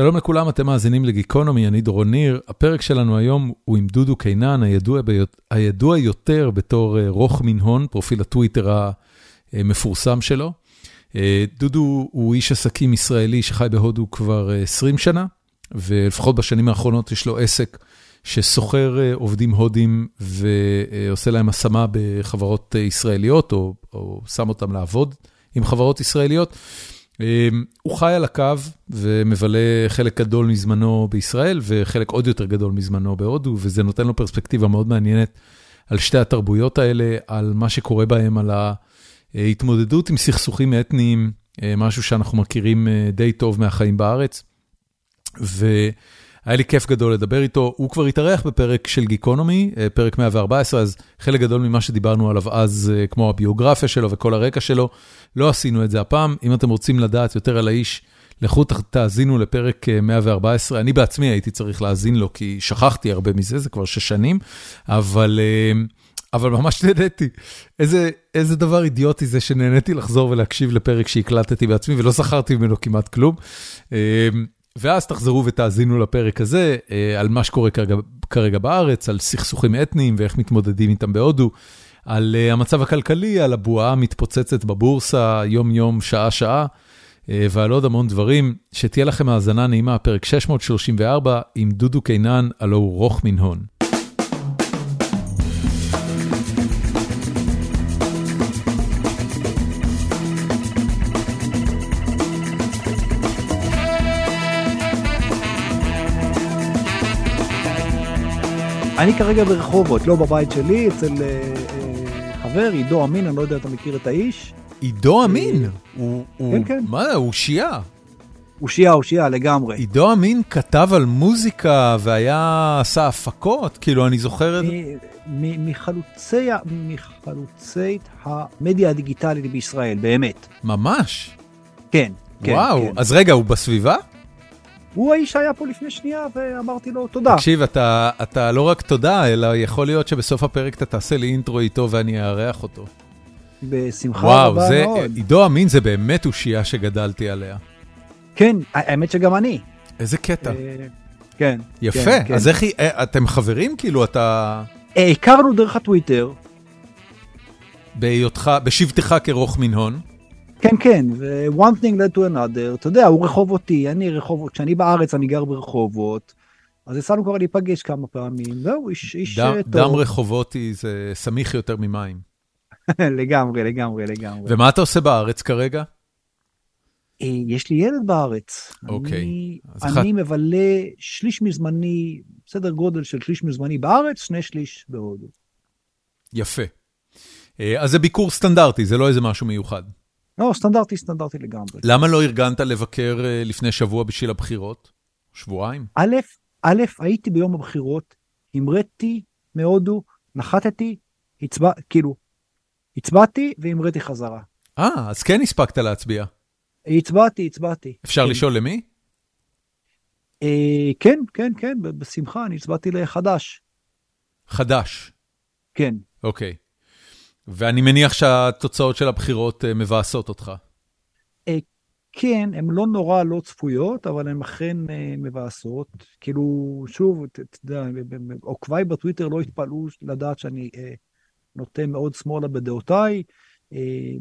שלום לכולם, אתם מאזינים לגיקונומי, אני דורון ניר. הפרק שלנו היום הוא עם דודו קינן, הידוע, ביות... הידוע יותר בתור אה, רוך מן הון, פרופיל הטוויטר המפורסם שלו. אה, דודו הוא איש עסקים ישראלי שחי בהודו כבר 20 אה, שנה, ולפחות בשנים האחרונות יש לו עסק שסוחר עובדים הודים ועושה להם השמה בחברות ישראליות, או, או שם אותם לעבוד עם חברות ישראליות. אמ, הוא חי על הקו ומבלה חלק גדול מזמנו בישראל וחלק עוד יותר גדול מזמנו בהודו, וזה נותן לו פרספקטיבה מאוד מעניינת על שתי התרבויות האלה, על מה שקורה בהם, על ההתמודדות עם סכסוכים אתניים, אה, משהו שאנחנו מכירים אה, די טוב מהחיים בארץ. ו... היה לי כיף גדול לדבר איתו, הוא כבר התארח בפרק של גיקונומי, אה, פרק 114, אז חלק גדול ממה שדיברנו עליו אז, אה, כמו הביוגרפיה שלו וכל הרקע שלו, לא עשינו את זה הפעם. אם אתם רוצים לדעת יותר על האיש, לכו תאזינו לפרק 114. אה, אני בעצמי הייתי צריך להאזין לו, כי שכחתי הרבה מזה, זה כבר שש שנים, אבל... אבל ממש נהניתי. איזה, איזה דבר אידיוטי זה שנהניתי לחזור ולהקשיב לפרק שהקלטתי בעצמי ולא זכרתי ממנו כמעט כלום. ואז תחזרו ותאזינו לפרק הזה אה, על מה שקורה כרגע, כרגע בארץ, על סכסוכים אתניים ואיך מתמודדים איתם בהודו, על אה, המצב הכלכלי, על הבועה המתפוצצת בבורסה יום-יום, שעה-שעה, אה, ועל עוד המון דברים. שתהיה לכם האזנה נעימה, פרק 634 עם דודו קינן, הלו הוא רוך מן הון. אני כרגע ברחובות, לא בבית שלי, אצל אה, אה, חבר, עידו אמין, אני לא יודע אם אתה מכיר את האיש. עידו אמין? אה, הוא, כן, כן. מה הוא שיעה. הוא שיעה, הוא שיעה לגמרי. עידו אמין כתב על מוזיקה והיה, עשה הפקות, כאילו, אני זוכר את זה. מחלוצי, מחלוצי המדיה הדיגיטלית בישראל, באמת. ממש? כן, כן. וואו, כן. אז רגע, הוא בסביבה? הוא האיש שהיה פה לפני שנייה, ואמרתי לו תודה. תקשיב, אתה, אתה לא רק תודה, אלא יכול להיות שבסוף הפרק אתה תעשה לי אינטרו איתו ואני אארח אותו. בשמחה וואו, רבה זה, מאוד. עידו אמין זה באמת אושייה שגדלתי עליה. כן, האמת שגם אני. איזה קטע. אה, כן. יפה, כן, כן. אז איך, אה, אתם חברים? כאילו, אתה... אה, הכרנו דרך הטוויטר. בהיותך, בשבתך כרוך מן הון. כן, כן, ו-one thing led to another, אתה יודע, הוא רחובותי, אני רחובות, כשאני בארץ אני גר ברחובות, אז יצאנו כבר להיפגש כמה פעמים, זהו, איש, איש דם, טוב. דם רחובותי זה סמיך יותר ממים. לגמרי, לגמרי, לגמרי. ומה אתה עושה בארץ כרגע? אה, יש לי ילד בארץ. אוקיי. אני, אני אחד... מבלה שליש מזמני, סדר גודל של שליש מזמני בארץ, שני שליש בהודו. יפה. אה, אז זה ביקור סטנדרטי, זה לא איזה משהו מיוחד. לא, סטנדרטי, סטנדרטי לגמרי. למה לא ארגנת לבקר אה, לפני שבוע בשביל הבחירות? שבועיים? א', א', הייתי ביום הבחירות, המראתי מהודו, נחתתי, הצבע, כאילו, הצבעתי והמראתי חזרה. אה, אז כן הספקת להצביע. הצבעתי, הצבעתי. אפשר כן. לשאול למי? אה, כן, כן, כן, בשמחה, אני הצבעתי לחדש. חדש? כן. אוקיי. ואני מניח שהתוצאות של הבחירות אה, מבאסות אותך. אה, כן, הן לא נורא לא צפויות, אבל הן אכן אה, מבאסות. כאילו, שוב, אתה יודע, עוקביי בטוויטר לא התפלאו לדעת שאני נוטה מאוד שמאלה בדעותיי.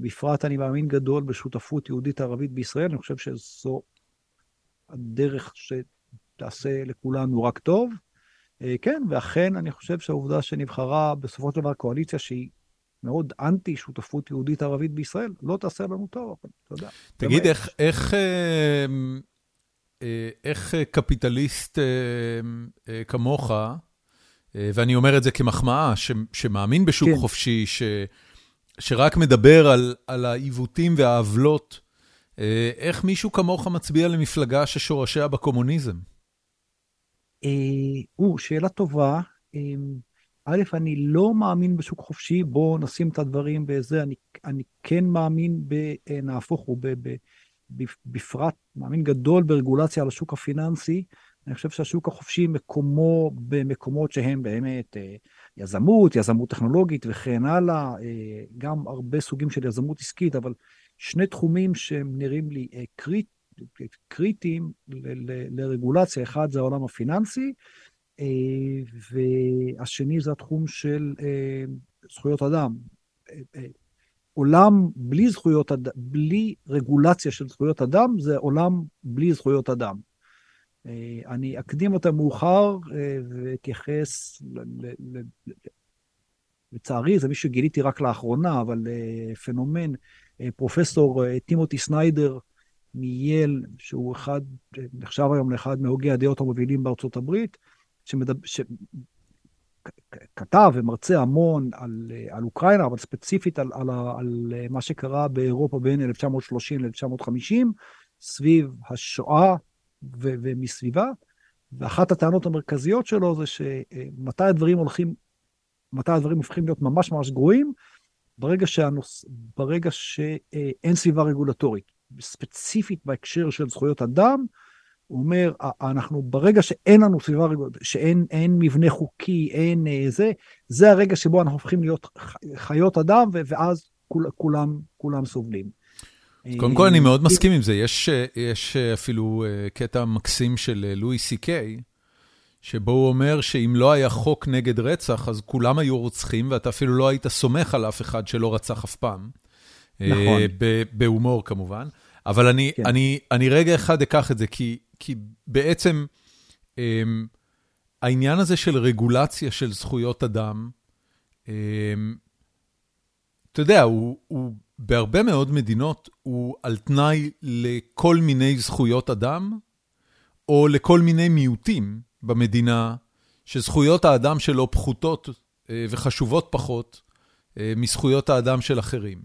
בפרט אני מאמין גדול בשותפות יהודית-ערבית בישראל, אני חושב שזו הדרך שתעשה לכולנו רק טוב. כן, ואכן אני חושב שהעובדה שנבחרה בסופו של דבר קואליציה שהיא מאוד אנטי שותפות יהודית-ערבית בישראל, לא תעשה לנו טוב, אתה יודע. תגיד, איך, איך, אה, אה, איך קפיטליסט אה, כמוך, ואני אומר את זה כמחמאה, ש, שמאמין בשוק כן. חופשי, ש, שרק מדבר על, על העיוותים והעוולות, איך מישהו כמוך מצביע למפלגה ששורשיה בקומוניזם? או, שאלה טובה. א', אני לא מאמין בשוק חופשי, בואו נשים את הדברים בזה, אני, אני כן מאמין, נהפוך הוא, בפרט, מאמין גדול ברגולציה על השוק הפיננסי. אני חושב שהשוק החופשי מקומו במקומות שהם באמת אה, יזמות, יזמות טכנולוגית וכן הלאה, אה, גם הרבה סוגים של יזמות עסקית, אבל שני תחומים שהם נראים לי אה, קריט, קריטיים לרגולציה. אחד זה העולם הפיננסי, והשני זה התחום של זכויות אדם. עולם בלי זכויות אדם, בלי רגולציה של זכויות אדם, זה עולם בלי זכויות אדם. אני אקדים אותה מאוחר ואתייחס, לצערי, זה מישהו שגיליתי רק לאחרונה, אבל פנומן, פרופסור טימותי סניידר מייל, שהוא אחד, נחשב היום לאחד מהוגי הדעות המובילים בארצות הברית, שמדבר, כתב ומרצה המון על, על אוקראינה, אבל ספציפית על, על, על מה שקרה באירופה בין 1930 ל-1950, סביב השואה ו, ומסביבה. ואחת הטענות המרכזיות שלו זה שמתי הדברים הולכים, מתי הדברים הופכים להיות ממש ממש גרועים, ברגע, שהנוס, ברגע שאין סביבה רגולטורית, ספציפית בהקשר של זכויות אדם, הוא אומר, אנחנו ברגע שאין לנו סביבה שאין מבנה חוקי, אין אה, זה, זה הרגע שבו אנחנו הופכים להיות חיות אדם, ואז כול, כולם, כולם סובלים. קודם כל, אני מאוד מסכים עם זה. יש, יש אפילו אה, קטע מקסים של אה, לואי סי קיי, שבו הוא אומר שאם לא היה חוק נגד רצח, אז כולם היו רוצחים, ואתה אפילו לא היית סומך על אף אחד שלא רצח אף פעם. נכון. בהומור כמובן. אבל אני, כן. אני, אני רגע אחד אקח את זה, כי, כי בעצם um, העניין הזה של רגולציה של זכויות אדם, um, אתה יודע, הוא, הוא בהרבה מאוד מדינות הוא על תנאי לכל מיני זכויות אדם, או לכל מיני מיעוטים במדינה, שזכויות האדם שלו פחותות uh, וחשובות פחות uh, מזכויות האדם של אחרים.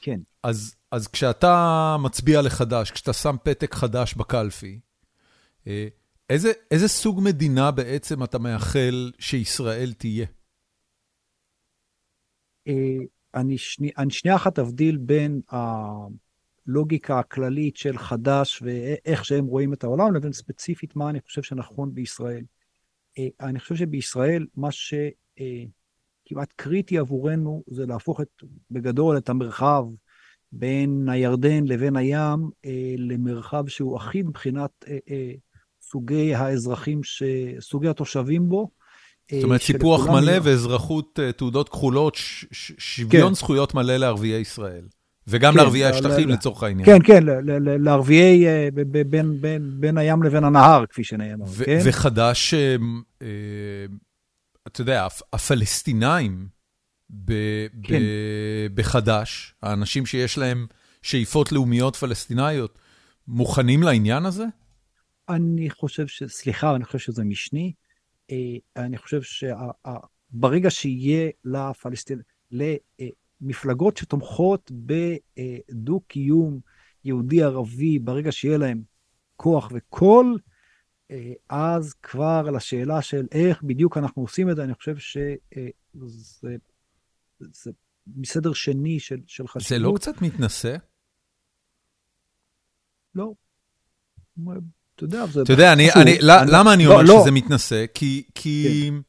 כן. אז, אז כשאתה מצביע לחדש, כשאתה שם פתק חדש בקלפי, אה, איזה, איזה סוג מדינה בעצם אתה מאחל שישראל תהיה? אה, אני, שני, אני שנייה אחת אבדיל בין הלוגיקה הכללית של חדש ואיך שהם רואים את העולם, לבין ספציפית מה אני חושב שנכון בישראל. אה, אני חושב שבישראל, מה שכמעט קריטי עבורנו זה להפוך את, בגדול את המרחב בין הירדן לבין הים אה, למרחב שהוא אחיד מבחינת אה, אה, סוגי האזרחים, ש... סוגי התושבים בו. זאת אומרת, סיפוח מלא יהיה... ואזרחות, תעודות כחולות, ש... שוויון כן. זכויות מלא לערביי ישראל. וגם כן, לערביי השטחים לצורך העניין. כן, כן, לערביי בין, בין, בין הים לבין הנהר, כפי שנאמר. כן? וחדש, אתה יודע, הפלסטינאים, כן. בחד"ש, האנשים שיש להם שאיפות לאומיות פלסטיניות, מוכנים לעניין הזה? אני חושב ש... סליחה, אני חושב שזה משני. אה, אני חושב שברגע שיהיה לפלסטין... למפלגות שתומכות בדו-קיום יהודי-ערבי, ברגע שיהיה להם כוח וקול, אה, אז כבר לשאלה של איך בדיוק אנחנו עושים את זה, אני חושב שזה זה מסדר שני של, של חשיבות. זה לא קצת מתנשא? לא. אתה יודע, זה... אתה יודע, אני, אני, לא, אני, למה אני לא, אומר לא. שזה מתנשא? כי, כי, כן.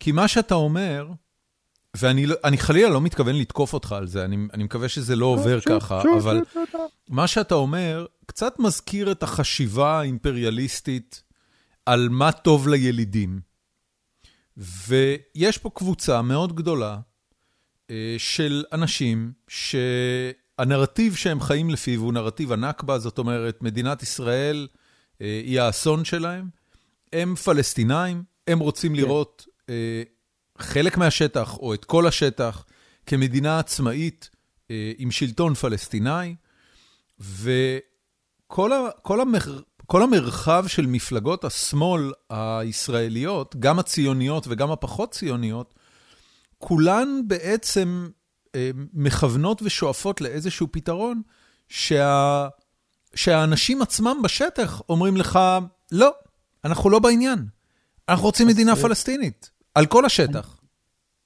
כי מה שאתה אומר, ואני לא, חלילה לא מתכוון לתקוף אותך על זה, אני, אני מקווה שזה לא, לא עובר שוב, ככה, שוב, אבל שוב, מה שאתה אומר קצת מזכיר את החשיבה האימפריאליסטית על מה טוב לילידים. ויש פה קבוצה מאוד גדולה של אנשים שהנרטיב שהם חיים לפיו הוא נרטיב הנכבה, זאת אומרת, מדינת ישראל אה, היא האסון שלהם. הם פלסטינאים, הם רוצים כן. לראות אה, חלק מהשטח או את כל השטח כמדינה עצמאית עם שלטון פלסטיני, וכל ה, כל המר, כל המרחב של מפלגות השמאל הישראליות, גם הציוניות וגם הפחות ציוניות, כולן בעצם אה, מכוונות ושואפות לאיזשהו פתרון שה... שהאנשים עצמם בשטח אומרים לך, לא, אנחנו לא בעניין. אנחנו רוצים מדינה פלסטינית, על כל השטח.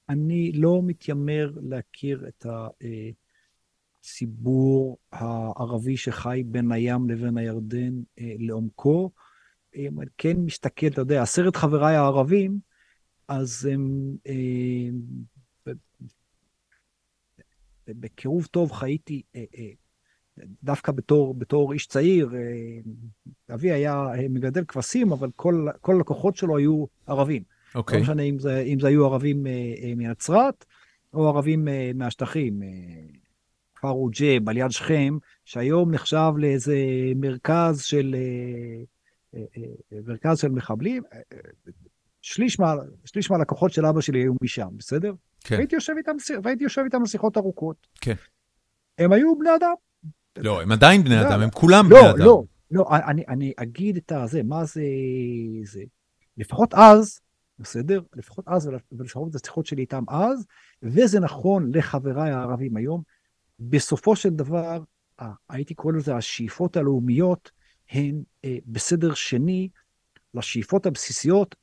אני, אני לא מתיימר להכיר את הציבור הערבי שחי בין הים לבין הירדן אה, לעומקו. אה, כן מסתכל, אתה יודע, עשרת חבריי הערבים, אז הם... אה, בקירוב טוב חייתי אה, אה, דווקא בתור, בתור איש צעיר, אבי היה מגדל כבשים, אבל כל, כל הלקוחות שלו היו ערבים. אוקיי. לא משנה אם זה, אם זה היו ערבים מנצרת או ערבים מהשטחים. כפר עוג'ה, על יד שכם, שהיום נחשב לאיזה מרכז של, מרכז של מחבלים. שליש, מה, שליש מהלקוחות של אבא שלי היו משם, בסדר? כן. והייתי יושב איתם, והייתי יושב איתם לשיחות ארוכות. כן. הם היו בני אדם. לא, הם עדיין בני לא, אדם, הם כולם לא, בני אדם. לא, לא, אני, אני אגיד את הזה, מה זה, זה. לפחות אז, בסדר? לפחות אז, ולפחות את השיחות שלי איתם אז, וזה נכון לחבריי הערבים היום, בסופו של דבר, הייתי קורא לזה השאיפות הלאומיות, הן אה, בסדר שני לשאיפות הבסיסיות,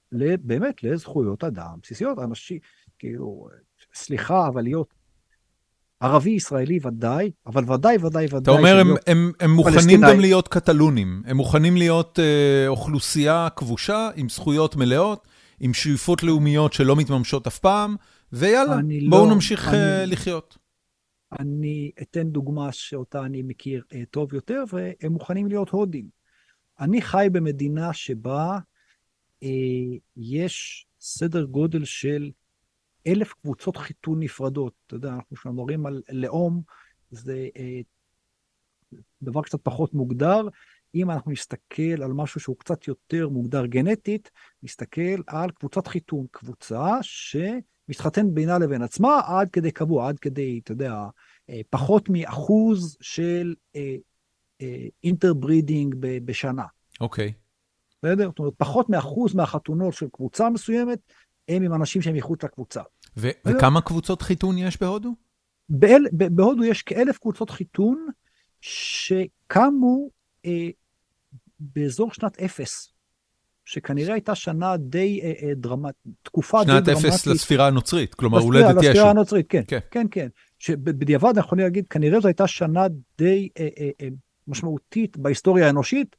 באמת לזכויות אדם בסיסיות. אנשים, כאילו, סליחה, אבל להיות ערבי ישראלי ודאי, אבל ודאי, ודאי, ודאי... אתה אומר, הם, הם, הם מוכנים. גם להיות קטלונים, הם מוכנים להיות אה, אוכלוסייה כבושה עם זכויות מלאות, עם שאיפות לאומיות שלא מתממשות אף פעם, ויאללה, אני בואו לא- נמשיך אני- אה, לחיות. אני אתן דוגמה שאותה אני מכיר אה, טוב יותר, והם מוכנים להיות הודים. אני חי במדינה שבה אה, יש סדר גודל של אלף קבוצות חיתון נפרדות. אתה יודע, אנחנו כשמדברים על לאום, זה אה, דבר קצת פחות מוגדר. אם אנחנו נסתכל על משהו שהוא קצת יותר מוגדר גנטית, נסתכל על קבוצת חיתון, קבוצה שמתחתן בינה לבין עצמה עד כדי קבוע, עד כדי, אתה יודע, אה, פחות מאחוז של interbreeding בשנה. אוקיי. בסדר? זאת אומרת, פחות מאחוז מהחתונות של קבוצה מסוימת הם עם אנשים שהם מחוץ לקבוצה. ו- וכמה קבוצות חיתון יש בהודו? באל, ב- בהודו יש כאלף קבוצות חיתון שקמו אה, באזור שנת אפס, שכנראה הייתה שנה די אה, אה, דרמטית, תקופה די שנת דרמטית. אפס לספירה הנוצרית, כלומר לספירה- הולדת לספירה ישו. הנוצרית, כן, כן. כן, כן. שבדיעבד אני יכול להגיד, כנראה זו הייתה שנה די אה, אה, אה, משמעותית בהיסטוריה האנושית.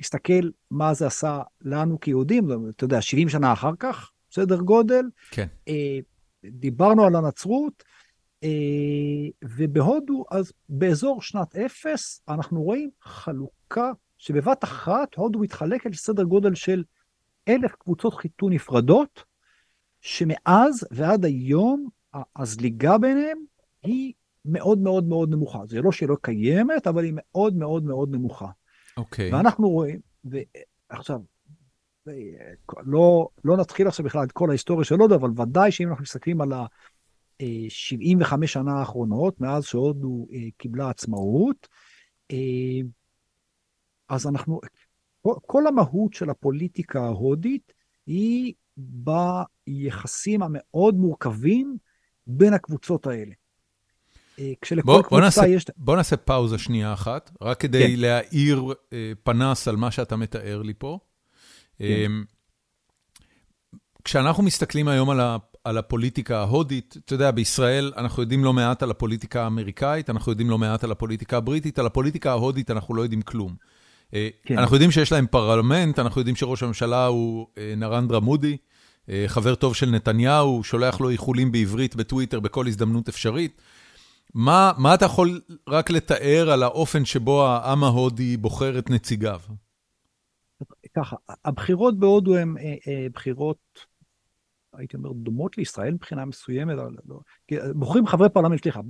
תסתכל מה זה עשה לנו כיהודים, אתה יודע, 70 שנה אחר כך, סדר גודל. כן. אה, דיברנו על הנצרות, אה, ובהודו, אז באזור שנת אפס, אנחנו רואים חלוקה שבבת אחת הודו מתחלקת לסדר גודל של אלף קבוצות חיתון נפרדות, שמאז ועד היום הזליגה ביניהם היא מאוד מאוד מאוד נמוכה. זה לא שהיא לא קיימת, אבל היא מאוד מאוד מאוד נמוכה. אוקיי. ואנחנו רואים, ועכשיו, אה, לא, לא נתחיל עכשיו בכלל את כל ההיסטוריה של הודו, אבל ודאי שאם אנחנו מסתכלים על ה-75 שנה האחרונות, מאז שהודו אה, קיבלה עצמאות, אה, אז אנחנו, כל המהות של הפוליטיקה ההודית היא ביחסים המאוד מורכבים בין הקבוצות האלה. אה, כשלכל בוא, בוא, קבוצה נעשה, יש... בוא נעשה פאוזה שנייה אחת, רק כדי כן. להאיר אה, פנס על מה שאתה מתאר לי פה. כן. אה, כשאנחנו מסתכלים היום על, ה, על הפוליטיקה ההודית, אתה יודע, בישראל אנחנו יודעים לא מעט על הפוליטיקה האמריקאית, אנחנו יודעים לא מעט על הפוליטיקה הבריטית, על הפוליטיקה ההודית אנחנו לא יודעים כלום. אה, כן. אנחנו יודעים שיש להם פרלמנט, אנחנו יודעים שראש הממשלה הוא נרנדרה מודי, חבר טוב של נתניהו, שולח לו איחולים בעברית בטוויטר בכל הזדמנות אפשרית. מה, מה אתה יכול רק לתאר על האופן שבו העם ההודי בוחר את נציגיו? ככה, הבחירות בהודו הן אה, אה, בחירות, הייתי אומר, דומות לישראל מבחינה מסוימת, לא, כי בוחרים חברי פרלמנט, סליחה,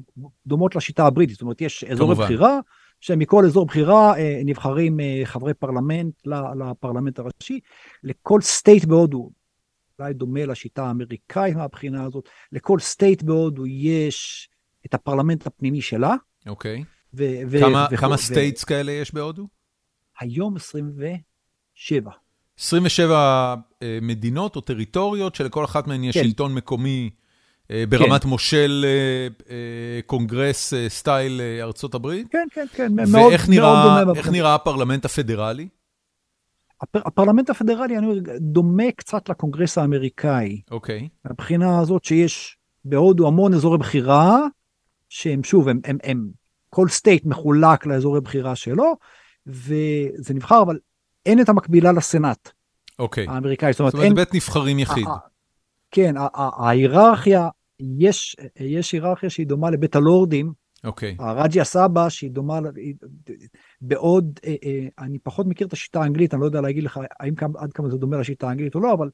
דומות לשיטה הבריטית, זאת אומרת, יש אזורי כמובן. בחירה, שמכל אזור בחירה אה, נבחרים אה, חברי פרלמנט לפרלמנט הראשי, לכל state בהודו, אולי דומה לשיטה האמריקאית מהבחינה הזאת, לכל state בהודו יש את הפרלמנט הפנימי שלה. אוקיי. ו- ו- כמה, ו- כמה states כאלה יש בהודו? היום 27. 27 אה, מדינות או טריטוריות שלכל אחת מהן יש כן. שלטון מקומי אה, ברמת מושל אה, אה, קונגרס אה, style אה, ארצות הברית. כן, כן, כן, מאוד, ואיך מאוד נראה, דומה. איך. נראה הפרלמנט הפדרלי? הפר, הפרלמנט הפדרלי, אני אומר, דומה קצת לקונגרס האמריקאי, אוקיי. מהבחינה הזאת שיש בהודו המון אזורי בחירה, שהם שוב, הם, הם, הם, כל state מחולק לאזורי בחירה שלו, וזה נבחר, אבל אין את המקבילה לסנאט אוקיי. האמריקאי. זאת אומרת, זאת אומרת, אין... בית נבחרים יחיד. ה- ה- כן, ההיררכיה, יש, יש היררכיה שהיא דומה לבית הלורדים, אוקיי. הרג'יה סבא, שהיא דומה, בעוד, אה, אה, אני פחות מכיר את השיטה האנגלית, אני לא יודע להגיד לך האם עד כמה זה דומה לשיטה האנגלית או לא, אבל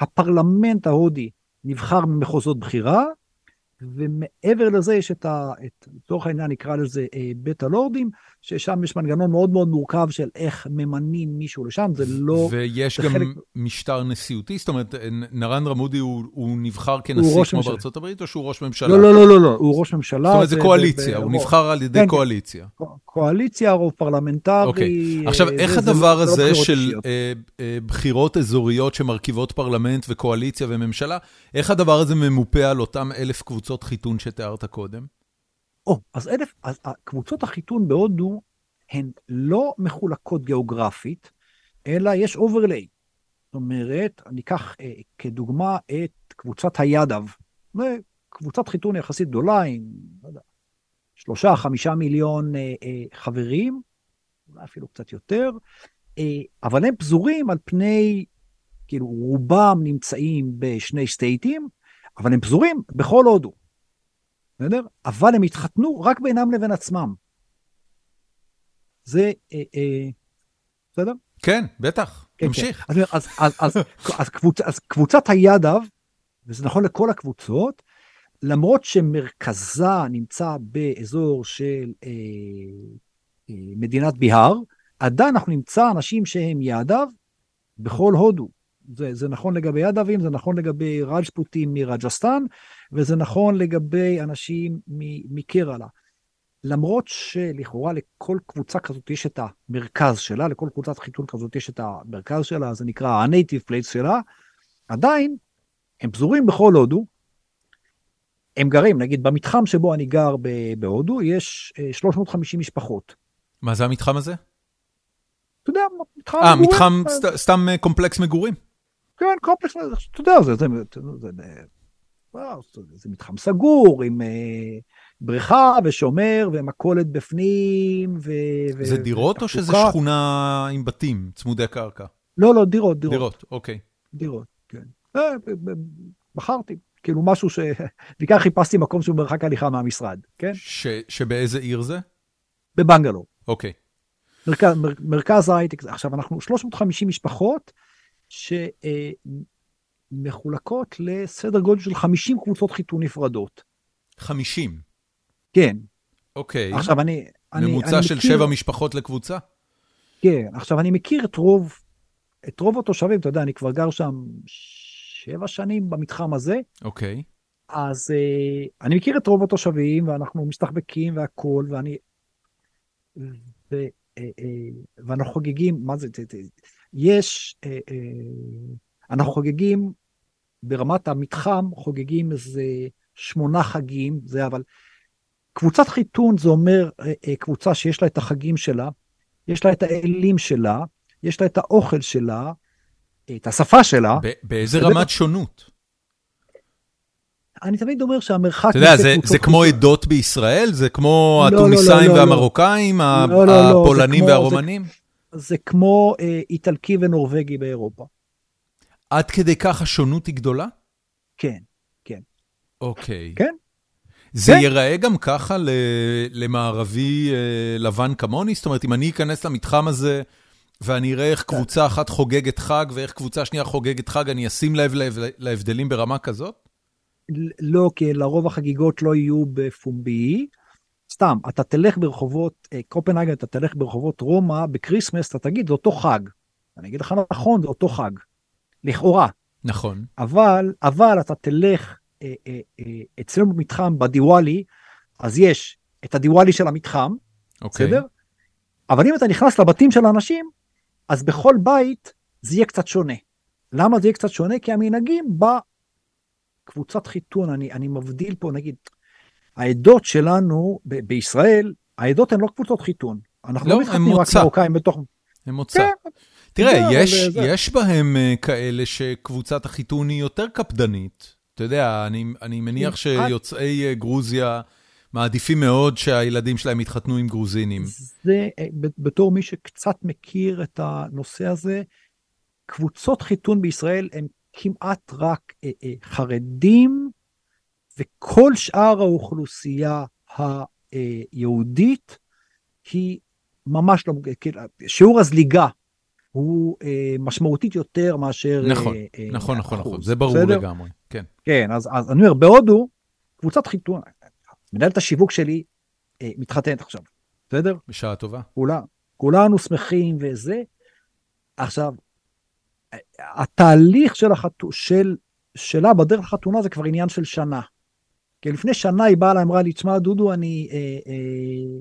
הפרלמנט ההודי נבחר ממחוזות בחירה, ומעבר לזה יש את לצורך העניין נקרא לזה אה, בית הלורדים, ששם יש מנגנון מאוד מאוד מורכב של איך ממנים מישהו לשם, זה לא... ויש גם חלק... משטר נשיאותי, זאת אומרת, נרנדרה מודי הוא, הוא נבחר כנשיא כמו ממשלה. בארצות הברית, או שהוא ראש ממשלה? לא, לא, לא, לא, לא, הוא ראש ממשלה. זאת אומרת, זה קואליציה, הוא נבחר על ידי כן, כן. קואליציה. קואליציה, רוב פרלמנטרי. אוקיי. עכשיו, איך זה, הדבר זה, הזה זה לא של אה, אה, בחירות אזוריות שמרכיבות פרלמנט וקואליציה וממשלה, איך הדבר הזה ממופה על אותם אלף קבוצות חיתון שתיארת קודם? או, אז אלף, אז קבוצות החיתון בהודו הן לא מחולקות גיאוגרפית, אלא יש overlay. זאת אומרת, אני אקח אה, כדוגמה את קבוצת הידב. קבוצת חיתון יחסית גדולה עם, לא שלושה, חמישה מיליון אה, אה, חברים, אולי אפילו קצת יותר, אה, אבל הם פזורים על פני, כאילו, רובם נמצאים בשני state ים, אבל הם פזורים בכל הודו. בסדר? אבל הם התחתנו רק בינם לבין עצמם. זה, אה, אה, בסדר? כן, בטח, כן, תמשיך. כן. אז, אז, אז, אז, קבוצ, אז קבוצת הידב, וזה נכון לכל הקבוצות, למרות שמרכזה נמצא באזור של אה, אה, מדינת ביהר, עדיין אנחנו נמצא אנשים שהם ידב בכל הודו. זה, זה נכון לגבי ידבים, זה נכון לגבי רג'פוטים מרג'סטן, וזה נכון לגבי אנשים מקרלה. למרות שלכאורה לכל קבוצה כזאת יש את המרכז שלה, לכל קבוצת חיתון כזאת יש את המרכז שלה, זה נקרא ה-native place שלה, עדיין הם פזורים בכל הודו, הם גרים, נגיד במתחם שבו אני גר בהודו, יש 350 אה, משפחות. מה זה המתחם הזה? אתה יודע, מתחם אה, מתחם, אה, סתם אה, קומפלקס מגורים? כן, קומפלקס, אתה יודע, זה, זה, זה, זה, זה, זה מתחם סגור, עם בריכה ושומר ומכולת בפנים. ו, זה ו, דירות או שזה שכונה עם בתים, צמודי קרקע? לא, לא, דירות, דירות. דירות, אוקיי. דירות, כן. בחרתי. כאילו משהו ש... בעיקר חיפשתי מקום שהוא מרחק הליכה מהמשרד, כן? ש... שבאיזה עיר זה? בבנגלור. אוקיי. מרכז, מר, מרכז ההייטק, עכשיו אנחנו 350 משפחות שמחולקות אה, לסדר גודל של 50 קבוצות חיתון נפרדות. 50? כן. אוקיי. עכשיו אני... ממוצע אני של מכיר... שבע משפחות לקבוצה? כן, עכשיו אני מכיר את רוב, את רוב התושבים, אתה יודע, אני כבר גר שם שבע שנים במתחם הזה. אוקיי. אז uh, אני מכיר את רוב התושבים, ואנחנו מסתחבקים והכול, ואני... ו, uh, uh, ואנחנו חוגגים, מה זה, יש, uh, uh, אנחנו חוגגים, ברמת המתחם, חוגגים איזה שמונה חגים, זה אבל... קבוצת חיתון זה אומר uh, uh, קבוצה שיש לה את החגים שלה, יש לה את האלים שלה, יש לה את האוכל שלה, את השפה שלה. באיזה רמת שונות? אני תמיד אומר שהמרחק... אתה יודע, זה, זה כמו עדות בישראל? זה כמו לא, התוניסאים לא, לא, והמרוקאים, לא, לא, לא, הפולנים כמו, והרומנים? זה, זה כמו אה, איטלקי ונורבגי באירופה. עד כדי כך השונות היא גדולה? כן, כן. אוקיי. כן. זה כן. ייראה גם ככה למערבי אה, לבן כמוני? זאת אומרת, אם אני אכנס למתחם הזה... ואני אראה איך קבוצה אחת חוגגת חג ואיך קבוצה שנייה חוגגת חג, אני אשים לב להבדלים ברמה כזאת? לא, כי לרוב החגיגות לא יהיו בפומבי. סתם, אתה תלך ברחובות אה, קופנהגן, אתה תלך ברחובות רומא, ב Christmas אתה תגיד, זה אותו חג. אני אגיד לך נכון, זה אותו חג. לכאורה. נכון. אבל, אבל אתה תלך אה, אה, אה, אצלנו במתחם, בדיוואלי, אז יש את הדיוואלי של המתחם, אוקיי. בסדר? אבל אם אתה נכנס לבתים של האנשים, אז בכל בית זה יהיה קצת שונה. למה זה יהיה קצת שונה? כי המנהגים בקבוצת חיתון, אני, אני מבדיל פה, נגיד, העדות שלנו ב- בישראל, העדות הן לא קבוצות חיתון. אנחנו לא, לא מתחתנים רק מרוקאים בתוך... הם מוצא. כן, תראה, יש, יש בהם uh, כאלה שקבוצת החיתון היא יותר קפדנית. אתה יודע, אני, אני מניח שיוצאי uh, גרוזיה... מעדיפים מאוד שהילדים שלהם יתחתנו עם גרוזינים. זה, אה, בתור מי שקצת מכיר את הנושא הזה, קבוצות חיתון בישראל הם כמעט רק אה, אה, חרדים, וכל שאר האוכלוסייה אה, יהודית היא ממש לא, כאילו, שיעור הזליגה הוא אה, משמעותית יותר מאשר... נכון, אה, אה, נכון, אחוז, נכון, זה ברור בסדר? לגמרי, כן. כן, אז, אז אני אומר, בהודו, קבוצת חיתון, מנהלת השיווק שלי אה, מתחתנת עכשיו, בסדר? בשעה טובה. כולה, כולנו שמחים וזה. עכשיו, התהליך של החתו, של, שלה בדרך לחתונה זה כבר עניין של שנה. כי לפני שנה היא באה אליי, אמרה לי, תשמע, דודו, אני אה, אה,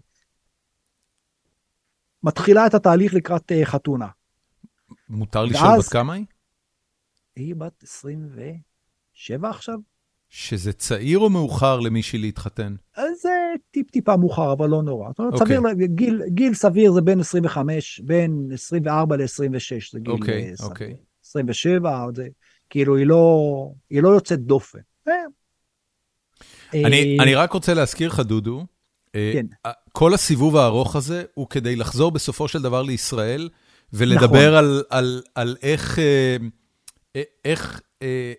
מתחילה את התהליך לקראת אה, חתונה. מותר ואז- לשאול בת כמה היא? היא בת 27 עכשיו? שזה צעיר או מאוחר למישהי להתחתן? אז זה טיפ-טיפה מאוחר, אבל לא נורא. זאת אומרת, אוקיי. סביר, גיל, גיל סביר זה בין 25, בין 24 ל-26, זה גיל אוקיי, אה, סביר. אוקיי. 27, זה, כאילו, היא לא, היא לא יוצאת דופן. אה. אני, אה, אני רק רוצה להזכיר לך, דודו, אה, כן. כל הסיבוב הארוך הזה הוא כדי לחזור בסופו של דבר לישראל, ולדבר נכון. על, על, על איך, אה, אה, איך, אה,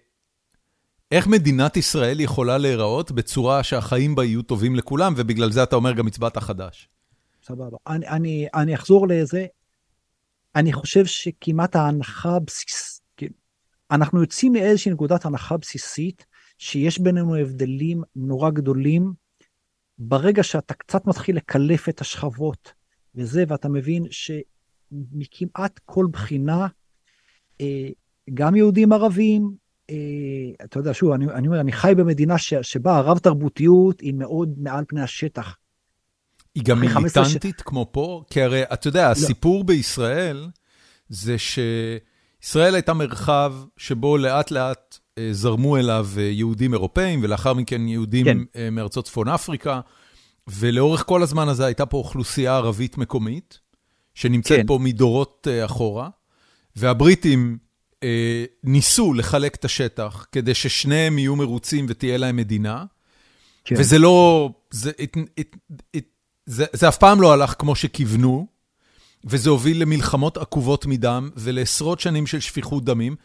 איך מדינת ישראל יכולה להיראות בצורה שהחיים בה יהיו טובים לכולם, ובגלל זה אתה אומר גם הצבעת חדש. סבבה. אני, אני, אני אחזור לזה. אני חושב שכמעט ההנחה הבסיס, כאילו, אנחנו יוצאים מאיזושהי נקודת הנחה בסיסית, שיש בינינו הבדלים נורא גדולים, ברגע שאתה קצת מתחיל לקלף את השכבות וזה, ואתה מבין שמכמעט כל בחינה, אה, גם יהודים ערבים, אה, אתה יודע, שוב, אני, אני אומר, אני חי במדינה ש, שבה הרב תרבותיות היא מאוד מעל פני השטח. היא גם 15 ש- מיליטנטית כמו פה? כי הרי, אתה יודע, הסיפור בישראל זה שישראל הייתה מרחב שבו לאט לאט אה, זרמו אליו יהודים אירופאים, ולאחר מכן יהודים כן. מארצות צפון אפריקה, ולאורך כל הזמן הזה הייתה פה אוכלוסייה ערבית מקומית, שנמצאת כן. פה מדורות אה, אחורה, והבריטים אה, ניסו לחלק את השטח כדי ששניהם יהיו מרוצים ותהיה להם מדינה. כן. וזה לא, זה, it, it, it, זה, זה אף פעם לא הלך כמו שכיוונו, וזה הוביל למלחמות עקובות מדם ולעשרות שנים של שפיכות דמים.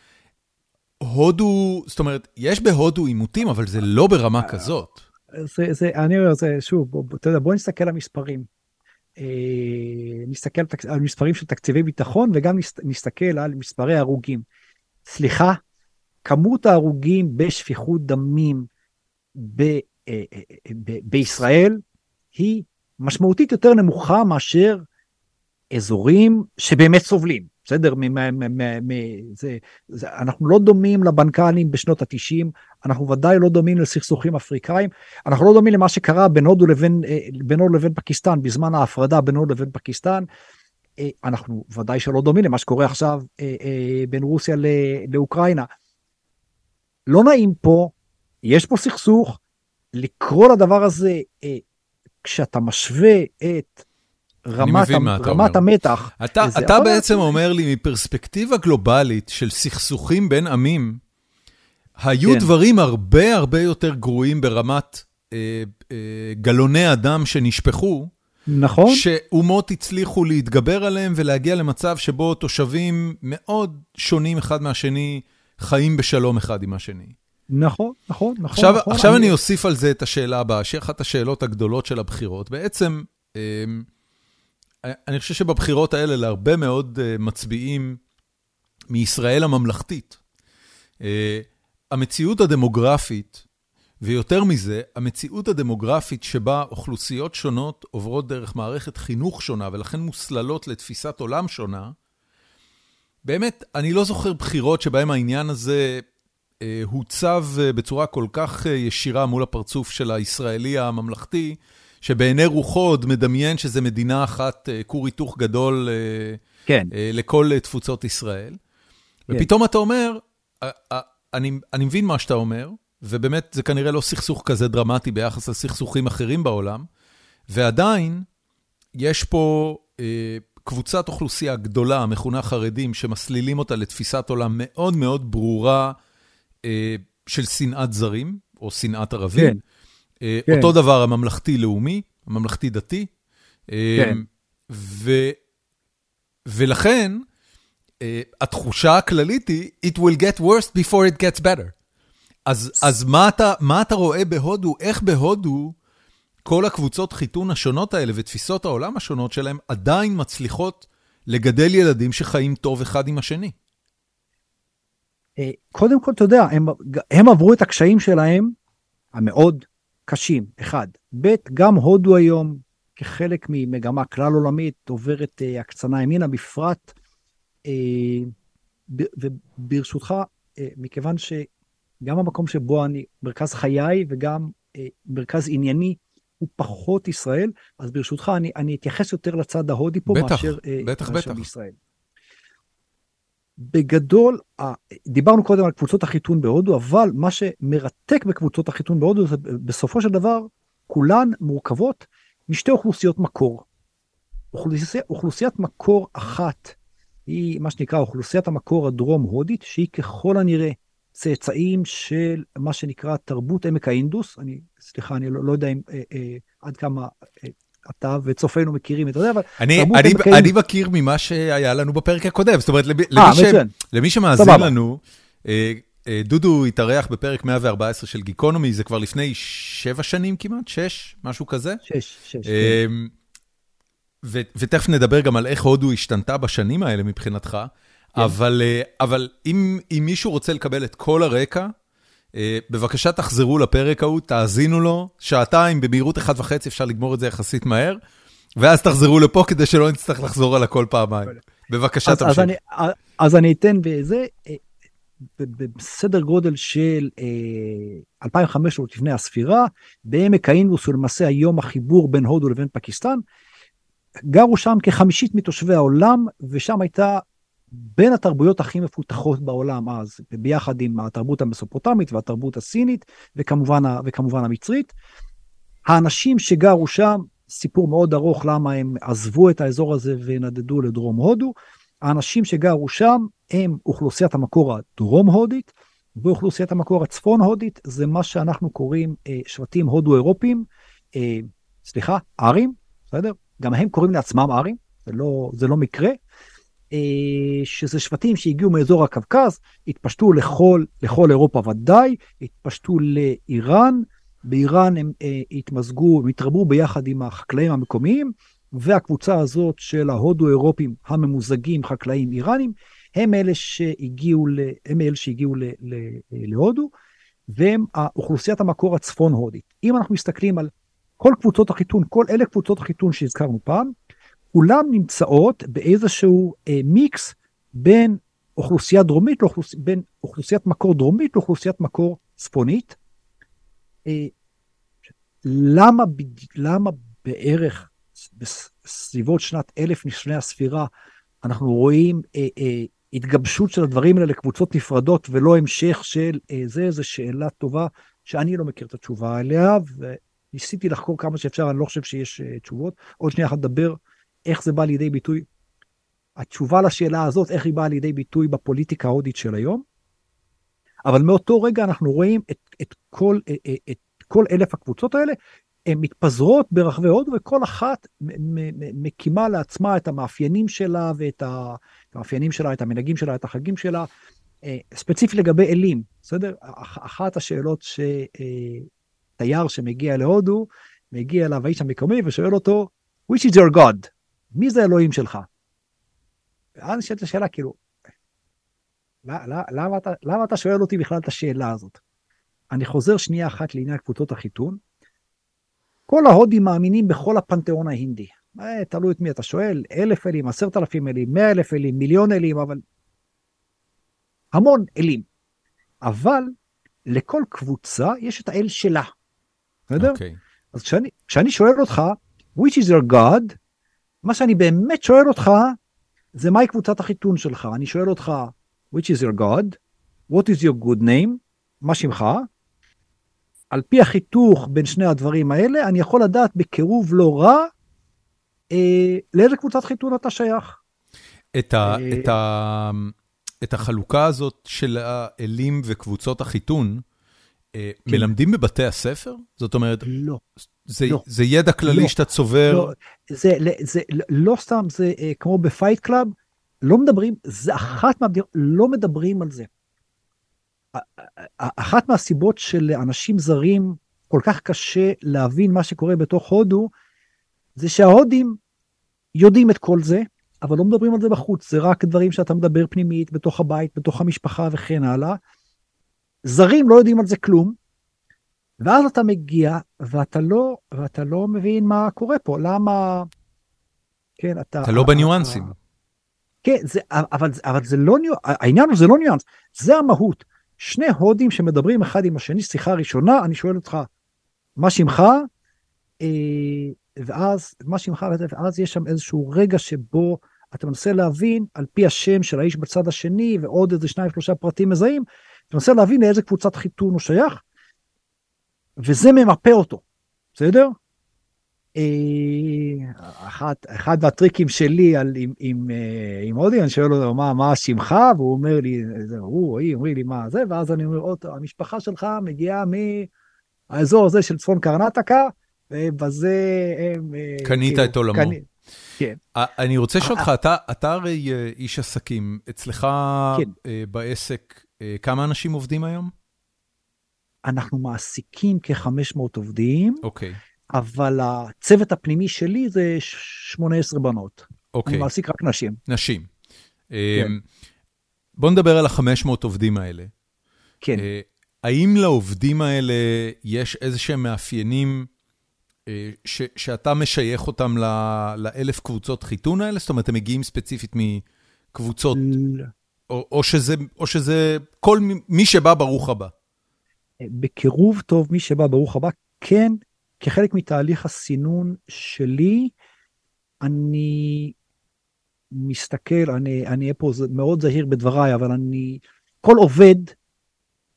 הודו, זאת אומרת, יש בהודו עימותים, אבל זה לא ברמה כזאת. זה, זה, אני אומר, זה, שוב, בוא, בוא, אתה יודע, בוא נסתכל על המספרים. אה, נסתכל על, מספרים של תקציבי ביטחון וגם נסת, נסתכל על מספרי הרוגים. סליחה, כמות ההרוגים בשפיכות דמים ב, אה, אה, ב, בישראל היא משמעותית יותר נמוכה מאשר אזורים שבאמת סובלים. בסדר? אנחנו לא דומים לבנקנים בשנות ה-90, אנחנו ודאי לא דומים לסכסוכים אפריקאים, אנחנו לא דומים למה שקרה בין הודו לבין, אה, בין הודו לבין פקיסטן, בזמן ההפרדה בין הודו לבין פקיסטן. אה, אנחנו ודאי שלא דומים למה שקורה עכשיו אה, בין רוסיה לאוקראינה. לא נעים פה, יש פה סכסוך, לקרוא לדבר הזה, כשאתה משווה את רמת, אתה רמת. המתח, אתה, אתה בעצם אומר לי, מפרספקטיבה גלובלית של סכסוכים בין עמים, היו כן. דברים הרבה הרבה יותר גרועים ברמת אה, אה, גלוני הדם שנשפכו, נכון? שאומות הצליחו להתגבר עליהם ולהגיע למצב שבו תושבים מאוד שונים אחד מהשני חיים בשלום אחד עם השני. נכון, נכון, נכון. עכשיו, נכון, עכשיו אני אוסיף על זה את השאלה הבאה, שהיא אחת השאלות הגדולות של הבחירות. בעצם, אמ, אני חושב שבבחירות האלה להרבה מאוד אה, מצביעים מישראל הממלכתית, אה, המציאות הדמוגרפית, ויותר מזה, המציאות הדמוגרפית שבה אוכלוסיות שונות עוברות דרך מערכת חינוך שונה ולכן מוסללות לתפיסת עולם שונה, באמת, אני לא זוכר בחירות שבהן העניין הזה אה, הוצב אה, בצורה כל כך אה, ישירה מול הפרצוף של הישראלי הממלכתי, שבעיני רוחו עוד מדמיין שזה מדינה אחת, אה, כור היתוך גדול אה, כן, אה, לכל תפוצות ישראל. ופתאום אתה אומר, אני, אני מבין מה שאתה אומר, ובאמת זה כנראה לא סכסוך כזה דרמטי ביחס לסכסוכים אחרים בעולם, ועדיין יש פה אה, קבוצת אוכלוסייה גדולה, המכונה חרדים, שמסלילים אותה לתפיסת עולם מאוד מאוד ברורה אה, של שנאת זרים, או שנאת ערבים. כן. אה, כן. אותו דבר הממלכתי-לאומי, הממלכתי-דתי. אה, כן. ו, ולכן, אה, התחושה הכללית היא, it will get worse before it gets better. אז, אז מה, אתה, מה אתה רואה בהודו, איך בהודו כל הקבוצות חיתון השונות האלה ותפיסות העולם השונות שלהם עדיין מצליחות לגדל ילדים שחיים טוב אחד עם השני. קודם כל, אתה יודע, הם, הם עברו את הקשיים שלהם המאוד קשים, אחד. ב', גם הודו היום, כחלק ממגמה כלל עולמית, עוברת uh, הקצנה ימינה, בפרט, uh, ב, וברשותך, uh, מכיוון שגם המקום שבו אני, מרכז חיי וגם uh, מרכז ענייני, הוא פחות ישראל, אז ברשותך, אני, אני אתייחס יותר לצד ההודי פה בטח, מאשר, בטח, מאשר בטח. בישראל. בגדול, דיברנו קודם על קבוצות החיתון בהודו, אבל מה שמרתק בקבוצות החיתון בהודו זה בסופו של דבר, כולן מורכבות משתי אוכלוסיות מקור. אוכלוסיה, אוכלוסיית מקור אחת היא מה שנקרא אוכלוסיית המקור הדרום-הודית, שהיא ככל הנראה צאצאים של מה שנקרא תרבות עמק האינדוס. אני, סליחה, אני לא, לא יודע אם, אה, אה, עד כמה אה, אתה וצופינו מכירים את זה, אבל... אני, אני, אני מכיר ממה שהיה לנו בפרק הקודם, זאת אומרת, למי, 아, ש, למי שמאזין סבבה. לנו, דודו התארח בפרק 114 של גיקונומי, זה כבר לפני שבע שנים כמעט, שש, משהו כזה. שש, שש, כן. ו, ותכף נדבר גם על איך הודו השתנתה בשנים האלה מבחינתך, כן. אבל, אבל אם, אם מישהו רוצה לקבל את כל הרקע, בבקשה תחזרו לפרק ההוא, תאזינו לו, שעתיים במהירות אחת וחצי, אפשר לגמור את זה יחסית מהר, ואז תחזרו לפה כדי שלא נצטרך לחזור על הכל פעמיים. בבקשה תמשיך. אז אני, אז אני אתן בזה, בסדר גודל של 2,500 לפני הספירה, בעמק האינדוס הוא למעשה היום החיבור בין הודו לבין פקיסטן. גרו שם כחמישית מתושבי העולם, ושם הייתה בין התרבויות הכי מפותחות בעולם אז, ביחד עם התרבות המסופוטמית והתרבות הסינית, וכמובן, וכמובן המצרית. האנשים שגרו שם, סיפור מאוד ארוך למה הם עזבו את האזור הזה ונדדו לדרום הודו. האנשים שגרו שם הם אוכלוסיית המקור הדרום-הודית, ואוכלוסיית המקור הצפון-הודית זה מה שאנחנו קוראים אה, שבטים הודו-אירופיים, אה, סליחה, ארים, בסדר? גם הם קוראים לעצמם ארים, זה לא, זה לא מקרה. אה, שזה שבטים שהגיעו מאזור הקווקז, התפשטו לכל, לכל אירופה ודאי, התפשטו לאיראן, באיראן הם אה, התמזגו, הם התרבו ביחד עם החקלאים המקומיים, והקבוצה הזאת של ההודו-אירופים הממוזגים, חקלאים איראנים, הם אלה שהגיעו, ל, הם אלה שהגיעו ל, ל, להודו, והם אוכלוסיית המקור הצפון-הודית. אם אנחנו מסתכלים על כל קבוצות החיתון, כל אלה קבוצות החיתון שהזכרנו פעם, כולן נמצאות באיזשהו אה, מיקס בין אוכלוסייה דרומית, לאוכלוס... בין אוכלוסיית מקור דרומית לאוכלוסיית מקור צפונית. אה, למה, למה בערך בסביבות שנת אלף לפני הספירה אנחנו רואים אה, אה, התגבשות של הדברים האלה לקבוצות נפרדות ולא המשך של אה, זה, זו שאלה טובה שאני לא מכיר את התשובה עליה, וניסיתי לחקור כמה שאפשר, אני לא חושב שיש אה, תשובות. עוד שנייה אחת נדבר איך זה בא לידי ביטוי, התשובה לשאלה הזאת, איך היא באה לידי ביטוי בפוליטיקה ההודית של היום. אבל מאותו רגע אנחנו רואים את, את, כל, את, את כל אלף הקבוצות האלה, הן מתפזרות ברחבי הודו, וכל אחת מקימה לעצמה את המאפיינים שלה ואת המאפיינים שלה, את המנהגים שלה, את החגים שלה. אה, ספציפית לגבי אלים, בסדר? אחת השאלות שתייר שמגיע להודו, מגיע אליו האיש המקומי ושואל אותו, which is your God? מי זה אלוהים שלך? ואז נשאלת השאלה, כאילו, למה אתה, למה אתה שואל אותי בכלל את השאלה הזאת? אני חוזר שנייה אחת לעניין קבוצות החיתון. כל ההודים מאמינים בכל הפנתיאון ההינדי. אה, תלוי את מי אתה שואל, אלף אלים, עשרת אלפים אלים, מאה אלף אלים, מיליון אלים, אבל... המון אלים. אבל לכל קבוצה יש את האל שלה. בסדר? Okay. אוקיי. אז כשאני, כשאני שואל אותך, which is your God, מה שאני באמת שואל אותך, זה מהי קבוצת החיתון שלך. אני שואל אותך, which is your God? what is your good name? מה שמך? על פי החיתוך בין שני הדברים האלה, אני יכול לדעת בקירוב לא רע אה, לאיזה קבוצת חיתון אתה שייך. את, ה, אה, את, ה, את החלוקה הזאת של האלים וקבוצות החיתון, אה, כן. מלמדים בבתי הספר? זאת אומרת, לא. זה, לא. זה ידע כללי לא, שאתה צובר? לא, זה, זה, לא סתם, זה אה, כמו ב Fight Club, לא מדברים, זה אחת מהמדינות, לא מדברים על זה. אחת מהסיבות של אנשים זרים כל כך קשה להבין מה שקורה בתוך הודו, זה שההודים יודעים את כל זה, אבל לא מדברים על זה בחוץ, זה רק דברים שאתה מדבר פנימית, בתוך הבית, בתוך המשפחה וכן הלאה. זרים לא יודעים על זה כלום, ואז אתה מגיע ואתה לא, ואתה לא מבין מה קורה פה, למה... כן, אתה... אתה לא בניואנסים. כן, זה, אבל, אבל זה לא ניואנס, העניין הוא זה לא ניואנס, זה המהות. שני הודים שמדברים אחד עם השני, שיחה ראשונה, אני שואל אותך, מה שמך? אה, ואז, מה שמך? ואז יש שם איזשהו רגע שבו אתה מנסה להבין, על פי השם של האיש בצד השני, ועוד איזה שניים שלושה פרטים מזהים, אתה מנסה להבין לאיזה קבוצת חיתון הוא שייך, וזה ממפה אותו, בסדר? אה, אחד, אחד מהטריקים שלי על, עם, עם, אה, עם הודי, אני שואל אותו מה, מה שמך, והוא אומר לי, הוא, היא אומרים לי מה זה, ואז אני אומר, אותו, המשפחה שלך מגיעה מהאזור הזה של צפון קרנטקה, ובזה הם... אה, קנית כאילו, את עולמו. קני, כן. אני רוצה לשאול אותך, אתה, אתה הרי איש עסקים, אצלך כן. בעסק, כמה אנשים עובדים היום? אנחנו מעסיקים כ-500 עובדים. אוקיי. Okay. אבל הצוות הפנימי שלי זה 18 בנות. אוקיי. אני מעסיק רק נשים. נשים. כן. אמ, בוא נדבר על ה-500 עובדים האלה. כן. אה, האם לעובדים האלה יש איזה שהם מאפיינים אה, ש, שאתה משייך אותם לאלף קבוצות חיתון האלה? זאת אומרת, הם מגיעים ספציפית מקבוצות. או, או, שזה, או שזה כל מי שבא, ברוך הבא. אה, בקירוב טוב, מי שבא, ברוך הבא, כן, כחלק מתהליך הסינון שלי, אני מסתכל, אני אהיה פה מאוד זהיר בדבריי, אבל אני, כל עובד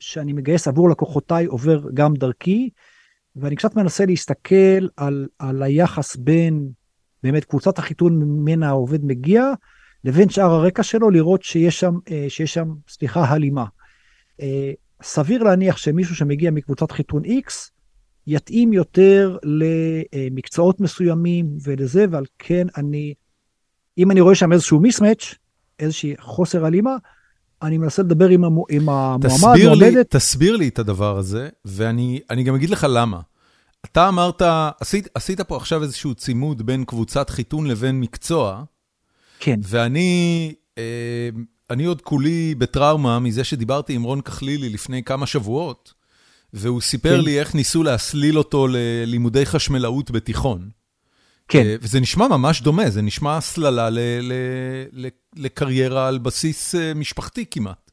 שאני מגייס עבור לקוחותיי עובר גם דרכי, ואני קצת מנסה להסתכל על, על היחס בין באמת קבוצת החיתון ממנה העובד מגיע, לבין שאר הרקע שלו, לראות שיש שם, אה, שיש שם, סליחה, הלימה. סביר להניח שמישהו שמגיע מקבוצת חיתון X, יתאים יותר למקצועות מסוימים ולזה, ועל כן אני, אם אני רואה שם איזשהו מיסמץ', איזושהי חוסר הלימה, אני מנסה לדבר עם, המו, עם המועמד, מועמדת. תסביר לי את הדבר הזה, ואני גם אגיד לך למה. אתה אמרת, עשית, עשית פה עכשיו איזשהו צימוד בין קבוצת חיתון לבין מקצוע. כן. ואני, אה, אני עוד כולי בטראומה מזה שדיברתי עם רון כחלילי לפני כמה שבועות, והוא סיפר כן. לי איך ניסו להסליל אותו ללימודי חשמלאות בתיכון. כן. אה, וזה נשמע ממש דומה, זה נשמע הסללה ל- ל- ל- לקריירה על בסיס אה, משפחתי כמעט.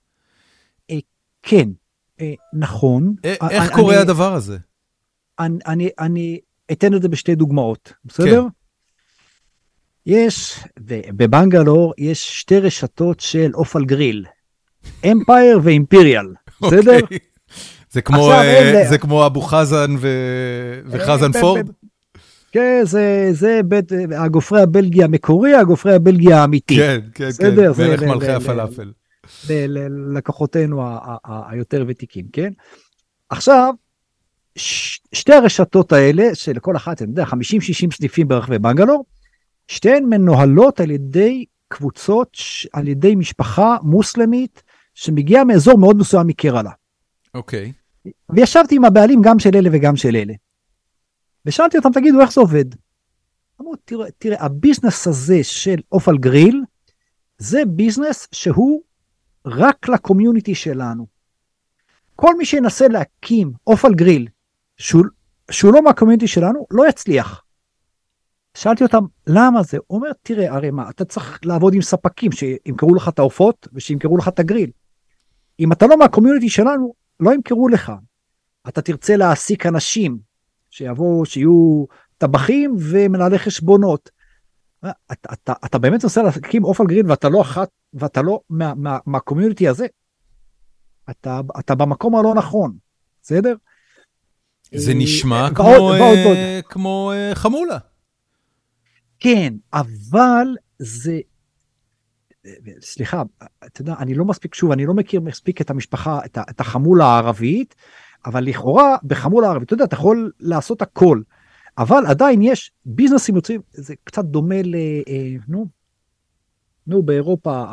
אה, כן, נכון. איך אני, קורה הדבר הזה? אני, אני, אני אתן את זה בשתי דוגמאות, בסדר? כן. יש, בבנגלור יש שתי רשתות של אופל גריל, אמפייר ואימפיריאל, בסדר? אוקיי. זה כמו, uh, זה כמו אבו חזן ו... וחזן פורד? כן, זה, זה בית, הגופרי הבלגי המקורי, הגופרי הבלגי האמיתי. כן, כן, בסדר? כן, מלך מלכי הפלאפל. ללקוחותינו היותר ותיקים, כן? עכשיו, שתי הרשתות האלה, שלכל אחת, אני יודע, 50-60 סניפים ברחבי בנגלור, שתיהן מנוהלות על ידי קבוצות, על ידי משפחה מוסלמית שמגיעה מאזור מאוד מסוים מקרלה. אוקיי. Okay. וישבתי עם הבעלים גם של אלה וגם של אלה. ושאלתי אותם, תגידו, איך זה עובד? אמרו, תראה, תראה, ה business הזה של עוף על גריל, זה business שהוא רק ל community שלנו. כל מי שינסה להקים עוף על גריל, שהוא, שהוא לא מה community שלנו, לא יצליח. שאלתי אותם, למה זה? הוא אומר, תראה, הרי מה, אתה צריך לעבוד עם ספקים שימכרו לך את העופות ושימכרו לך את הגריל. אם אתה לא מה community שלנו, לא ימכרו לך. אתה תרצה להעסיק אנשים שיבואו, שיהיו טבחים ומנהלי חשבונות. אתה, אתה, אתה באמת רוצה להקים עוף על גריל ואתה לא אחת, ואתה לא מה, מה, מה community הזה. אתה, אתה במקום הלא נכון, בסדר? זה אה, נשמע כמו. אה, כמו אה, חמולה. כן, אבל זה, סליחה, אתה יודע, אני לא מספיק, שוב, אני לא מכיר מספיק את המשפחה, את, את החמולה הערבית, אבל לכאורה בחמולה הערבית, אתה יודע, אתה יכול לעשות הכל, אבל עדיין יש ביזנסים יוצאים, זה קצת דומה ל... אה, נו, נו, באירופה,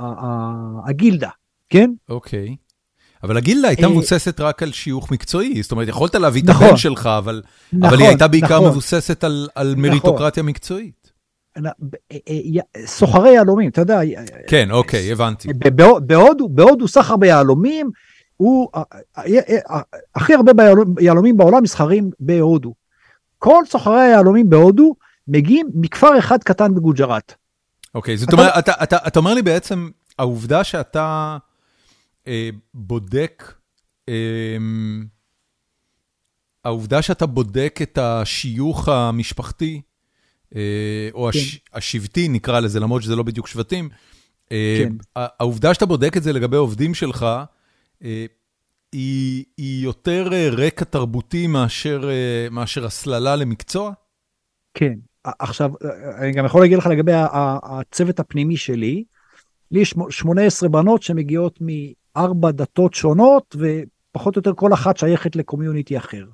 הגילדה, כן? אוקיי. אבל הגילדה הייתה מבוססת רק על שיוך מקצועי, זאת אומרת, יכולת להביא את נכון. הבן שלך, אבל אבל נכון, היא הייתה בעיקר נכון. מבוססת על על מריטוקרטיה מקצועית. אה, אה, סוחרי יהלומים, אתה יודע, כן, אוקיי, הבנתי. בהודו, סחר ביהלומים, הוא, אה, אה, אה, הכי הרבה יהלומים בעולם נסחרים בהודו. כל סוחרי היהלומים בהודו מגיעים מכפר אחד קטן בגוג'ראט. אוקיי, זאת אומרת, אתה, אתה, אתה אומר לי בעצם, העובדה שאתה אה, בודק, אה, העובדה שאתה בודק את השיוך המשפחתי, אה, או הש, השבטי, נקרא לזה, למרות שזה לא בדיוק שבטים, אה, כן. העובדה שאתה בודק את זה לגבי עובדים שלך, אה, היא, היא יותר אה, רקע תרבותי מאשר, אה, מאשר הסללה למקצוע? כן. עכשיו, אה, אני גם יכול להגיד לך לגבי הצוות הפנימי שלי, לי יש שמ- 18 בנות שמגיעות מארבע דתות שונות, ופחות או יותר כל אחת שייכת לקומיוניטי אחר.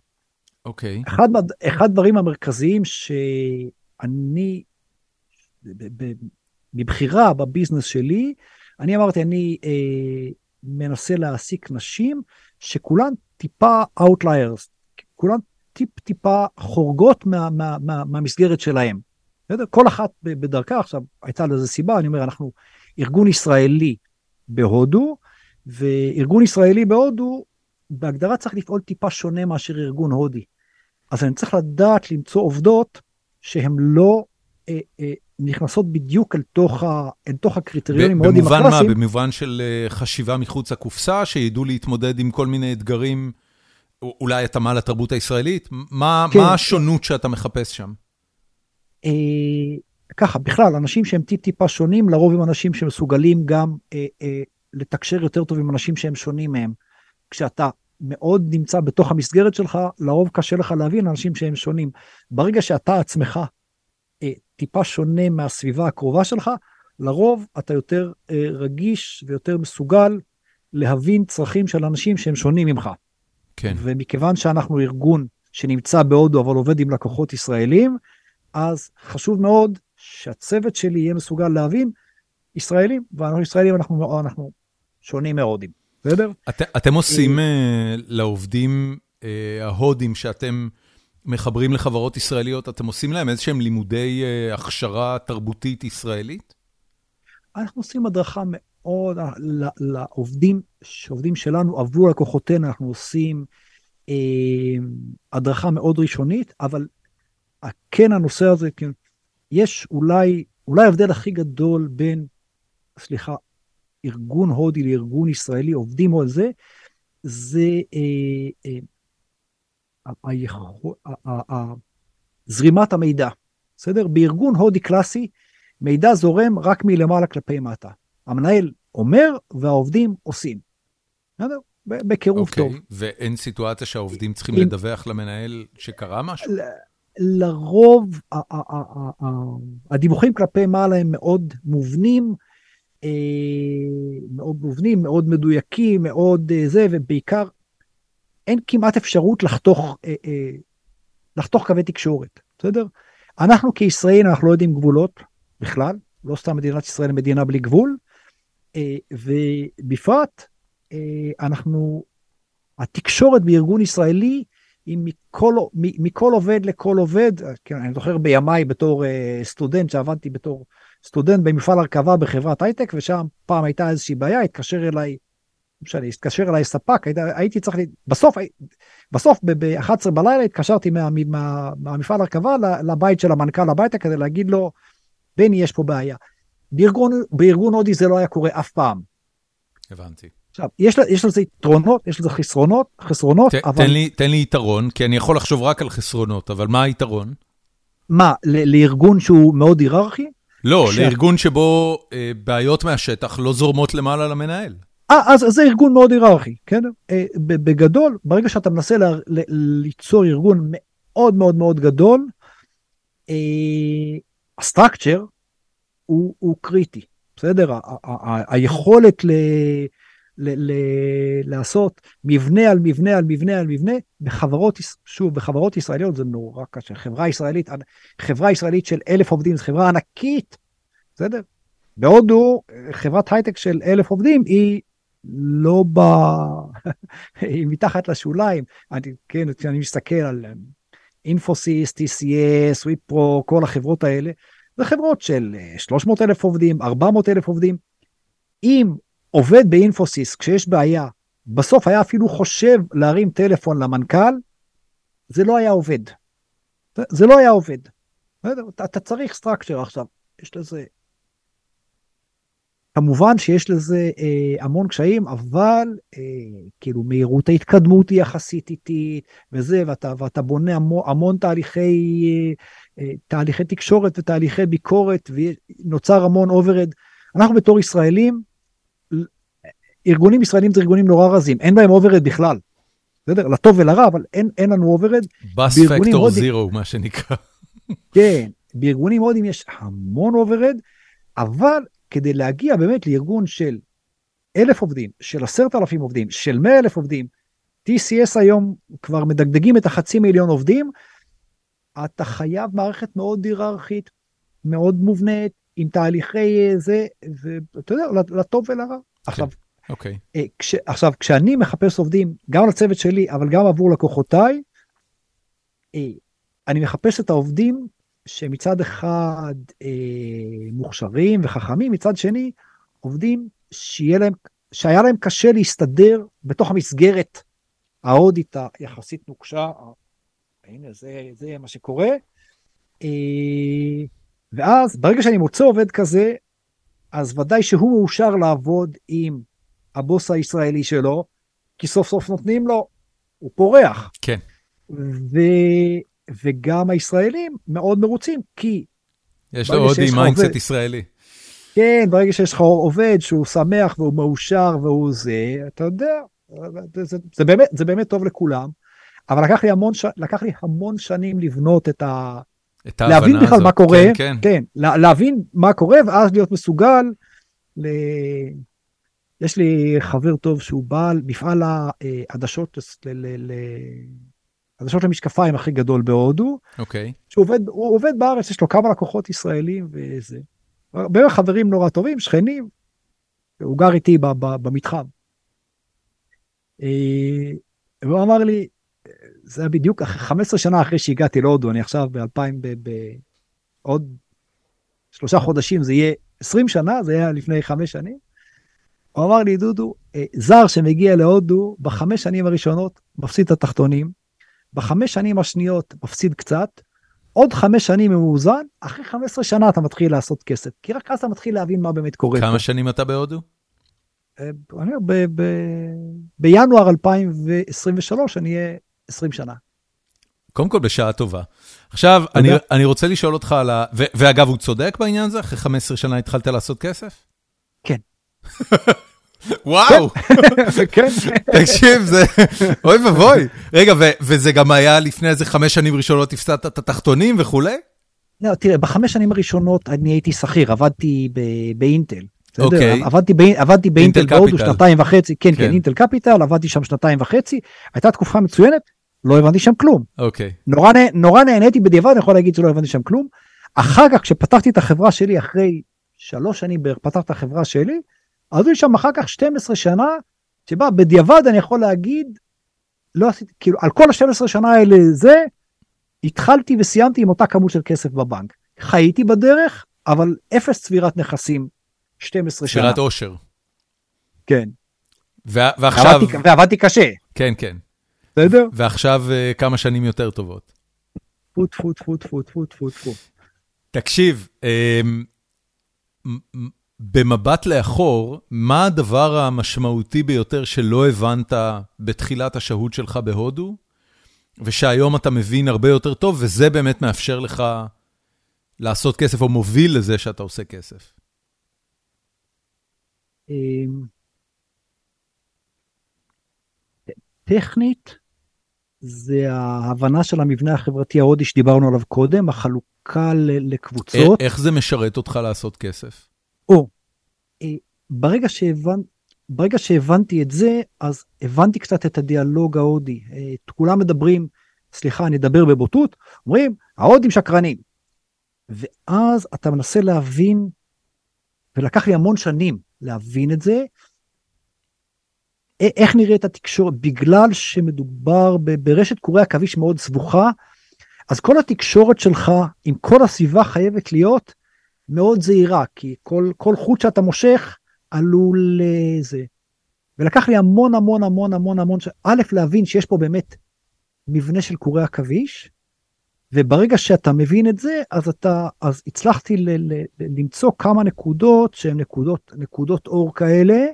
אוקיי. אחד, מה- אחד הדברים המרכזיים שאני, ב- מבחירה בביזנס שלי, אני אמרתי, אני אה, מנסה להעסיק נשים שכולן טיפה Outliers, כולן טיפ-טיפה חורגות מה, מה, מה, מהמסגרת שלהם. כל אחת בדרכה, עכשיו, הייתה לזה סיבה, אני אומר, אנחנו ארגון ישראלי בהודו, וארגון ישראלי בהודו, בהגדרה צריך לפעול טיפה שונה מאשר ארגון הודי. אז אני צריך לדעת למצוא עובדות שהן לא אה, אה, נכנסות בדיוק אל תוך, ה, אל תוך הקריטריונים ההודיים במובן מה? במובן של אה, חשיבה מחוץ לקופסה, שידעו להתמודד עם כל מיני אתגרים, אולי התאמה לתרבות הישראלית? מה כן. מה השונות שאתה מחפש שם? אה, ככה, בכלל, אנשים שהם טיפ-טיפה שונים, לרוב הם אנשים שמסוגלים גם אה, אה, לתקשר יותר טוב עם אנשים שהם שונים מהם. כשאתה מאוד נמצא בתוך המסגרת שלך, לרוב קשה לך להבין אנשים שהם שונים. ברגע שאתה עצמך אה, טיפה שונה מהסביבה הקרובה שלך, לרוב אתה יותר אה, רגיש ויותר מסוגל להבין צרכים של אנשים שהם שונים ממך. כן. ומכיוון שאנחנו ארגון שנמצא בהודו אבל עובד עם לקוחות ישראלים, אז חשוב מאוד שהצוות שלי יהיה מסוגל להבין ישראלים, ואנחנו ישראלים אנחנו, אנחנו שונים מהודים, בסדר? את, אתם עושים אה, לעובדים אה, ההודים שאתם מחברים לחברות ישראליות, אתם עושים להם איזה שהם לימודי אה, הכשרה תרבותית ישראלית? אנחנו עושים הדרכה מאוד לעובדים, שעובדים שלנו עבור לקוחותינו, אנחנו עושים אה, הדרכה מאוד ראשונית, אבל כן הנושא הזה, כן, יש אולי, אולי ההבדל הכי גדול בין, סליחה, ארגון הודי לארגון ישראלי, עובדים על זה, זה אה, אה, זרימת המידע, בסדר? בארגון הודי קלאסי, מידע זורם רק מלמעלה כלפי מטה. המנהל אומר והעובדים עושים. בסדר? בקירוב טוב. אוקיי, ואין סיטואציה שהעובדים צריכים אם- לדווח למנהל שקרה משהו? ל- לרוב הדיווחים כלפי מעלה הם מאוד מובנים, מאוד מובנים, מאוד מדויקים, מאוד אה, זה, ובעיקר אין כמעט אפשרות לחתוך, אה, אה, לחתוך קווי תקשורת, בסדר? אנחנו כישראלים אנחנו לא יודעים גבולות בכלל, לא סתם מדינת ישראל היא מדינה בלי גבול, אה, ובפרט אה, אנחנו, התקשורת בארגון ישראלי היא מכל, מכל עובד לכל עובד, כן, אני זוכר בימיי בתור אה, סטודנט, שעבדתי בתור סטודנט במפעל הרכבה בחברת הייטק, ושם פעם הייתה איזושהי בעיה, התקשר אליי, לא משנה, התקשר אליי ספק, היית, הייתי צריך, בסוף, בסוף ב-11 בלילה התקשרתי מה, מה, מהמפעל הרכבה לבית של המנכ"ל הביתה כדי להגיד לו, בני, יש פה בעיה. בארגון, בארגון הודי זה לא היה קורה אף פעם. הבנתי. עכשיו, יש, יש לזה יתרונות, יש לזה חסרונות, חסרונות, ת, אבל תן, לי, תן לי יתרון, כי אני יכול לחשוב רק על חסרונות, אבל מה היתרון? מה, ל- לארגון שהוא מאוד היררכי? לא, כש- לארגון שבו אה, בעיות מהשטח לא זורמות למעלה למנהל. אה, אז זה ארגון מאוד היררכי, כן? אה, בגדול, ברגע שאתה מנסה ל- ל- ליצור ארגון מאוד מאוד מאוד גדול, אה, הסטרקצ'ר הוא, הוא קריטי, בסדר? ה- ה- ה- היכולת ל... ל- ל- לעשות מבנה על מבנה על מבנה על מבנה בחברות, שוב, בחברות ישראליות זה נורא קשה. חברה ישראלית, חברה ישראלית של אלף עובדים זו חברה ענקית, בסדר? בהודו, חברת הייטק של אלף עובדים היא לא, ב... היא מתחת לשוליים. אני, כן, כשאני מסתכל על אינפוסיס, TCS, ויפרו, כל החברות האלה, זה חברות של 300 אלף עובדים, 400 אלף עובדים. אם עובד באינפוסיס, כשיש בעיה, בסוף היה אפילו חושב להרים טלפון למנכ"ל, זה לא היה עובד. זה לא היה עובד. אתה צריך סטרקצ'ר עכשיו, יש לזה... כמובן שיש לזה אה, המון קשיים, אבל אה, כאילו מהירות ההתקדמות היא יחסית איטית וזה, ואתה, ואתה בונה המון, המון תהליכי, אה, אה, תהליכי תקשורת ותהליכי ביקורת, ונוצר המון overhead. אנחנו בתור ישראלים, ארגונים ישראלים זה ארגונים נורא רזים, אין בהם overhead בכלל. בסדר? לטוב ולרע, אבל אין, אין לנו overhead. bus factor zero, מה שנקרא. כן, בארגונים הודים יש המון overhead, אבל כדי להגיע באמת לארגון של אלף עובדים, של עשרת אלפים עובדים, של מאה אלף עובדים, TCS היום כבר מדגדגים את החצי מיליון עובדים, אתה חייב מערכת מאוד היררכית, מאוד מובנית, עם תהליכי זה, ואתה יודע, לטוב ולרע. עכשיו, אוקיי. Okay. אה, כש, עכשיו, כשאני מחפש עובדים, גם לצוות שלי, אבל גם עבור לקוחותיי, אה, אני מחפש את העובדים שמצד אחד אה, מוכשרים וחכמים, מצד שני עובדים שיהיה להם, שהיה להם קשה להסתדר בתוך המסגרת ההודית היחסית נוקשה. הנה, זה, זה מה שקורה. אה, ואז ברגע שאני מוצא עובד כזה, אז ודאי שהוא מאושר לעבוד עם הבוס הישראלי שלו, כי סוף סוף נותנים לו, הוא פורח. כן. ו... וגם הישראלים מאוד מרוצים, כי... יש לו עוד mindset ישראלי. כן, ברגע שיש לך עובד שהוא שמח והוא מאושר והוא זה, אתה יודע, זה, זה, באמת, זה באמת טוב לכולם, אבל לקח לי המון, ש... לקח לי המון שנים לבנות את ה... את ההבנה להבין בכלל הזאת. מה קורה, כן, כן. כן, לה, להבין מה קורה ואז להיות מסוגל ל... יש לי חבר טוב שהוא בעל מפעל העדשות ל... ל... ל... עדשות למשקפיים הכי גדול בהודו. אוקיי. שהוא עובד, הוא עובד בארץ, יש לו כמה לקוחות ישראלים וזה. בערך חברים נורא טובים, שכנים. הוא גר איתי ב, ב, במתחם. אה, והוא אמר לי, זה היה בדיוק 15 שנה אחרי שהגעתי להודו, אני עכשיו ב-2000, בעוד שלושה חודשים זה יהיה 20 שנה, זה היה לפני חמש שנים. הוא אמר לי, דודו, אה, זר שמגיע להודו בחמש שנים הראשונות מפסיד את התחתונים, בחמש שנים השניות מפסיד קצת, עוד חמש שנים מאוזן, אחרי 15 שנה אתה מתחיל לעשות כסף, כי רק אז אתה מתחיל להבין מה באמת קורה. כמה פה. שנים אתה בהודו? אה, אני אומר, ב- ב- בינואר 2023 אני אהיה 20 שנה. קודם כל, בשעה טובה. עכשיו, אני, אני רוצה לשאול אותך על ה... ו- ואגב, הוא צודק בעניין הזה? אחרי 15 שנה התחלת לעשות כסף? וואו, כן. תקשיב, זה... אוי ואבוי. רגע, וזה גם היה לפני איזה חמש שנים ראשונות הפסדת את התחתונים וכולי? לא, תראה, בחמש שנים הראשונות אני הייתי שכיר, עבדתי באינטל. אוקיי. עבדתי, באינטל אינטל בהודו. שנתיים וחצי, כן, כן. כן, אינטל קפיטל, עבדתי שם שנתיים וחצי, הייתה תקופה מצוינת, לא הבנתי שם כלום. אוקיי. נורא נהניתי בדיעבד, אני יכול להגיד שלא הבנתי שם כלום. אחר כך, כשפתחתי את החברה שלי, אחרי שלוש שנים בערך פתחתי את החברה שלי, אז היו שם אחר כך 12 שנה, שבה בדיעבד אני יכול להגיד, לא עשיתי, כאילו, על כל ה-12 שנה האלה זה, התחלתי וסיימתי עם אותה כמות של כסף בבנק. חייתי בדרך, אבל אפס צבירת נכסים 12 שנה. צבירת עושר. כן. ו- ועכשיו... ועבדתי, ועבדתי קשה, כן, כן. בסדר? ועכשיו אה, כמה שנים יותר טובות. טפו טפו טפו טפו טפו טפו. תקשיב, אמ, במבט לאחור, מה הדבר המשמעותי ביותר שלא הבנת בתחילת השהות שלך בהודו, ושהיום אתה מבין הרבה יותר טוב, וזה באמת מאפשר לך לעשות כסף, או מוביל לזה שאתה עושה כסף? אמ, טכנית, זה ההבנה של המבנה החברתי ההודי שדיברנו עליו קודם, החלוקה לקבוצות. איך זה משרת אותך לעשות כסף? או, אה, ברגע, שהבנ... ברגע שהבנתי את זה, אז הבנתי קצת את הדיאלוג ההודי. אה, כולם מדברים, סליחה, אני אדבר בבוטות, אומרים, ההודים שקרנים. ואז אתה מנסה להבין, ולקח לי המון שנים להבין את זה, איך נראית התקשורת, בגלל שמדובר ברשת קורי עכביש מאוד סבוכה, אז כל התקשורת שלך עם כל הסביבה חייבת להיות מאוד זהירה, כי כל, כל חוט שאתה מושך עלול לזה. ולקח לי המון המון המון המון המון, א', להבין שיש פה באמת מבנה של קורי עכביש, וברגע שאתה מבין את זה, אז אתה, אז הצלחתי ל, ל, ל, למצוא כמה נקודות שהן נקודות, נקודות אור כאלה,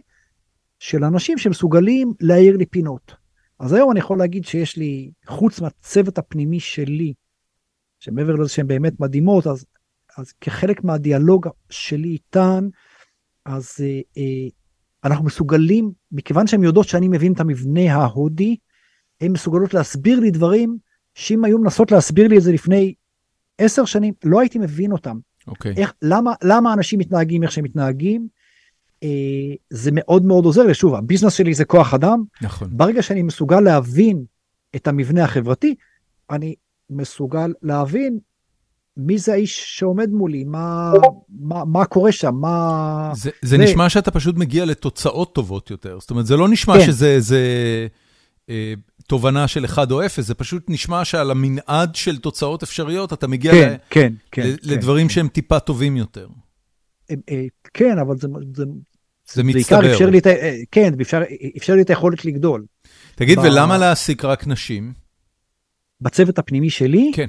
של אנשים שמסוגלים להעיר לי פינות. אז היום אני יכול להגיד שיש לי, חוץ מהצוות הפנימי שלי, שמעבר לזה שהן באמת מדהימות, אז, אז כחלק מהדיאלוג שלי איתן, אז אה, אה, אנחנו מסוגלים, מכיוון שהן יודעות שאני מבין את המבנה ההודי, הן מסוגלות להסביר לי דברים שאם היו מנסות להסביר לי את זה לפני עשר שנים, לא הייתי מבין אותם. אוקיי. איך, למה, למה אנשים מתנהגים איך שהם מתנהגים? אה, זה מאוד מאוד עוזר לי. שוב, הביזנס שלי זה כוח אדם. נכון. ברגע שאני מסוגל להבין את המבנה החברתי, אני מסוגל להבין מי זה האיש שעומד מולי, מה, מה, מה קורה שם, מה... זה, זה ו... נשמע שאתה פשוט מגיע לתוצאות טובות יותר. זאת אומרת, זה לא נשמע כן. שזה זה, אה, תובנה של 1 או 0, זה פשוט נשמע שעל המנעד של תוצאות אפשריות אתה מגיע כן, ל... כן, כן, לדברים כן, שהם כן. טיפה טובים יותר. אה, אה, כן, אבל זה... זה, זה מצטבר. אפשר לי את, אה, כן, אפשר, אפשר לי את היכולת לגדול. תגיד, ב... ולמה להעסיק רק נשים? בצוות הפנימי שלי? כן.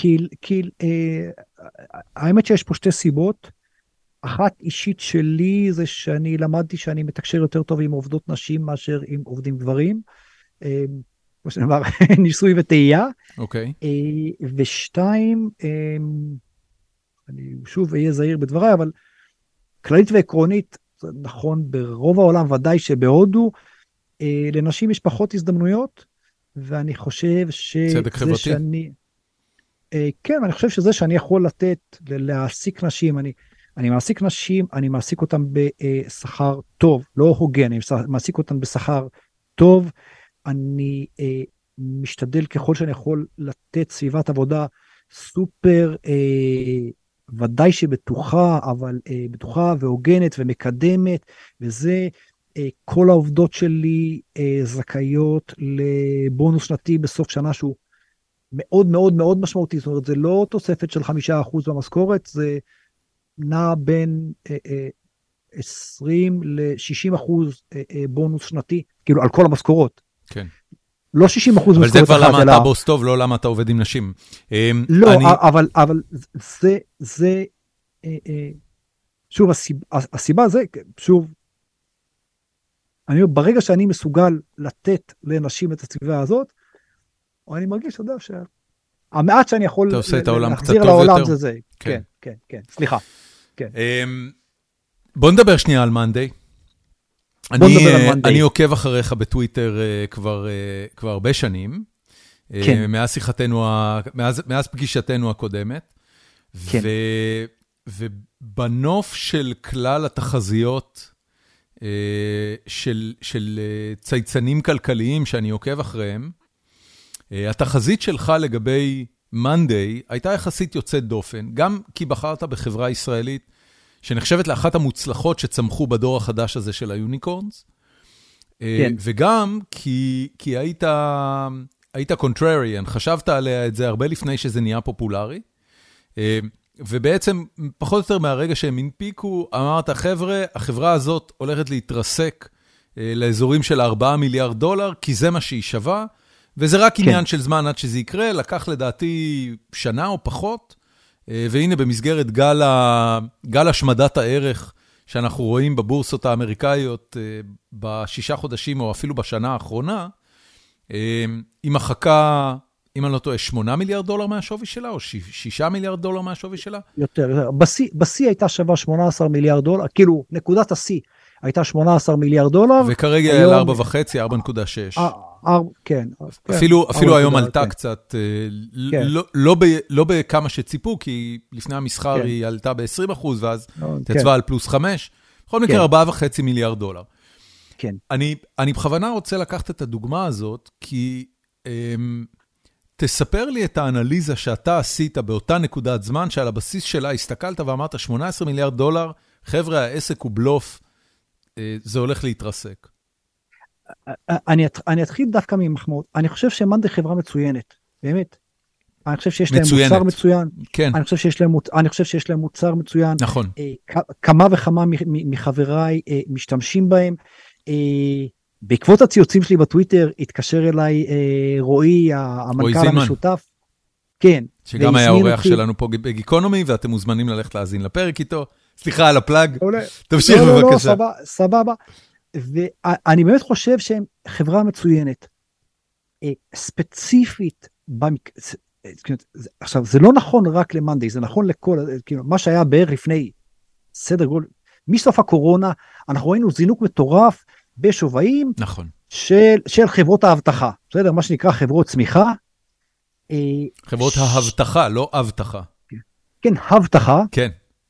כי, כי אה, האמת שיש פה שתי סיבות. אחת אישית שלי זה שאני למדתי שאני מתקשר יותר טוב עם עובדות נשים מאשר עם עובדים גברים. אה, כמו שנאמר, ניסוי וטעייה. אוקיי. Okay. אה, ושתיים, אה, אני שוב אהיה זהיר בדבריי, אבל כללית ועקרונית, זה נכון ברוב העולם, ודאי שבהודו, לנשים יש פחות הזדמנויות, ואני חושב שזה צדק חברתי. שאני... כן, אני חושב שזה שאני יכול לתת, להעסיק נשים, אני, אני מעסיק נשים, אני מעסיק אותן בשכר טוב, לא הוגן, אני מעסיק אותן בשכר טוב, אני אה, משתדל ככל שאני יכול לתת סביבת עבודה סופר, אה, ודאי שבטוחה, אבל אה, בטוחה והוגנת ומקדמת, וזה, אה, כל העובדות שלי אה, זכאיות לבונוס שנתי בסוף שנה שהוא מאוד מאוד מאוד משמעותי, זאת אומרת, זה לא תוספת של חמישה אחוז במשכורת, זה נע בין אה, אה, 20 ל-60 אחוז אה, אה, בונוס שנתי, כאילו על כל המשכורות. כן. לא 60 אחוז אבל זה כבר למה אתה בוס טוב, לא למה אתה עובד עם נשים. אמ, לא, אני... אבל, אבל זה, זה, אה, אה, שוב, הסיבה, הסיבה זה, שוב, אני אומר, ברגע שאני מסוגל לתת לנשים את הסביבה הזאת, אני מרגיש, אתה יודע, שהמעט שאני יכול להחזיר לעולם זה זה. כן, כן, כן, סליחה. כן. אמ, בוא נדבר שנייה על מאנדיי. אני, אה, אני עוקב אחריך בטוויטר uh, כבר, uh, כבר הרבה שנים. כן. Uh, מאז שיחתנו, מאז, מאז פגישתנו הקודמת. כן. ו, ובנוף של כלל התחזיות של, של צייצנים כלכליים שאני עוקב אחריהם, התחזית שלך לגבי מאנדיי הייתה יחסית יוצאת דופן, גם כי בחרת בחברה ישראלית שנחשבת לאחת המוצלחות שצמחו בדור החדש הזה של היוניקורנס. אה, כן. וגם כי, כי היית, היית contrarian, חשבת עליה את זה הרבה לפני שזה נהיה פופולרי. אה, ובעצם, פחות או יותר מהרגע שהם הנפיקו, אמרת, חבר'ה, החברה הזאת הולכת להתרסק אה, לאזורים של 4 מיליארד דולר, כי זה מה שהיא שווה, וזה רק כן. עניין של זמן עד שזה יקרה, לקח לדעתי שנה או פחות. אה, והנה, במסגרת גל, ה... גל השמדת הערך שאנחנו רואים בבורסות האמריקאיות אה, בשישה חודשים, או אפילו בשנה האחרונה, אה, היא מחקה, אם אני לא טועה, 8 מיליארד דולר מהשווי שלה, או 6 מיליארד דולר מהשווי שלה? יותר, בשיא הייתה שווה 18 מיליארד דולר, כאילו, נקודת השיא הייתה 18 מיליארד דולר. וכרגע היא על 4.5, 4.6. כן. אפילו, אפילו היום עלתה כן. קצת, אה, כן. לא, לא, לא בכמה שציפו, כי לפני המסחר כן. היא עלתה ב-20 אחוז, ואז התייצבה כן. על פלוס 5. בכל מקרה, כן. 4.5 מיליארד דולר. כן. אני, אני בכוונה רוצה לקחת את הדוגמה הזאת, כי אמ, תספר לי את האנליזה שאתה עשית באותה נקודת זמן, שעל הבסיס שלה הסתכלת ואמרת, 18 מיליארד דולר, חבר'ה, העסק הוא בלוף, אה, זה הולך להתרסק. אני, אני אתחיל דווקא ממחמאות. אני חושב שמאנדי חברה מצוינת, באמת. אני חושב שיש להם מצוינת. מוצר מצוין. כן, אני חושב שיש להם, אני חושב שיש להם מוצר מצוין. נכון. אה, כמה וכמה מחבריי אה, משתמשים בהם. אה, בעקבות הציוצים שלי בטוויטר התקשר אליי אה, רועי, המנכ"ל. המשותף. כן. שגם היה אורח אותי- שלנו פה בגיקונומי, ואתם מוזמנים ללכת להאזין לפרק איתו. סליחה על הפלאג. תמשיך לא, לא, לא, בבקשה. סבבה, סבבה. ואני באמת חושב שהם חברה מצוינת. אה, ספציפית, במק... אה, עכשיו, זה לא נכון רק למאנדי, זה נכון לכל, אה, כאילו, מה שהיה בערך לפני סדר גודל, מסוף הקורונה, אנחנו ראינו זינוק מטורף בשווים נכון. של, של חברות האבטחה, בסדר? מה שנקרא חברות צמיחה. חברות ש- האבטחה, לא אבטחה. כן, הבטחה, כן,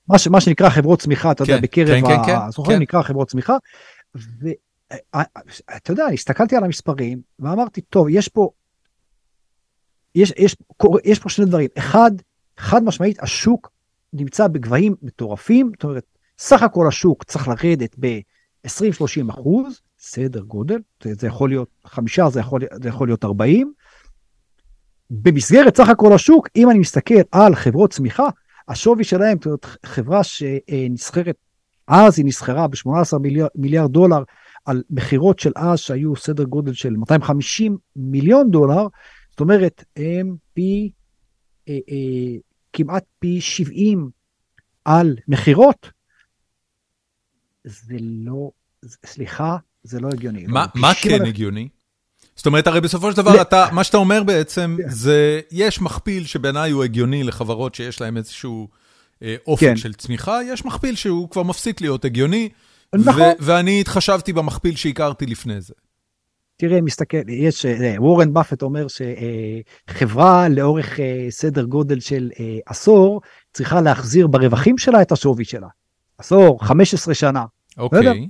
מה, ש, מה שנקרא חברות צמיחה, אתה כן, יודע, בקרב כן, כן, כן, הסוחרים כן. נקרא חברות צמיחה. ואתה יודע, הסתכלתי על המספרים ואמרתי, טוב, יש פה, יש, יש, יש פה שני דברים. אחד, חד משמעית, השוק נמצא בגבהים מטורפים, זאת אומרת, סך הכל השוק צריך לרדת ב-20-30 אחוז, סדר גודל, זה, זה יכול להיות חמישה, זה יכול, זה יכול להיות 40. במסגרת סך הכל השוק, אם אני מסתכל על חברות צמיחה, השווי שלהם, זאת אומרת, חברה שנסחרת, אז היא נסחרה ב-18 מיליארד, מיליארד דולר על מכירות של אז שהיו סדר גודל של 250 מיליון דולר, זאת אומרת, הם פי, אה, אה, כמעט פי 70 על מכירות. זה לא, סליחה, זה לא הגיוני. אבל מה 90 כן הגיוני? זאת אומרת, הרי בסופו של דבר, לא. אתה, מה שאתה אומר בעצם, כן. זה, יש מכפיל שבעיניי הוא הגיוני לחברות שיש להן איזשהו אופק כן. של צמיחה, יש מכפיל שהוא כבר מפסיק להיות הגיוני, נכון. ואני התחשבתי במכפיל שהכרתי לפני זה. תראה, מסתכל, יש, אה, וורן באפט אומר שחברה לאורך אה, סדר גודל של אה, עשור צריכה להחזיר ברווחים שלה את השווי שלה. עשור, 15 שנה. אוקיי,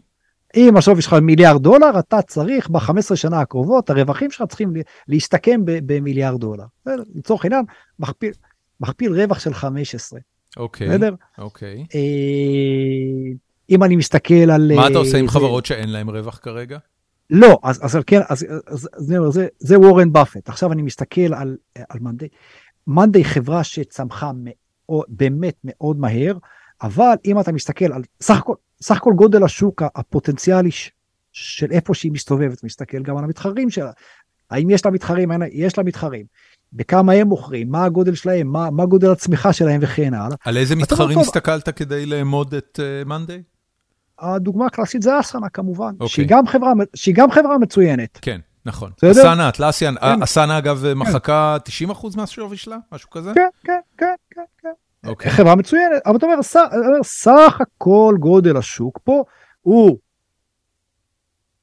אם השווי שלך מיליארד דולר, אתה צריך ב-15 שנה הקרובות, הרווחים שלך צריכים לה- להסתכם במיליארד דולר. לצורך העניין, מכפיל, מכפיל רווח של 15, אוקיי, בסדר? אוקיי. אה, אם אני מסתכל על... מה אתה אה, עושה עם חברות שאין להן רווח כרגע? לא, אז, אז על כן, אז, אז, אז זה, זה, זה וורן באפט. עכשיו אני מסתכל על, על מאנדי. מאנדי היא חברה שצמחה מאוד, באמת מאוד מהר, אבל אם אתה מסתכל על סך הכל, סך הכל גודל השוק הפוטנציאלי ש- של איפה שהיא מסתובבת, מסתכל גם על המתחרים שלה. האם יש לה מתחרים? אין, יש לה מתחרים. בכמה הם מוכרים, מה הגודל שלהם, מה, מה גודל הצמיחה שלהם וכן הלאה. על איזה מתחרים טוב. הסתכלת כדי לאמוד את מאנדיי? הדוגמה הקלאסית זה אסנה כמובן, אוקיי. שהיא, גם חברה, שהיא גם חברה מצוינת. כן, נכון. אסנה, אטלסיאן, כן. אסנה אגב מחקה 90% מהשווי שלה? משהו כזה? כן, כן, כן, כן, כן. אוקיי. חברה מצוינת, אבל אתה אומר, סך, אומר, סך הכל גודל השוק פה הוא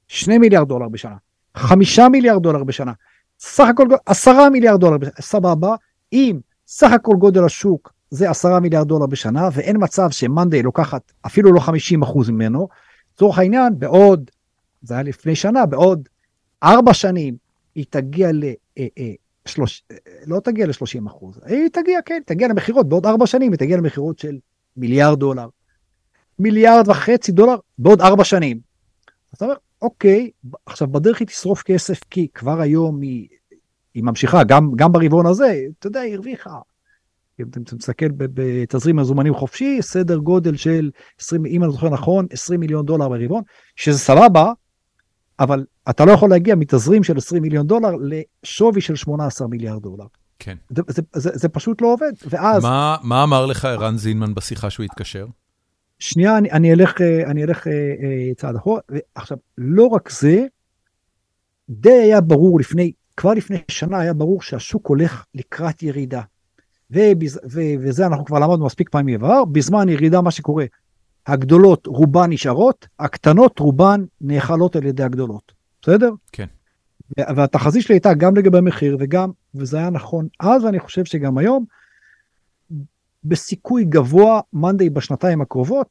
2 מיליארד דולר בשנה, 5 מיליארד דולר בשנה, סך הכל 10 מיליארד דולר סבבה, אם סך הכל גודל השוק זה 10 מיליארד דולר בשנה, ואין מצב שמאנדיי לוקחת אפילו לא 50 אחוז ממנו, לצורך העניין, בעוד, זה היה לפני שנה, בעוד 4 שנים היא תגיע ל... אה, אה, שלוש, לא תגיע ל-30 אחוז, היא תגיע, כן, תגיע למכירות, בעוד ארבע שנים היא תגיע למכירות של מיליארד דולר. מיליארד וחצי דולר בעוד ארבע שנים. אז אתה אומר, אוקיי, עכשיו בדרך היא תשרוף כסף, כי כבר היום היא, היא ממשיכה, גם, גם ברבעון הזה, אתה יודע, היא הרוויחה. אם אתה מסתכל בתזרים מזומנים חופשי, סדר גודל של 20, אם אני זוכר נכון, 20 מיליון דולר ברבעון, שזה סבבה, אבל אתה לא יכול להגיע מתזרים של 20 מיליון דולר לשווי של 18 מיליארד דולר. כן. זה, זה, זה, זה פשוט לא עובד. ואז, מה- מה אמר לך ערן זינמן בשיחה שהוא התקשר? שנייה, אני, אני אלך, אה, אני אלך אה, אה, צעד אחורה. עכשיו, לא רק זה, די היה ברור לפני, כבר לפני שנה היה ברור שהשוק הולך לקראת ירידה. ובז, ו, וזה אנחנו כבר למדנו מספיק פעמים בעבר, בזמן ירידה מה שקורה, הגדולות רובן נשארות, הקטנות רובן נאכלות על ידי הגדולות. בסדר? כן. והתחזית שלי הייתה גם לגבי מחיר וגם, וזה היה נכון אז ואני חושב שגם היום, בסיכוי גבוה, מאנדיי בשנתיים הקרובות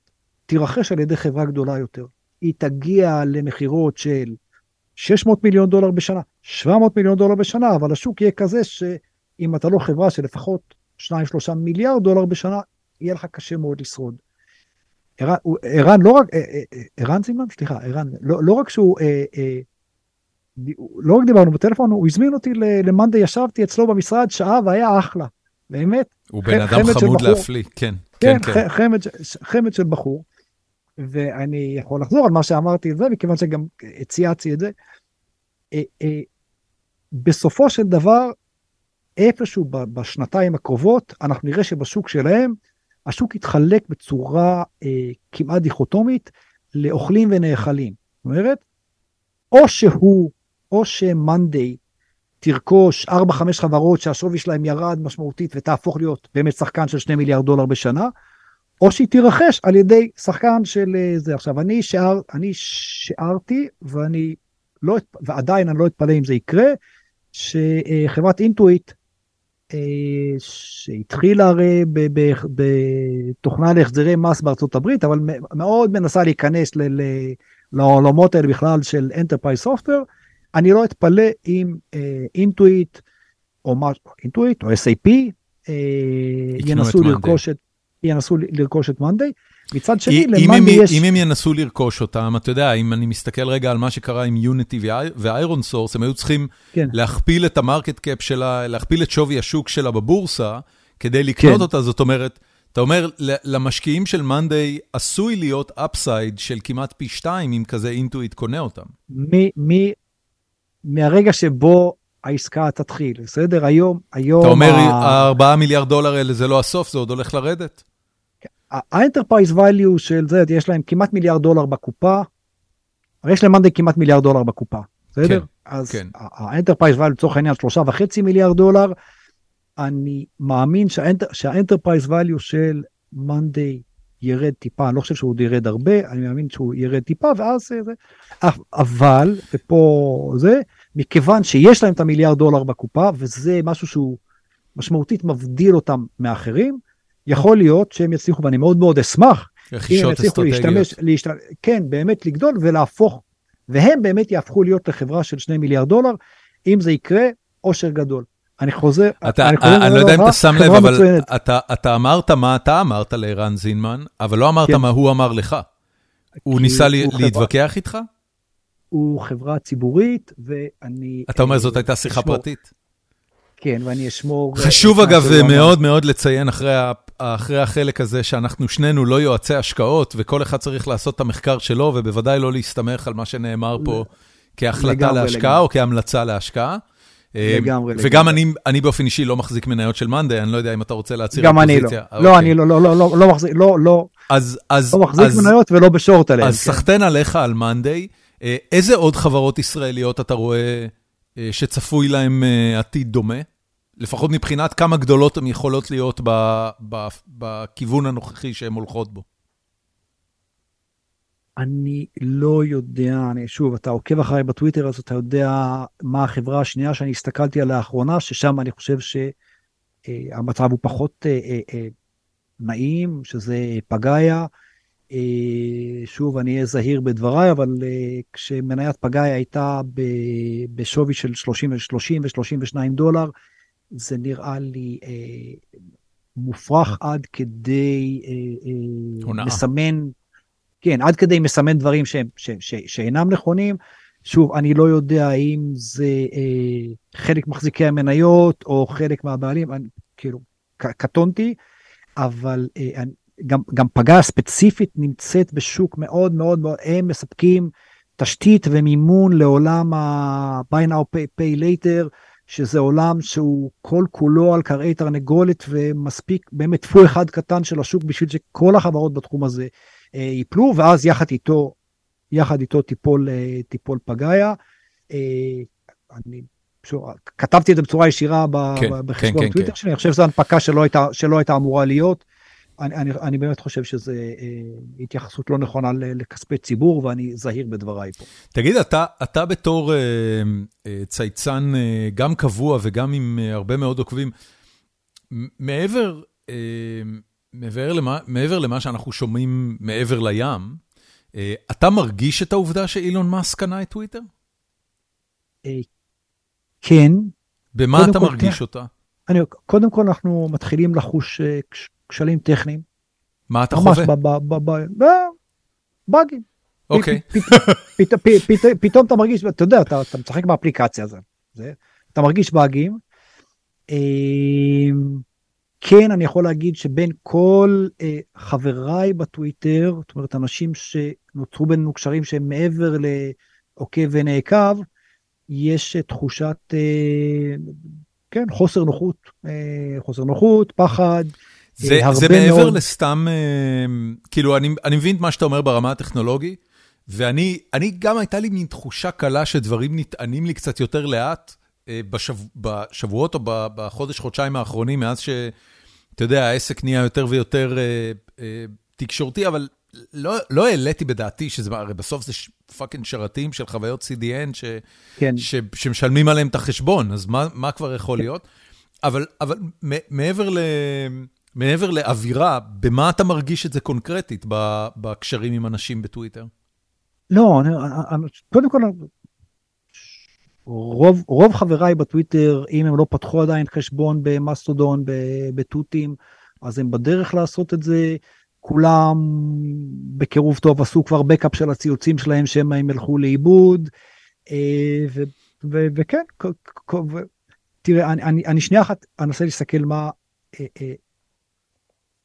תירכש על ידי חברה גדולה יותר. היא תגיע למכירות של 600 מיליון דולר בשנה, 700 מיליון דולר בשנה, אבל השוק יהיה כזה שאם אתה לא חברה של לפחות 2-3 מיליארד דולר בשנה, יהיה לך קשה מאוד לשרוד. ערן, לא רק, אה, אה, אה, ערן זימן? סליחה, ערן, לא, לא רק שהוא אה, אה, לא רק דיברנו בטלפון, הוא הזמין אותי למאנדי, ישבתי אצלו במשרד שעה והיה אחלה, באמת. הוא בן אדם חמוד להפליא, כן, כן, כן. כן. חמד, חמד של בחור. ואני יכול לחזור על מה שאמרתי את זה, מכיוון שגם צייצתי את זה. אה, אה, בסופו של דבר, איפשהו בשנתיים הקרובות, אנחנו נראה שבשוק שלהם, השוק יתחלק בצורה אה, כמעט דיכוטומית לאוכלים ונאכלים. זאת אומרת, או שהוא, או שמאנדיי תרכוש 4-5 חברות שהשווי שלהם ירד משמעותית ותהפוך להיות באמת שחקן של 2 מיליארד דולר בשנה, או שהיא תירכש על ידי שחקן של אה, זה. עכשיו, אני, שער, אני שערתי, ואני לא, ועדיין אני לא אתפלא אם זה יקרה, שחברת אינטואיט, אה, שהתחילה הרי בתוכנה להחזרי מס בארצות הברית, אבל מאוד מנסה להיכנס לעולמות האלה בכלל של Enterprise Software, אני לא אתפלא אם Intuit, או Intuit, או SAP, ינסו לרכוש את... ינסו לרכוש את מאנדיי. מצד שני, למאנדיי יש... אם הם ינסו לרכוש אותם, אתה יודע, אם אני מסתכל רגע על מה שקרה עם יוניטי ואיירון סורס, הם היו צריכים כן. להכפיל את ה market cap שלה, להכפיל את שווי השוק שלה בבורסה, כדי לקנות כן. אותה, זאת אומרת, אתה אומר, למשקיעים של מאנדיי עשוי להיות upside של כמעט פי שתיים, אם כזה Intuit קונה אותם. מי, מי, מהרגע שבו העסקה תתחיל, בסדר? היום, היום... אתה אומר, ה-4 מיליארד דולר האלה זה לא הסוף, זה עוד הולך לרדת? ה enterprise value של זה, יש להם כמעט מיליארד דולר בקופה, הרי יש להם מאנדיי כמעט מיליארד דולר בקופה, בסדר? כן, אז כן. ה enterprise value לצורך העניין שלושה וחצי מיליארד דולר, אני מאמין שה enterprise value של Monday ירד טיפה, אני לא חושב שהוא ירד הרבה, אני מאמין שהוא ירד טיפה, ואז זה, אבל, ופה זה, מכיוון שיש להם את המיליארד דולר בקופה, וזה משהו שהוא משמעותית מבדיל אותם מאחרים, יכול להיות שהם יצליחו, ואני מאוד מאוד אשמח, אם הם יצליחו להשתמש, להשת... כן, באמת לגדול ולהפוך, והם באמת יהפכו להיות לחברה של 2 מיליארד דולר, אם זה יקרה, עושר גדול. אני חוזר, אתה, אני, חוזר אני לא יודע אם אתה שם לב, אבל אתה, אתה אמרת מה אתה אמרת לערן זינמן, אבל לא אמרת כן. מה הוא אמר לך. הוא ניסה הוא להתווכח. איתך? הוא חברה ציבורית, ואני... אתה אומר, זאת הייתה שיחה פרטית. כן, ואני אשמור... חשוב אגב מאוד מאוד לציין אחרי, אחרי החלק הזה, שאנחנו שנינו לא יועצי השקעות, וכל אחד צריך לעשות את המחקר שלו, ובוודאי לא להסתמך על מה שנאמר פה כהחלטה להשקעה או כהמלצה להשקעה. אה, לגמרי. וגם אני, אני באופן אישי לא מחזיק מניות של מאנדיי, אני לא יודע אם אתה רוצה להצהיר גם אני לא. לא, אני לא, לא, לא, לא, לא מחזיק, לא, לא. אז, אז, לא מחזיק אז, מניות ולא בשורט עליהן. אז כן. סחטיין עליך על מאנדיי. אה, איזה עוד חברות ישראליות אתה רואה אה, שצפוי להן עתיד דומה? לפחות מבחינת כמה גדולות הן יכולות להיות בכיוון הנוכחי שהן הולכות בו. אני לא יודע, אני, שוב, אתה עוקב אחריי בטוויטר, אז אתה יודע מה החברה השנייה שאני הסתכלתי עליה לאחרונה, ששם אני חושב שהמצב אה, הוא פחות אה, אה, אה, נעים, שזה פגאיה. אה, שוב, אני אהיה זהיר בדבריי, אבל אה, כשמניית פגאיה הייתה בשווי של 30, 30 ו-32 דולר, זה נראה לי אה, מופרך עד כדי מסמן... כן, עד כדי מסמן דברים ש, ש, ש, שאינם נכונים. שוב, אני לא יודע אם זה אה, חלק מחזיקי המניות או חלק מהבעלים, אני, כאילו, קטונתי, אבל אה, גם, גם פגה ספציפית נמצאת בשוק מאוד מאוד מאוד, הם מספקים תשתית ומימון לעולם ה-buy now pay, pay later, שזה עולם שהוא כל כולו על קרעי תרנגולת ומספיק באמת טפו אחד קטן של השוק בשביל שכל החברות בתחום הזה אה, ייפלו, ואז יחד איתו, יחד איתו תיפול, אה, תיפול פגאיה. אה, אני שוב, כתבתי את זה בצורה ישירה כן, בחשבון כן, טוויטר כן. שלי, אני חושב שזו הנפקה שלא הייתה, שלא הייתה אמורה להיות. אני, אני, אני באמת חושב שזו אה, התייחסות לא נכונה לכספי ציבור, ואני זהיר בדבריי פה. תגיד, אתה, אתה בתור אה, אה, צייצן אה, גם קבוע וגם עם אה, הרבה מאוד עוקבים, מעבר, אה, מעבר למה, מעבר למה שאנחנו שומעים מעבר לים, אה, אתה מרגיש את העובדה שאילון מאסק קנה את טוויטר? אה, כן. במה אתה מרגיש כן. אותה? אני, קודם כל אנחנו מתחילים לחוש כשלים טכניים. מה אתה חווה? באגים. אוקיי. פתאום אתה מרגיש, אתה יודע, אתה משחק באפליקציה הזאת, אתה מרגיש באגים. אמ, כן, אני יכול להגיד שבין כל אה, חבריי בטוויטר, זאת אומרת, אנשים שנוצרו בינינו קשרים שהם מעבר לעוקב ונעקב, יש תחושת, אה, כן, חוסר נוחות, אה, חוסר נוחות, פחד. זה, זה מעבר מאוד... לסתם, אה, כאילו, אני, אני מבין את מה שאתה אומר ברמה הטכנולוגית, ואני אני גם הייתה לי מין תחושה קלה שדברים נטענים לי קצת יותר לאט אה, בשב, בשבועות או בחודש, חודשיים האחרונים, מאז שאתה יודע, העסק נהיה יותר ויותר אה, אה, תקשורתי, אבל לא, לא העליתי בדעתי שזה, הרי בסוף זה פאקינג שרתים של חוויות CDN ש, כן. ש, שמשלמים עליהם את החשבון, אז מה, מה כבר יכול כן. להיות? אבל, אבל מעבר ל... מעבר לאווירה, במה אתה מרגיש את זה קונקרטית בקשרים עם אנשים בטוויטר? לא, אני, אני, קודם כל, רוב, רוב חבריי בטוויטר, אם הם לא פתחו עדיין חשבון במאסטודון, בתותים, אז הם בדרך לעשות את זה. כולם בקירוב טוב עשו כבר בקאפ של הציוצים שלהם שמא הם ילכו לאיבוד. אה, ו, ו, וכן, ו, תראה, אני, אני, אני שנייה אחת אנסה להסתכל מה, אה, אה,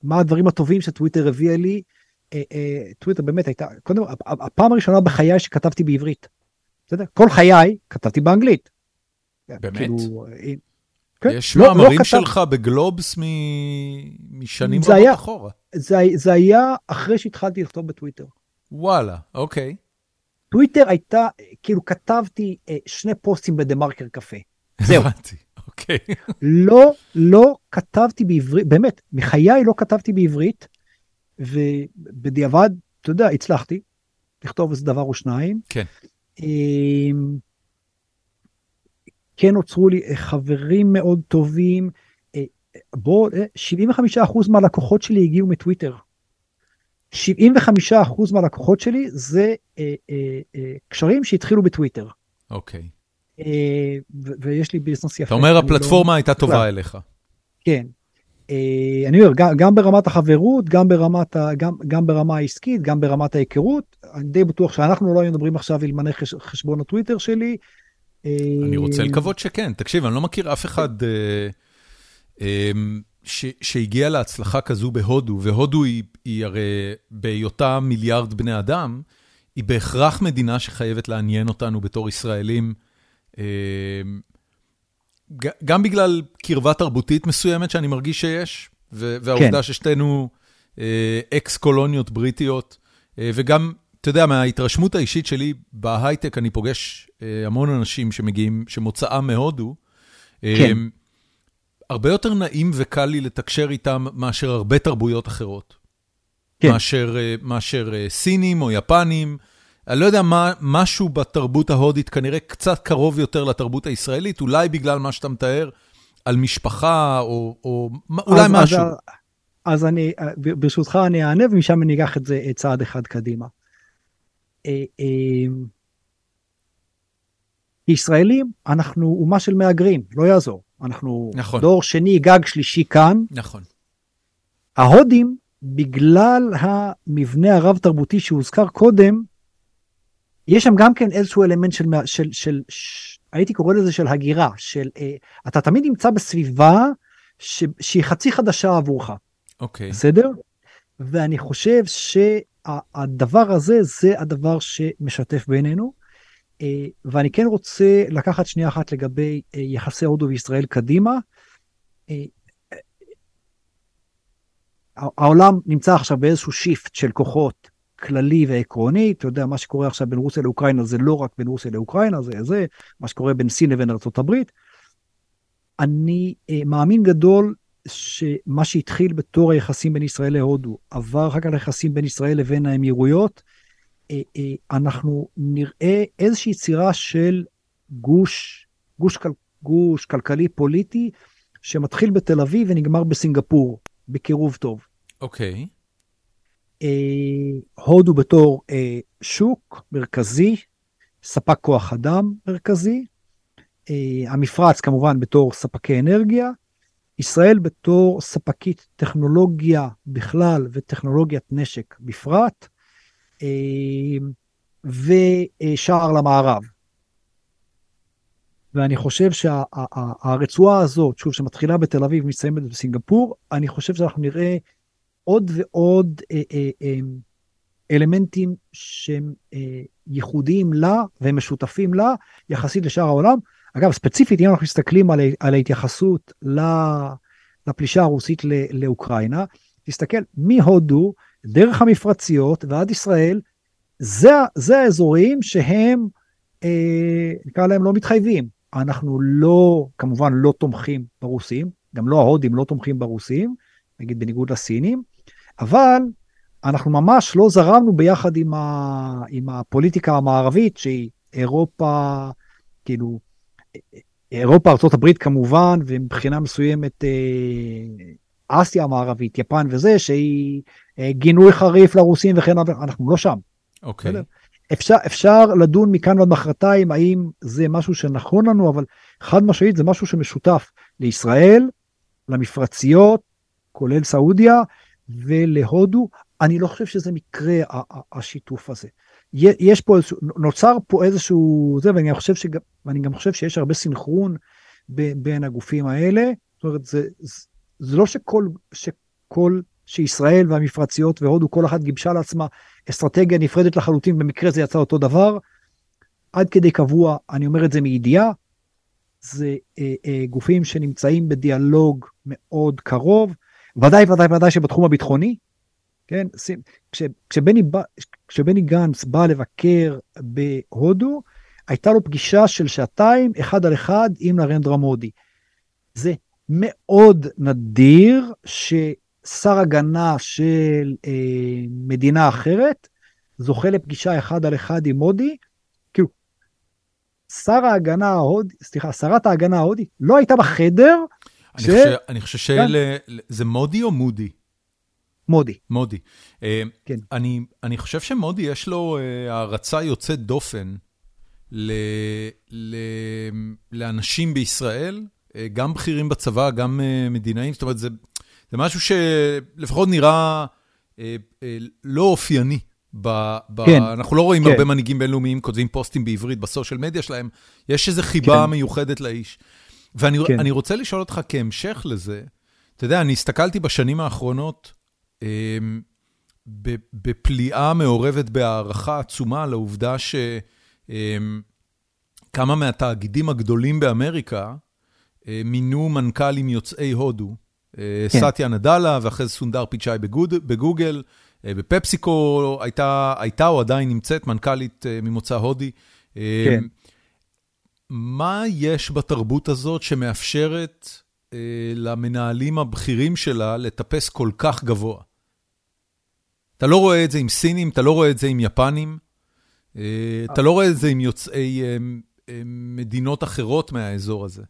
מה הדברים הטובים שטוויטר הביאה לי. טוויטר באמת הייתה, קודם, הפעם הראשונה בחיי שכתבתי בעברית. בסדר? כל חיי כתבתי באנגלית. באמת? כאילו, כן, יש לא, מאמרים לא שלך. בגלובס מ... משנים רבות היה, אחורה. זה, זה היה אחרי שהתחלתי לכתוב בטוויטר. וואלה, אוקיי. טוויטר הייתה, כאילו כתבתי אה, שני פוסטים בדה מרקר קפה. זהו. הבנתי, אוקיי. לא, לא כתבתי בעברית, באמת, מחיי לא כתבתי בעברית, ובדיעבד, אתה יודע, הצלחתי לכתוב איזה דבר או שניים. כן. אמ, כן נוצרו לי אה, חברים מאוד טובים. אה, בוא, 75% אה, מהלקוחות שלי הגיעו מטוויטר. 75% מהלקוחות שלי זה אה, אה, אה, קשרים שהתחילו בטוויטר. אוקיי. אה, ויש לי ביזנס יפה. אתה אומר הפלטפורמה לא... הייתה טובה אליך. כן. אה, אני אומר, גם, ברמת החברות, גם ברמת, ה, גם, גם ברמה העסקית, גם ברמת ההיכרות. אני די בטוח שאנחנו לא היינו מדברים עכשיו אלמלא חש, חשבון הטוויטר שלי. אני רוצה לקוות שכן. תקשיב, אני לא מכיר אף אחד אה, אה, ש, שהגיע להצלחה כזו בהודו, והודו היא, היא הרי בהיותה מיליארד בני אדם, היא בהכרח מדינה שחייבת לעניין אותנו בתור ישראלים. אה, גם בגלל קרבה תרבותית מסוימת שאני מרגיש שיש, והעובדה כן. ששתינו אה, אקס קולוניות בריטיות, אה, וגם, אתה יודע, מההתרשמות האישית שלי בהייטק, אני פוגש אה, המון אנשים שמגיעים, שמוצאם מהודו. כן. הרבה יותר נעים וקל לי לתקשר איתם מאשר הרבה תרבויות אחרות. כן. מאשר, מאשר סינים או יפנים. אני לא יודע מה, משהו בתרבות ההודית כנראה קצת קרוב יותר לתרבות הישראלית, אולי בגלל מה שאתה מתאר על משפחה, או, או אולי אז, משהו. אז, אז אני, ברשותך אני אענה, ומשם אני אקח את זה צעד אחד קדימה. אה, אה, ישראלים, אנחנו אומה של מהגרים, לא יעזור. אנחנו נכון. דור שני, גג שלישי כאן. נכון. ההודים, בגלל המבנה הרב-תרבותי שהוזכר קודם, יש שם גם כן איזשהו אלמנט של, של, של, של הייתי קורא לזה של הגירה, של אה, אתה תמיד נמצא בסביבה ש, שהיא חצי חדשה עבורך. אוקיי. Okay. בסדר? ואני חושב שהדבר הזה זה הדבר שמשתף בינינו. אה, ואני כן רוצה לקחת שנייה אחת לגבי אה, יחסי הודו וישראל קדימה. אה, העולם נמצא עכשיו באיזשהו שיפט של כוחות כללי ועקרוני, אתה יודע, מה שקורה עכשיו בין רוסיה לאוקראינה זה לא רק בין רוסיה לאוקראינה, זה זה, מה שקורה בין סין לבין ארה"ב. אני אה, מאמין גדול שמה שהתחיל בתור היחסים בין ישראל להודו, עבר אחר כך ליחסים בין ישראל לבין האמירויות, אה, אה, אנחנו נראה איזושהי יצירה של גוש, גוש, גוש כלכלי פוליטי, שמתחיל בתל אביב ונגמר בסינגפור, בקירוב טוב. אוקיי. Okay. אה, הודו בתור אה, שוק מרכזי, ספק כוח אדם מרכזי, אה, המפרץ כמובן בתור ספקי אנרגיה, ישראל בתור ספקית טכנולוגיה בכלל וטכנולוגיית נשק בפרט. ושער למערב. ואני חושב שהרצועה שה, הזאת, שוב, שמתחילה בתל אביב, מסתיימת בסינגפור, אני חושב שאנחנו נראה עוד ועוד אה, אה, אה, אלמנטים שהם אה, ייחודיים לה ומשותפים לה יחסית לשאר העולם. אגב, ספציפית, אם אנחנו מסתכלים על, על ההתייחסות לפלישה הרוסית לאוקראינה, תסתכל מהודו, דרך המפרציות ועד ישראל, זה, זה האזורים שהם, אה, נקרא להם לא מתחייבים. אנחנו לא, כמובן לא תומכים ברוסים, גם לא ההודים לא תומכים ברוסים, נגיד בניגוד לסינים, אבל אנחנו ממש לא זרמנו ביחד עם, ה, עם הפוליטיקה המערבית, שהיא אירופה, כאילו, אירופה, ארה"ב כמובן, ומבחינה מסוימת אה, אסיה המערבית, יפן וזה, שהיא אה, גינוי חריף לרוסים וכן הלאה, אנחנו לא שם. אוקיי. Okay. אפשר, אפשר לדון מכאן ועד מחרתיים האם זה משהו שנכון לנו, אבל חד משמעית זה משהו שמשותף לישראל, למפרציות, כולל סעודיה, ולהודו. אני לא חושב שזה מקרה, השיתוף הזה. יש פה איזשהו, נוצר פה איזשהו, זה, ואני חושב שגם, ואני גם חושב שיש הרבה סינכרון בין הגופים האלה. זאת אומרת, זה, זה, לא שכל, שכל, שישראל והמפרציות והודו, כל אחת גיבשה לעצמה אסטרטגיה נפרדת לחלוטין, במקרה זה יצא אותו דבר. עד כדי קבוע, אני אומר את זה מידיעה, זה אה, אה, גופים שנמצאים בדיאלוג מאוד קרוב, ודאי ודאי ודאי שבתחום הביטחוני, כן, כש, כשבני, כשבני גנץ בא לבקר בהודו, הייתה לו פגישה של שעתיים, אחד על אחד, עם נרנדרה מודי. זה מאוד נדיר ששר הגנה של אה, מדינה אחרת זוכה לפגישה אחד על אחד עם מודי. כאילו, שר ההגנה ההודי, סליחה, שרת ההגנה ההודי לא הייתה בחדר. אני, ש... חושב, אני חושב כן. מודי או מודי? מודי. מודי. אה, כן. אני, אני חושב שמודי יש לו אה, הערצה יוצאת דופן ל, ל, לאנשים בישראל, אה, גם בכירים בצבא, גם מדינאים, זאת אומרת, זה, זה משהו שלפחות נראה לא אופייני. ב, ב, כן, אנחנו לא רואים כן. הרבה מנהיגים בינלאומיים כותבים פוסטים בעברית בסושיאל מדיה שלהם, יש איזו חיבה כן. מיוחדת לאיש. ואני כן. רוצה לשאול אותך כהמשך לזה, אתה יודע, אני הסתכלתי בשנים האחרונות אמ, בפליאה מעורבת בהערכה עצומה לעובדה שכמה אמ, מהתאגידים הגדולים באמריקה אה, מינו מנכ"לים יוצאי הודו. אה, כן. סטיה נדלה ואחרי זה סונדר פיצ'אי בגוגל. אה, בפפסיקו הייתה, הייתה או עדיין נמצאת מנכ"לית ממוצא הודי. כן. מה יש בתרבות הזאת שמאפשרת למנהלים הבכירים שלה לטפס כל כך גבוה? אתה לא רואה את זה עם סינים, אתה לא רואה את זה עם יפנים, אה, אתה לא רואה את זה עם יוצאי אה, אה, מדינות אחרות מהאזור הזה.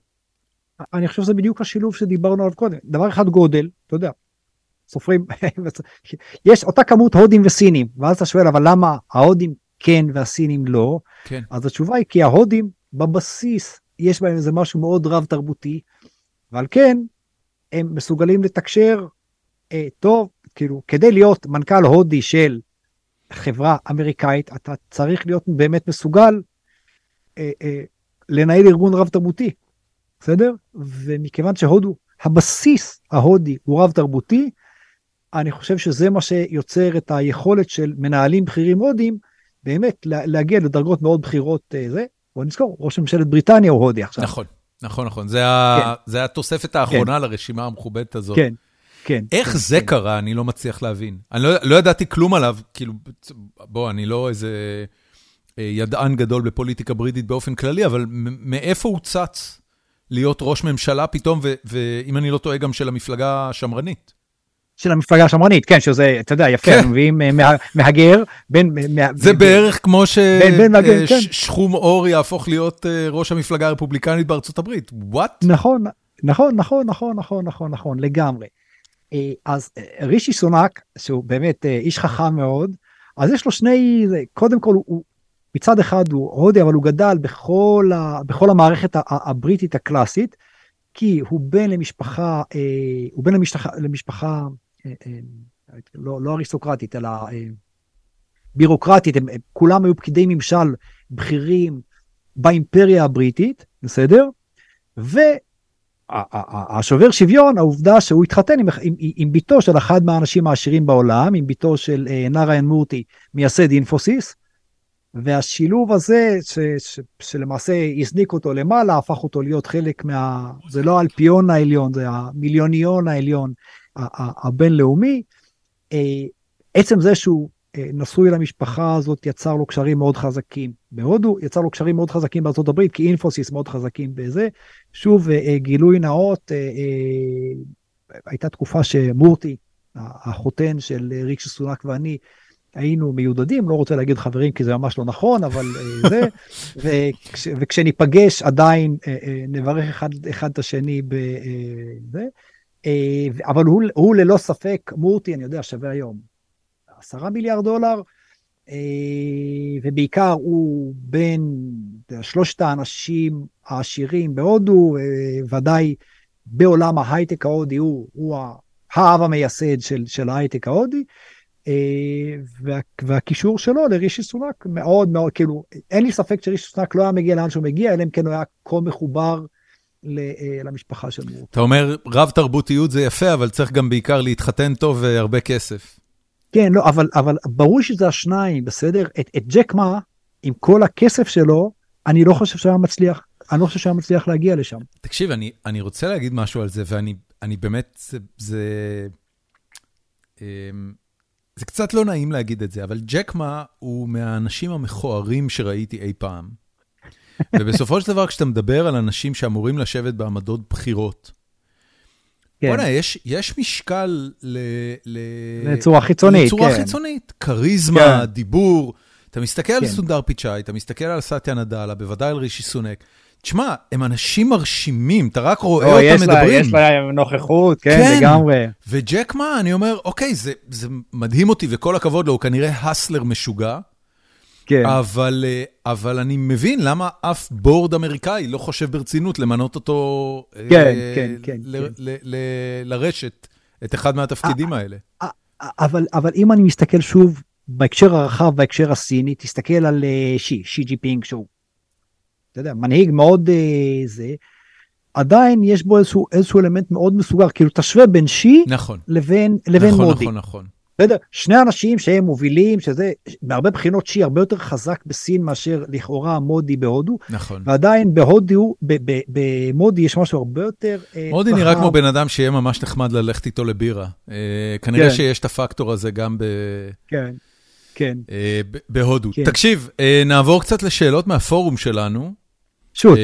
אני חושב שזה בדיוק השילוב שדיברנו עליו קודם. דבר אחד גודל, אתה יודע, סופרים, יש אותה כמות הודים וסינים, ואז אתה שואל, אבל למה ההודים כן והסינים לא? כן. אז התשובה היא כי ההודים בבסיס, יש בהם איזה משהו מאוד רב תרבותי, ועל כן הם מסוגלים לתקשר אה, טוב, כאילו, כדי להיות מנכ"ל הודי של חברה אמריקאית, אתה צריך להיות באמת מסוגל אה, אה, לנהל ארגון רב תרבותי, בסדר? ומכיוון שהודו, הבסיס ההודי הוא רב תרבותי, אני חושב שזה מה שיוצר את היכולת של מנהלים בכירים הודים, באמת להגיע לדרגות מאוד בכירות אה, זה. בוא נזכור, ראש ממשלת בריטניה הוא הודי עכשיו. נכון, נכון, נכון. זה, כן. ה... זה התוספת האחרונה כן. לרשימה המכובדת הזאת. כן. כן. איך כן, זה כן. קרה? אני לא מצליח להבין. אני לא, לא ידעתי כלום עליו, כאילו, בוא, אני לא איזה אה, ידען גדול בפוליטיקה בריטית באופן כללי, אבל מאיפה הוא צץ להיות ראש ממשלה פתאום, ואם אני לא טועה, גם של המפלגה השמרנית? של המפלגה השמרנית, כן, שזה, אתה יודע, יפה, כן. מביאים אה, מה, מהגר, בין... מה, זה בין, בערך בין, כמו ששחום אה, כן. אור יהפוך להיות ראש המפלגה הרפובליקנית בארצות הברית, וואט? נכון, נכון, נכון, נכון, נכון, נכון, נכון, לגמרי. אה, אז אה, רישי סונאק, שהוא באמת אה, איש חכם מאוד, אז יש לו שני, קודם כל הוא, מצד אחד הוא הודי, אבל הוא גדל בכל, ה, בכל המערכת הבריטית הקלאסית, כי הוא בן למשפחה, הוא בן למשפחה, למשפחה לא, לא אריסטוקרטית, אלא בירוקרטית, הם, הם כולם היו פקידי ממשל בכירים באימפריה הבריטית, בסדר? והשובר שוויון, העובדה שהוא התחתן עם, עם, עם בתו של אחד מהאנשים העשירים בעולם, עם בתו של אה, נאריין מורטי, מייסד אינפוסיס, והשילוב הזה, ש, ש, שלמעשה הזניק אותו למעלה, הפך אותו להיות חלק מה... זה לא האלפיון העליון, זה המיליוניון העליון הבינלאומי. אה, עצם זה שהוא אה, נשוי למשפחה הזאת, יצר לו קשרים מאוד חזקים בהודו, יצר לו קשרים מאוד חזקים בארצות הברית, כי אינפוסיס מאוד חזקים בזה. שוב, אה, גילוי נאות, הייתה תקופה שמורטי, החותן של ריקשי סונאק ואני, היינו מיודדים, לא רוצה להגיד חברים כי זה ממש לא נכון, אבל זה, וכש, וכשניפגש עדיין נברך אחד, אחד את השני בזה. אה, אבל הוא, הוא ללא ספק, מורטי, אני יודע, שווה היום עשרה מיליארד דולר, אה, ובעיקר הוא בין שלושת האנשים העשירים בהודו, אה, ודאי בעולם ההייטק ההודי, הוא, הוא האב המייסד של, של ההייטק ההודי. וה, והקישור שלו לרישי סונאק מאוד מאוד, כאילו, אין לי ספק שרישי סונאק לא היה מגיע לאן שהוא מגיע, אלא אם כן הוא היה כה מחובר למשפחה של מורטי. אתה אומר, רב תרבותיות זה יפה, אבל צריך גם בעיקר להתחתן טוב והרבה כסף. כן, לא, אבל, אבל ברור שזה השניים, בסדר? את, את ג'ק מה, עם כל הכסף שלו, אני לא חושב שהיה מצליח, אני לא חושב שהיה מצליח להגיע לשם. תקשיב, אני, אני רוצה להגיד משהו על זה, ואני אני באמת, זה, זה, אמ, זה קצת לא נעים להגיד את זה, אבל ג'ק מה הוא מהאנשים המכוערים שראיתי אי פעם. ובסופו של דבר, כשאתה מדבר על אנשים שאמורים לשבת בעמדות בחירות, כן. בוא'נה, יש, יש משקל ל... ל... לצורה חיצונית, לצורה כן. חיצונית, כריזמה, כן. דיבור. אתה מסתכל כן. על סונדר פיצ'אי, אתה מסתכל על סטיה נדלה, בוודאי על רישי סונק. תשמע, הם אנשים מרשימים, אתה רק רואה או, אותם מדברים. לה, יש להם נוכחות, כן, כן, לגמרי. וג'ק מה, אני אומר, אוקיי, זה, זה מדהים אותי, וכל הכבוד לו, הוא כנראה הסלר משוגע. כן. אבל, אה, אבל אני מבין למה אף בורד אמריקאי לא חושב ברצינות למנות אותו כן, אה, כן, כן, ל, כן. ל, ל, לרשת את אחד מהתפקידים האלה. אבל, אבל אם אני מסתכל שוב בהקשר הרחב, בהקשר הסיני, תסתכל על אה, שי, שי ג'י פינג, שהוא, אתה יודע, מנהיג מאוד אה, זה, עדיין יש בו איזשהו, איזשהו אלמנט מאוד מסוגר, כאילו תשווה בין שי נכון. לבין, לבין נכון, מודי. נכון, נכון, נכון. בסדר? שני אנשים שהם מובילים, שזה מהרבה בחינות שי הרבה יותר חזק בסין מאשר לכאורה מודי בהודו. נכון. ועדיין בהודו, במודי יש משהו הרבה יותר... אה, מודי נראה כמו בן אדם שיהיה ממש נחמד ללכת איתו לבירה. אה, כנראה כן. שיש את הפקטור הזה גם ב... כן, כן. אה, בהודו. כן. תקשיב, נעבור קצת לשאלות מהפורום שלנו. שוט.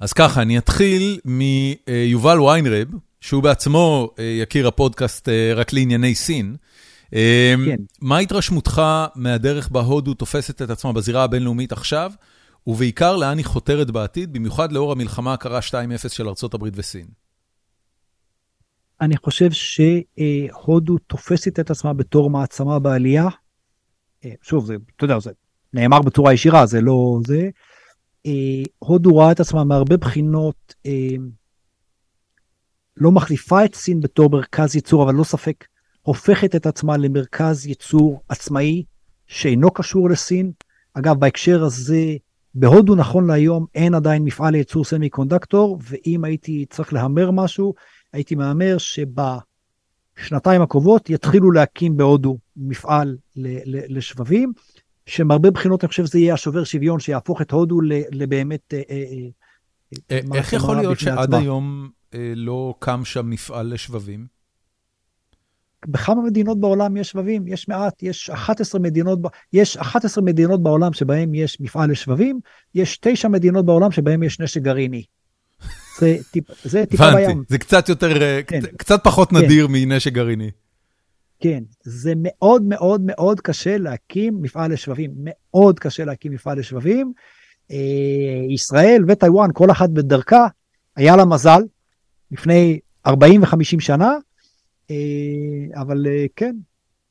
אז ככה, אני אתחיל מיובל ויינרב. שהוא בעצמו אה, יקיר הפודקאסט אה, רק לענייני סין. אה, כן. מה התרשמותך מהדרך בה הודו תופסת את עצמה בזירה הבינלאומית עכשיו, ובעיקר לאן היא חותרת בעתיד, במיוחד לאור המלחמה הקרה 2-0 של ארה"ב וסין? אני חושב שהודו תופסת את עצמה בתור מעצמה בעלייה. שוב, זה, אתה יודע, זה נאמר בצורה ישירה, זה לא זה. הודו רואה את עצמה מהרבה בחינות לא מחליפה את סין בתור מרכז ייצור, אבל לא ספק הופכת את עצמה למרכז ייצור עצמאי שאינו קשור לסין. אגב, בהקשר הזה, בהודו נכון להיום אין עדיין מפעל לייצור סמי קונדקטור, ואם הייתי צריך להמר משהו, הייתי מהמר שבשנתיים הקרובות יתחילו להקים בהודו מפעל לשבבים, שמהרבה בחינות אני חושב שזה יהיה השובר שוויון שיהפוך את הודו לבאמת... אה, אה, אה, איך יכול להיות שעד היום לא קם שם מפעל לשבבים? בכמה מדינות בעולם יש שבבים? יש מעט, יש 11 מדינות, יש 11 מדינות בעולם שבהן יש מפעל לשבבים, יש 9 מדינות בעולם שבהן יש נשק גרעיני. זה, טיפ, זה טיפה בים. הבנתי, זה קצת יותר, אה, כן. קצת פחות כן. נדיר מנשק גרעיני. כן, זה מאוד מאוד מאוד קשה להקים מפעל לשבבים, מאוד קשה להקים מפעל לשבבים. אה, ישראל וטיוואן, כל אחת בדרכה, היה לה מזל, לפני 40 ו-50 שנה, אה, אבל אה, כן.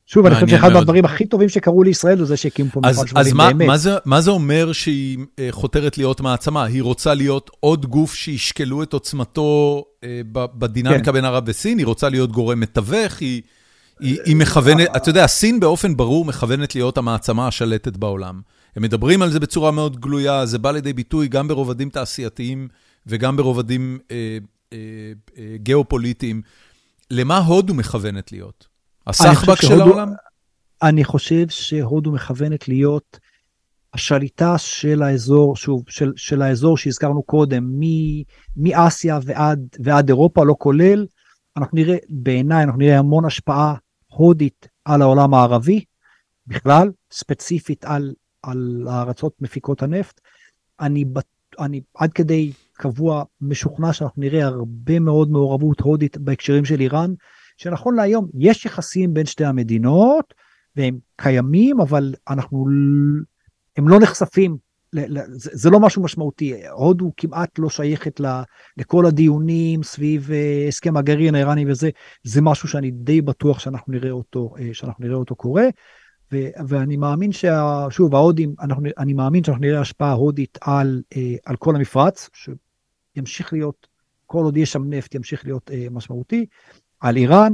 שוב, אני חושב שאחד מהדברים הכי טובים שקרו לישראל הוא זה שהקימו פה מפעל באמת. אז מה, מה זה אומר שהיא אה, חותרת להיות מעצמה? היא רוצה להיות עוד גוף שישקלו את עוצמתו בדינמיקה כן. בין ערב וסין? היא רוצה להיות גורם מתווך? היא, היא מכוונת, אתה יודע, סין באופן ברור מכוונת להיות המעצמה השלטת בעולם. הם מדברים על זה בצורה מאוד גלויה, זה בא לידי ביטוי גם ברובדים תעשייתיים וגם ברובדים אה, גיאופוליטיים. למה הודו מכוונת להיות? הסחבק של העולם? אני חושב שהודו מכוונת להיות השליטה של האזור, שוב, של, של האזור שהזכרנו קודם, מאסיה ועד, ועד אירופה, לא כולל, אנחנו נראה, בעיניי, אנחנו נראה המון השפעה הודית על העולם הערבי, בכלל, ספציפית על, על הארצות מפיקות הנפט. אני, אני עד כדי קבוע משוכנע שאנחנו נראה הרבה מאוד מעורבות הודית בהקשרים של איראן, שנכון להיום יש יחסים בין שתי המדינות, והם קיימים, אבל אנחנו, הם לא נחשפים, זה, לא משהו משמעותי. הודו כמעט לא שייכת לכל הדיונים סביב אה, הסכם הגרעין האיראני וזה, זה משהו שאני די בטוח שאנחנו נראה אותו, אה, שאנחנו נראה אותו קורה. ו, ואני מאמין שה... שוב, ההודים, אנחנו, אני מאמין שאנחנו נראה השפעה הודית על, אה, על כל המפרץ, שימשיך להיות, כל עוד יש שם נפט, ימשיך להיות משמעותי, על איראן,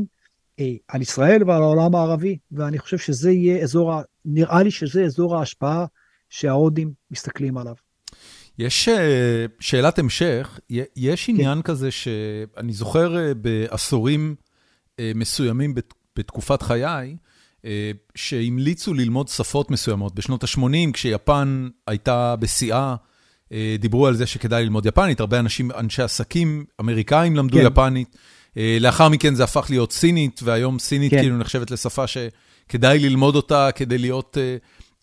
אה, על ישראל ועל העולם הערבי, ואני חושב שזה יהיה אזור, נראה לי שזה אזור ההשפעה שההודים מסתכלים עליו. יש אה, שאלת המשך, יש כן. עניין כן. כזה שאני זוכר אה, בעשורים מסוימים בתקופת חיי, שהמליצו ללמוד שפות מסוימות. בשנות ה-80, כשיפן הייתה בשיאה, דיברו על זה שכדאי ללמוד יפנית, הרבה אנשים, אנשי עסקים אמריקאים למדו כן. יפנית. אה, לאחר מכן זה הפך להיות סינית, והיום סינית כן. כאילו נחשבת לשפה שכדאי ללמוד אותה כדי להיות... אה,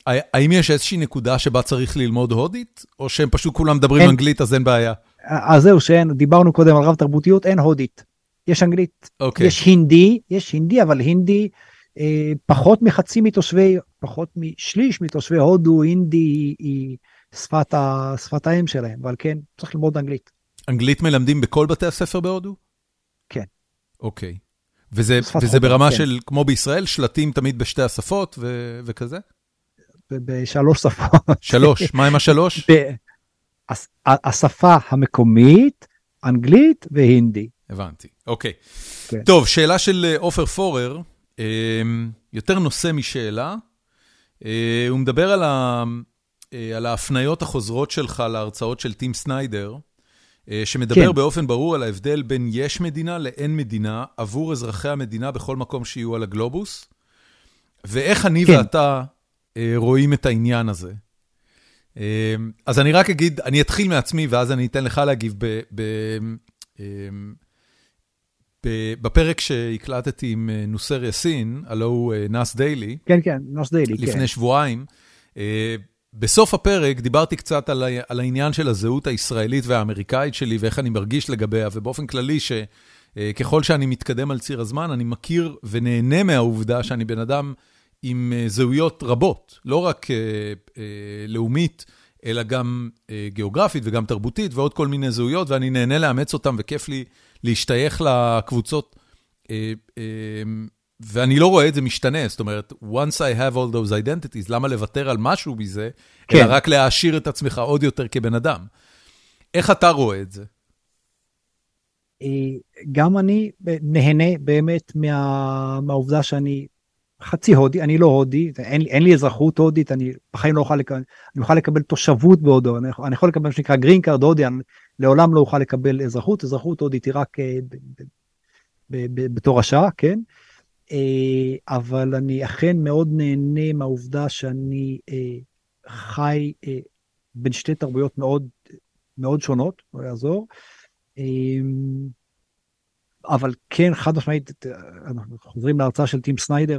האם יש איזושהי נקודה שבה צריך ללמוד הודית, או שהם פשוט כולם מדברים אין, אנגלית, אז אין בעיה? אז זהו, שאין, דיברנו קודם על רב תרבותיות, אין הודית. יש אנגלית. אוקיי. יש הינדי, יש הינדי, אבל הינדי, אה, פחות מחצי מתושבי, פחות משליש מתושבי הודו, הינדי היא, היא שפת, ה, שפת האם שלהם, אבל כן, צריך ללמוד אנגלית. אנגלית מלמדים בכל בתי הספר בהודו? כן. אוקיי. וזה, וזה ברמה כן. של, כמו בישראל, שלטים תמיד בשתי השפות ו- וכזה? בשלוש שפות. שלוש, מה עם השלוש? השפה המקומית, אנגלית והינדי. הבנתי, אוקיי. כן. טוב, שאלה של אה, עופר פורר, אמ, יותר נושא משאלה. אה, הוא מדבר על, ה, אה, על ההפניות החוזרות שלך להרצאות של טים סניידר. אה, שמדבר כן. באופן ברור על ההבדל בין יש מדינה לאין מדינה עבור אזרחי המדינה בכל מקום שיהיו על הגלובוס, ואיך אני כן. ואתה אה, רואים את העניין הזה. אה, אז אני רק אגיד, אני אתחיל מעצמי ואז אני אתן לך להגיב ב... ב, ב בפרק שהקלטתי עם נוסר יאסין, הלו הוא נאס דיילי. כן, כן, נאס דיילי, כן. לפני שבועיים. בסוף הפרק דיברתי קצת על על העניין של הזהות הישראלית והאמריקאית שלי ואיך אני מרגיש לגביה, ובאופן כללי שככל אה, שאני מתקדם על ציר הזמן, אני מכיר ונהנה מהעובדה שאני בן אדם עם אה, זהויות רבות, לא רק אה, לאומית, אלא גם גיאוגרפית וגם תרבותית ועוד כל מיני זהויות, ואני נהנה לאמץ אותם וכיף לי להשתייך לקבוצות ואני לא רואה את זה משתנה, זאת אומרת, once I have all those identities, למה לוותר על משהו מזה, כן. אלא רק להעשיר את עצמך עוד יותר כבן אדם. איך אתה רואה את זה? אה, גם אני נהנה באמת מה, מהעובדה שאני חצי הודי, אני לא הודי, אין, אין לי אזרחות הודית, אני בחיים לא אוכל לקבל, אני אוכל לקבל תושבות בהודו, אני, אני יכול לקבל מה שנקרא גרין קארד הודי, אני לעולם לא אוכל לקבל אזרחות, אזרחות הודית היא רק אה, ב, ב, ב, ב, בתורשה, כן? אה, אבל אני אכן מאוד נהנה מהעובדה שאני אה, חי אה, בין שתי תרבויות מאוד, מאוד שונות, לא יעזור. אבל כן, חד משמעית, אנחנו חוזרים להרצאה של טים סניידר,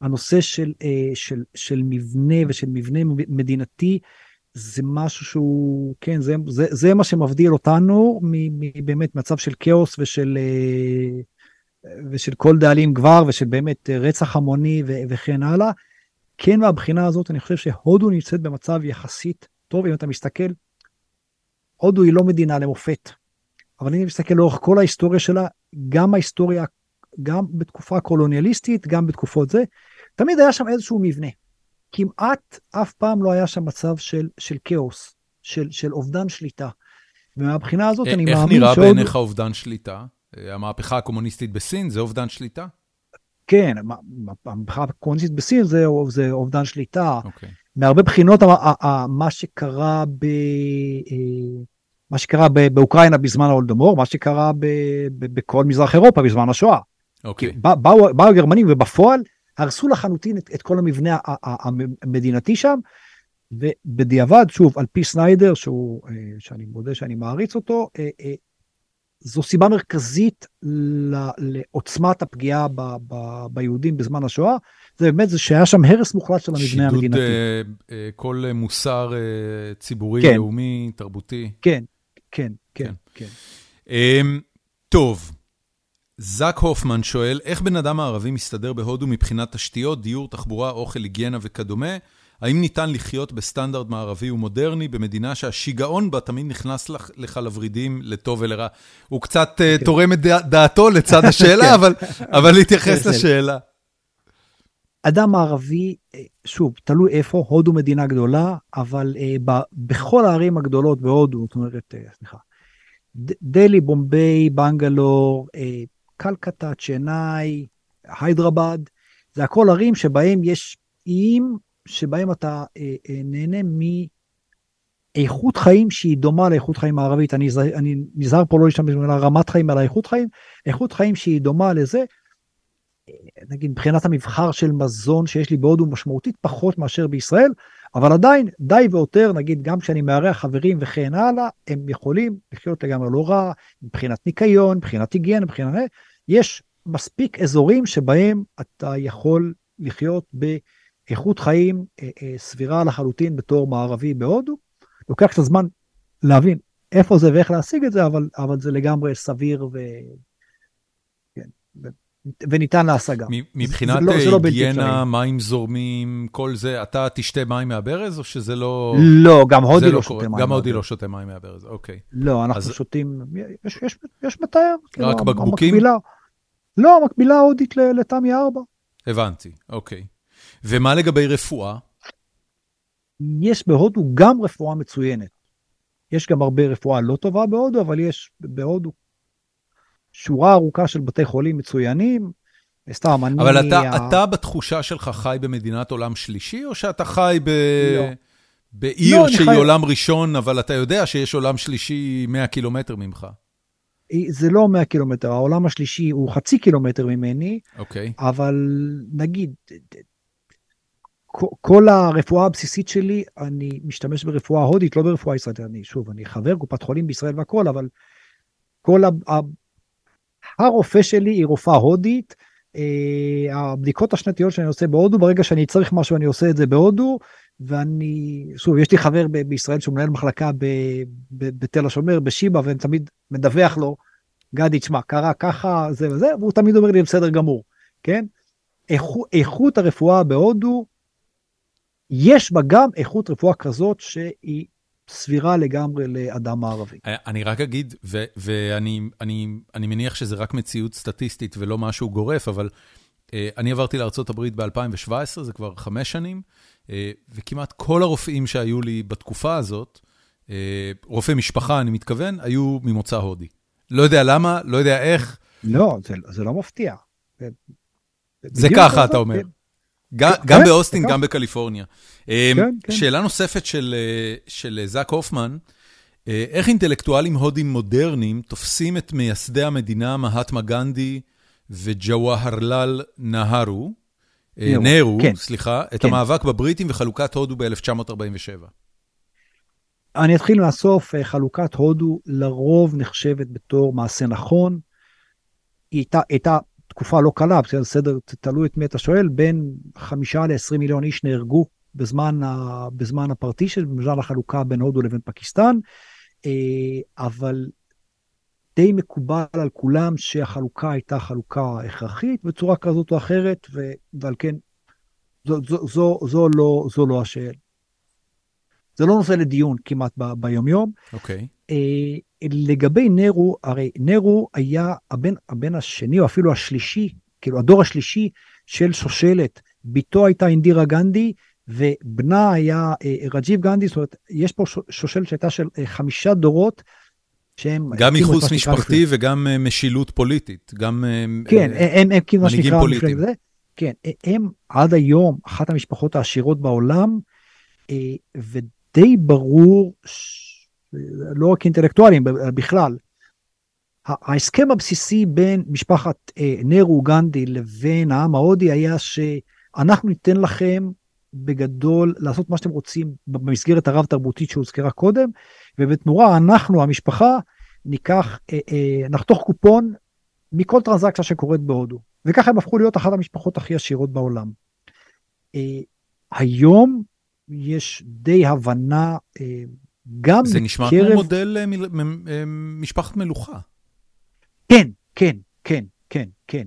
הנושא של, של, של מבנה ושל מבנה מדינתי, זה משהו שהוא, כן, זה, זה, זה מה שמבדיל אותנו מבאמת מצב של כאוס ושל, ושל כל דאלים גבר ושל באמת רצח המוני ו- וכן הלאה. כן מהבחינה הזאת אני חושב שהודו נמצאת במצב יחסית טוב אם אתה מסתכל. הודו היא לא מדינה למופת, אבל אם אני מסתכל לאורך כל ההיסטוריה שלה, גם ההיסטוריה, גם בתקופה קולוניאליסטית, גם בתקופות זה, תמיד היה שם איזשהו מבנה. כמעט אף פעם לא היה שם מצב של, של כאוס, של, של אובדן שליטה. ומהבחינה הזאת אני מאמין שהודו... איך נראה בעיניך אובדן שליטה? המהפכה הקומוניסטית בסין, זה אובדן שליטה? כן, המחאה הקומוניסטית בסין זה, זה אובדן שליטה. אוקיי. Okay. מהרבה בחינות, מה שקרה ב... מה שקרה באוקראינה בזמן ההולדמור, מה שקרה בכל מזרח אירופה בזמן השואה. אוקיי. Okay. באו, באו הגרמנים ובפועל הרסו לחלוטין את, את כל המבנה המדינתי שם, ובדיעבד, שוב, על פי סניידר, שהוא, אה, שאני מודה שאני מעריץ אותו, אה, אה, זו סיבה מרכזית לעוצמת הפגיעה ב, ב, ביהודים בזמן השואה, זה באמת זה שהיה שם הרס מוחלט של המבנה המדינתי. שידוד כל מוסר ציבורי, כן. לאומי, תרבותי. כן, כן, כן, כן. כן. אמ, טוב, זאק הופמן שואל, איך בן אדם הערבי מסתדר בהודו מבחינת תשתיות, דיור, תחבורה, אוכל, היגיינה וכדומה? האם ניתן לחיות בסטנדרט מערבי ומודרני במדינה שהשיגעון בה תמיד נכנס לך לוורידים לטוב ולרע? הוא קצת אה, כן. תורם את דעתו לצד השאלה, כן. אבל להתייחס כן, לשאלה. אדם מערבי, אה, שוב, תלוי איפה, הודו מדינה גדולה, אבל uh, בכל הערים הגדולות בהודו, זאת אומרת, uh, סליחה, דלי, בומביי, בנגלור, uh, קלקטה, צ'נאי, היידרבד, זה הכל ערים שבהם יש איים שבהם אתה אה, אה, נהנה מאיכות חיים שהיא דומה לאיכות חיים הערבית. אני, אני נזהר פה לא להשתמש במילה רמת חיים, אלא איכות חיים, איכות חיים שהיא דומה לזה. אה, נגיד מבחינת המבחר של מזון שיש לי בהודו משמעותית פחות מאשר בישראל, אבל עדיין די ויותר, נגיד גם כשאני מארח חברים וכן הלאה, הם יכולים לחיות לגמרי לא רע, מבחינת ניקיון, מבחינת היגיינה, מבחינת... יש מספיק אזורים שבהם אתה יכול לחיות באיכות חיים אה, אה, סבירה לחלוטין בתור מערבי בהודו. לוקח קצת זמן להבין איפה זה ואיך להשיג את זה, אבל, אבל זה לגמרי סביר ו... כן, וניתן להשגה. מבחינת לא, היגיינה, לא מים זורמים, כל זה, אתה תשתה מים מהברז או שזה לא... לא, גם הודי לא, לא שותה מים. גם הודי לא שותה מים מהברז, אוקיי. לא, אנחנו אז... שותים, יש, יש, יש מתאר. כאילו, רק כאילו, בקבוקים? המקבילה, לא, המקבילה ההודית לתמי 4. הבנתי, אוקיי. ומה לגבי רפואה? יש בהודו גם רפואה מצוינת. יש גם הרבה רפואה לא טובה בהודו, אבל יש בהודו שורה ארוכה של בתי חולים מצוינים. סתם, אני... אבל אתה, ה... אתה בתחושה שלך חי במדינת עולם שלישי, או שאתה חי ב... לא. בעיר לא, שהיא חי... עולם ראשון, אבל אתה יודע שיש עולם שלישי 100 קילומטר ממך? זה לא 100 קילומטר, העולם השלישי הוא חצי קילומטר ממני, אוקיי. אבל נגיד, כל הרפואה הבסיסית שלי, אני משתמש ברפואה הודית, לא ברפואה ישראלית. אני, שוב, אני חבר קופת חולים בישראל והכל, אבל כל ה... הרופא שלי היא רופאה הודית, אה, הבדיקות השנתיות שאני עושה בהודו, ברגע שאני צריך משהו אני עושה את זה בהודו, ואני, שוב, יש לי חבר בישראל שהוא מנהל מחלקה בתל השומר, בשיבא, ואני תמיד מדווח לו, גדי, תשמע, קרה ככה, זה וזה, והוא תמיד אומר לי, בסדר גמור, כן? איכות, איכות הרפואה בהודו, יש בה גם איכות רפואה כזאת שהיא סבירה לגמרי לאדם מערבי. אה, אני רק אגיד, ואני אני, אני מניח שזה רק מציאות סטטיסטית ולא משהו גורף, אבל uh, אני עברתי לארה"ב ב-2017, זה כבר חמש שנים, uh, וכמעט כל הרופאים שהיו לי בתקופה הזאת, uh, רופאי משפחה, אני מתכוון, היו ממוצא הודי. לא יודע למה, לא יודע איך. לא, זה, זה לא מפתיע. זה ככה, אתה אומר. כן. גם כן, באוסטין, גם בקליפורניה. אמ, כן, שאלה נוספת של זאק הופמן, אה, איך אינטלקטואלים הודים מודרניים תופסים את מייסדי המדינה, מהטמה גנדי וג'וואהרלל נהרו, אה, נהרו, סליחה, את המאבק בבריטים וחלוקת הודו ב-1947? אני אתחיל מהסוף, אה, חלוקת הודו לרוב נחשבת בתור מעשה נכון. היא הייתה תקופה לא קלה, בסדר, סדר, תלוי את מי אתה שואל, בין חמישה ל-20 מיליון איש נהרגו בזמן, ה, בזמן הפרטישן, בזמן החלוקה בין הודו לבין פקיסטן, אה, אבל די מקובל על כולם שהחלוקה הייתה חלוקה הכרחית בצורה כזאת או אחרת, ו, ועל כן זו, זו, זו, זו, לא, זו לא השאלה. זה לא נושא לדיון כמעט ב, ביומיום. אוקיי. Okay. אה, לגבי נרו, הרי נרו היה הבן, הבן השני או אפילו השלישי, כאילו הדור השלישי של שושלת. בתו הייתה אינדירה גנדי ובנה היה אה, רג'יב גנדי, זאת אומרת, יש פה שושלת שהייתה של אה, חמישה דורות שהם... גם ייחוס משפחתי וגם משילות פוליטית, גם כן, הם כאילו מה שנקרא... פוליטיים. כן, הם עד היום אחת המשפחות העשירות בעולם, ודי ברור, לא רק אינטלקטואלים, בכלל, ההסכם הבסיסי בין משפחת נרו גנדי לבין העם ההודי היה שאנחנו ניתן לכם בגדול לעשות מה שאתם רוצים במסגרת הרב תרבותית שהוזכרה קודם, ובתמורה אנחנו, המשפחה, ניקח, אה, אה, נחתוך קופון מכל טרנזקציה שקורית בהודו. וככה הם הפכו להיות אחת המשפחות הכי עשירות בעולם. אה, היום יש די הבנה גם זה נשמע כמו. מודל אה, מ, מ, אה, משפחת מלוכה. כן, כן, כן, כן, כן,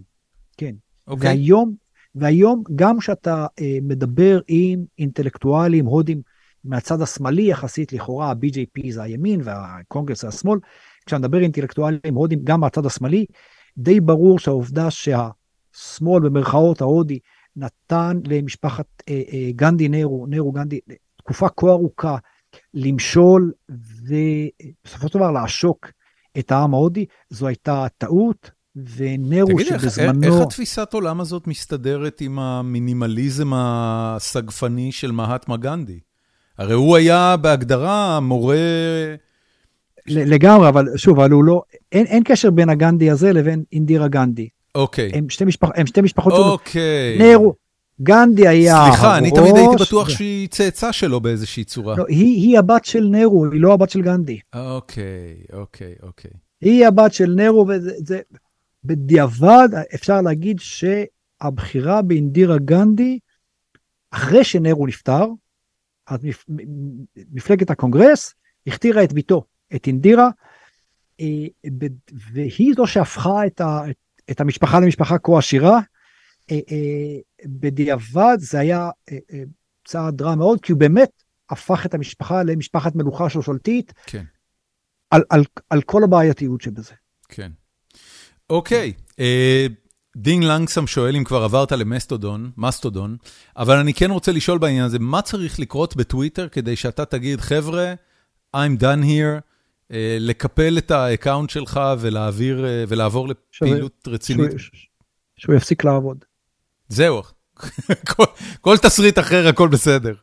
כן. אוקיי. והיום, והיום גם כשאתה אה, מדבר עם אינטלקטואלים הודים מהצד השמאלי יחסית, לכאורה ה-BJP זה הימין והקונגרס זה השמאל, כשאתה מדבר אינטלקטואלים הודים גם מהצד השמאלי, די ברור שהעובדה שהשמאל במרכאות ההודי נתן למשפחת אה, אה, גנדי נרו, נרו גנדי, תקופה כה ארוכה למשול ובסופו של דבר לעשוק את העם ההודי, זו הייתה טעות, ונרו תגיד, שבזמנו... תגיד, איך התפיסת עולם הזאת מסתדרת עם המינימליזם הסגפני של מהטמה גנדי? הרי הוא היה בהגדרה מורה... לגמרי, אבל שוב, אבל הוא לא... אין, אין קשר בין הגנדי הזה לבין אינדירה גנדי. אוקיי. הם שתי, משפח, הם שתי משפחות. אוקיי. נרו, גנדי היה הראש. סליחה, אני תמיד הייתי בטוח שהיא צאצא שלו באיזושהי צורה. לא, היא, היא הבת של נרו, היא לא הבת של גנדי. אוקיי, אוקיי, אוקיי. היא הבת של נרו, וזה... זה, בדיעבד אפשר להגיד שהבחירה באינדירה גנדי, אחרי שנרו נפטר, אז מפלגת הקונגרס הכתירה את ביתו, את אינדירה, אה, והיא זו שהפכה את, ה, את המשפחה למשפחה כה עשירה. אה, אה, בדיעבד זה היה צעד רע מאוד, כי הוא באמת הפך את המשפחה למשפחת מלוכה שושלתית, כן. על, על, על כל הבעייתיות שבזה. כן. אוקיי, אה, דין לנגסם שואל אם כבר עברת למסטודון, מסטודון, אבל אני כן רוצה לשאול בעניין הזה, מה צריך לקרות בטוויטר כדי שאתה תגיד, חבר'ה, I'm done here, אה, לקפל את ה account שלך ולהעביר, אה, ולעבור לפעילות רצינית? שהוא יפסיק לעבוד. זהו, כל, כל תסריט אחר, הכל בסדר.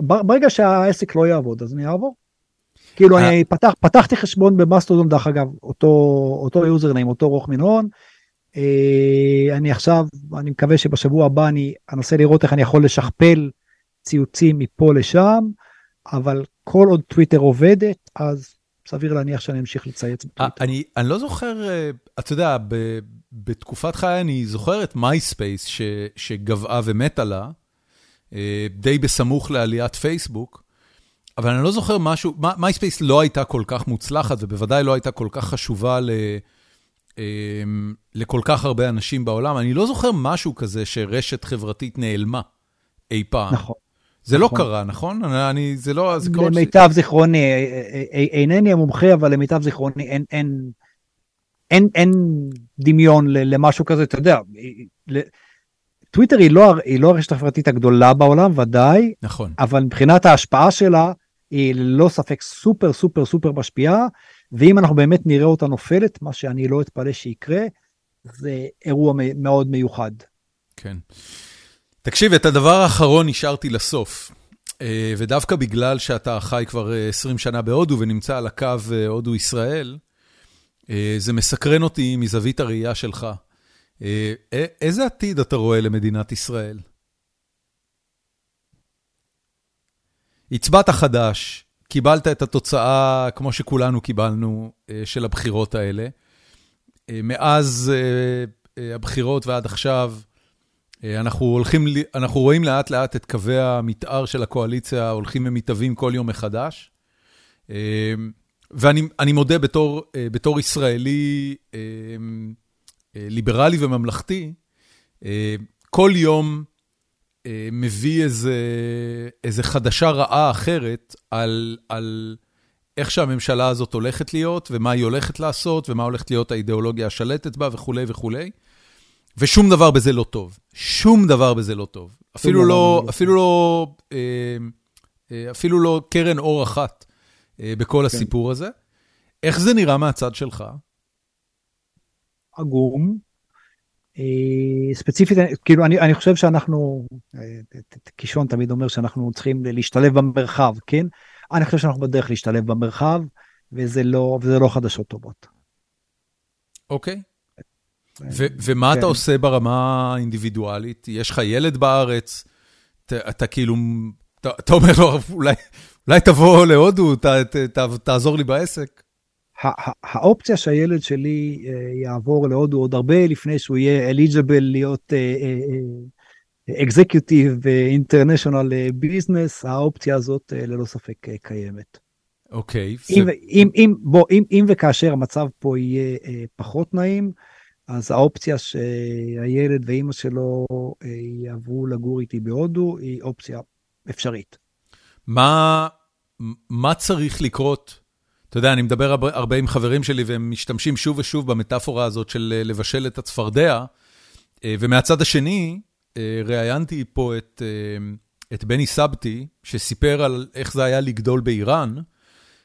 ברגע שהעסק לא יעבוד, אז אני אעבור. כאילו אני פתח, פתחתי חשבון במסטודון דרך אגב, אותו, אותו username, אותו רוך מנהון. אה, אני עכשיו, אני מקווה שבשבוע הבא אני אנסה לראות איך אני יכול לשכפל ציוצים מפה לשם, אבל כל עוד טוויטר עובדת, אז סביר להניח שאני אמשיך לצייץ בטוויטר. אני, אני לא זוכר, אה, אתה יודע, ב, בתקופת חיי אני זוכר את מייספייס שגוועה ומתה לה, אה, די בסמוך לעליית פייסבוק. אבל אני לא זוכר משהו, מייספייס לא הייתה כל כך מוצלחת, ובוודאי לא הייתה כל כך חשובה ל, אמ, לכל כך הרבה אנשים בעולם. אני לא זוכר משהו כזה שרשת חברתית נעלמה אי פעם. נכון. זה לא נכון. לא קרה, נכון? אני, זה לא... זה למיטב זיכרוני, אה, אה, אה, אינני המומחה, אבל למיטב זיכרוני אין, אין, אין, אין דמיון למשהו כזה, אתה יודע. טוויטר היא לא, היא לא הרשת החברתית הגדולה בעולם, ודאי. נכון. אבל מבחינת ההשפעה שלה, היא ללא ספק סופר סופר סופר משפיעה, ואם אנחנו באמת נראה אותה נופלת, מה שאני לא אתפלא שיקרה, זה אירוע מאוד מיוחד. כן. תקשיב, את הדבר האחרון נשארתי לסוף. אה, ודווקא בגלל שאתה חי כבר 20 אה, שנה בהודו ונמצא על הקו אה, הודו-ישראל, זה מסקרן אותי מזווית הראייה שלך. איזה עתיד אתה רואה למדינת ישראל? הצבעת חדש, קיבלת את התוצאה, כמו שכולנו קיבלנו, אה, של הבחירות האלה. אה, מאז אה, הבחירות ועד עכשיו, אנחנו הולכים, אנחנו רואים לאט לאט את קווי המתאר של הקואליציה הולכים ומתהווים כל יום מחדש. ואני מודה, בתור, בתור ישראלי ליברלי וממלכתי, כל יום אה, מביא איזה, איזה חדשה רעה אחרת על, על איך שהממשלה הזאת הולכת להיות, ומה היא הולכת לעשות, ומה הולכת להיות האידיאולוגיה השלטת בה וכולי וכולי. ושום דבר בזה לא טוב. שום דבר בזה לא טוב. אפילו לא, לא, אפילו לא, אה, אה, אפילו לא קרן אור אחת בכל כן. הסיפור הזה. איך זה נראה מהצד שלך? עגום. אה, ספציפית, כאילו, אני, אני חושב שאנחנו, אה, קישון תמיד אומר שאנחנו צריכים להשתלב במרחב, כן? אני חושב שאנחנו בדרך להשתלב במרחב, וזה לא, וזה לא חדשות טובות. אוקיי. ו- ומה כן. אתה עושה ברמה האינדיבידואלית? יש לך ילד בארץ, אתה, אתה כאילו, אתה, אתה אומר לו, אולי, אולי תבוא להודו, ת, ת, ת, תעזור לי בעסק. האופציה שהילד שלי אה, יעבור להודו עוד הרבה לפני שהוא יהיה אליג'בל להיות אקזקיוטיב אינטרנשיונל ביזנס, האופציה הזאת אה, ללא ספק אה, קיימת. אוקיי. Okay, אם, ו... אם, אם, בוא, אם, אם וכאשר המצב פה יהיה פחות נעים, אז האופציה שהילד ואימא שלו יעברו לגור איתי בהודו היא אופציה אפשרית. מה, מה צריך לקרות אתה יודע, אני מדבר הרבה עם חברים שלי, והם משתמשים שוב ושוב במטאפורה הזאת של אה, לבשל את הצפרדע. אה, ומהצד השני, אה, ראיינתי פה את, את בני סבתי, שסיפר על איך זה היה לגדול באיראן,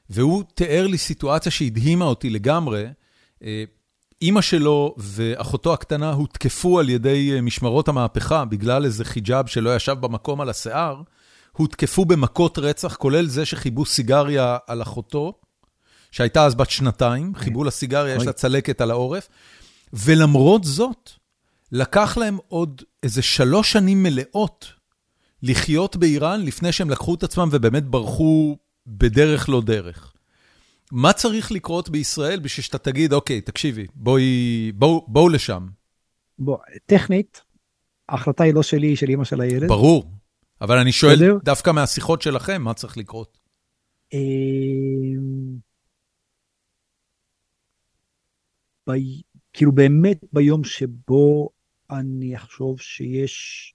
והוא תיאר לי סיטואציה שהדהימה אותי לגמרי. אימא שלו ואחותו הקטנה הותקפו על ידי משמרות המהפכה בגלל איזה חיג'אב שלא ישב במקום על השיער, הותקפו במכות רצח, כולל זה שחיבו סיגריה על אחותו, שהייתה אז בת שנתיים, חיבו לה סיגריה, יש לה צלקת על העורף, ולמרות זאת, לקח להם עוד איזה שלוש שנים מלאות לחיות באיראן לפני שהם לקחו את עצמם ובאמת ברחו בדרך לא דרך. מה צריך לקרות בישראל בשביל שאתה תגיד, אוקיי, תקשיבי, בואי, בואו, בואו לשם. בוא, טכנית, ההחלטה היא לא שלי, היא של אימא של הילד. ברור, אבל אני שואל בסדר? דווקא מהשיחות שלכם, מה צריך לקרות? אמ, ב... כאילו באמת ביום שבו אני אחשוב שיש...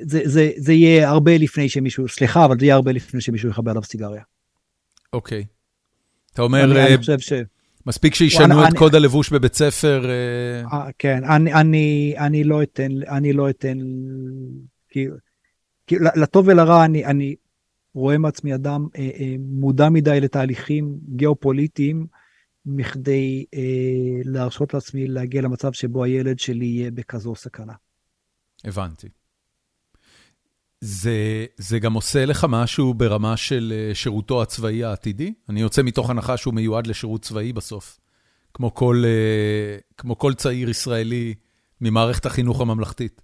זה, זה, זה יהיה הרבה לפני שמישהו, סליחה, אבל זה יהיה הרבה לפני שמישהו יכבה עליו סיגריה. אוקיי. אתה אומר, אני, אני אה, חושב ש... מספיק שישנו את אני, קוד הלבוש בבית ספר. Uh... כן, אני, אני, אני לא אתן, אני לא אתן, כי לטוב ולרע אני, אני רואה מעצמי אדם אה, אה, מודע מדי לתהליכים גיאופוליטיים. מכדי אה, להרשות לעצמי להגיע למצב שבו הילד שלי יהיה בכזו סכנה. הבנתי. זה, זה גם עושה לך משהו ברמה של אה, שירותו הצבאי העתידי? אני יוצא מתוך הנחה שהוא מיועד לשירות צבאי בסוף, כמו כל, אה, כמו כל צעיר ישראלי ממערכת החינוך הממלכתית.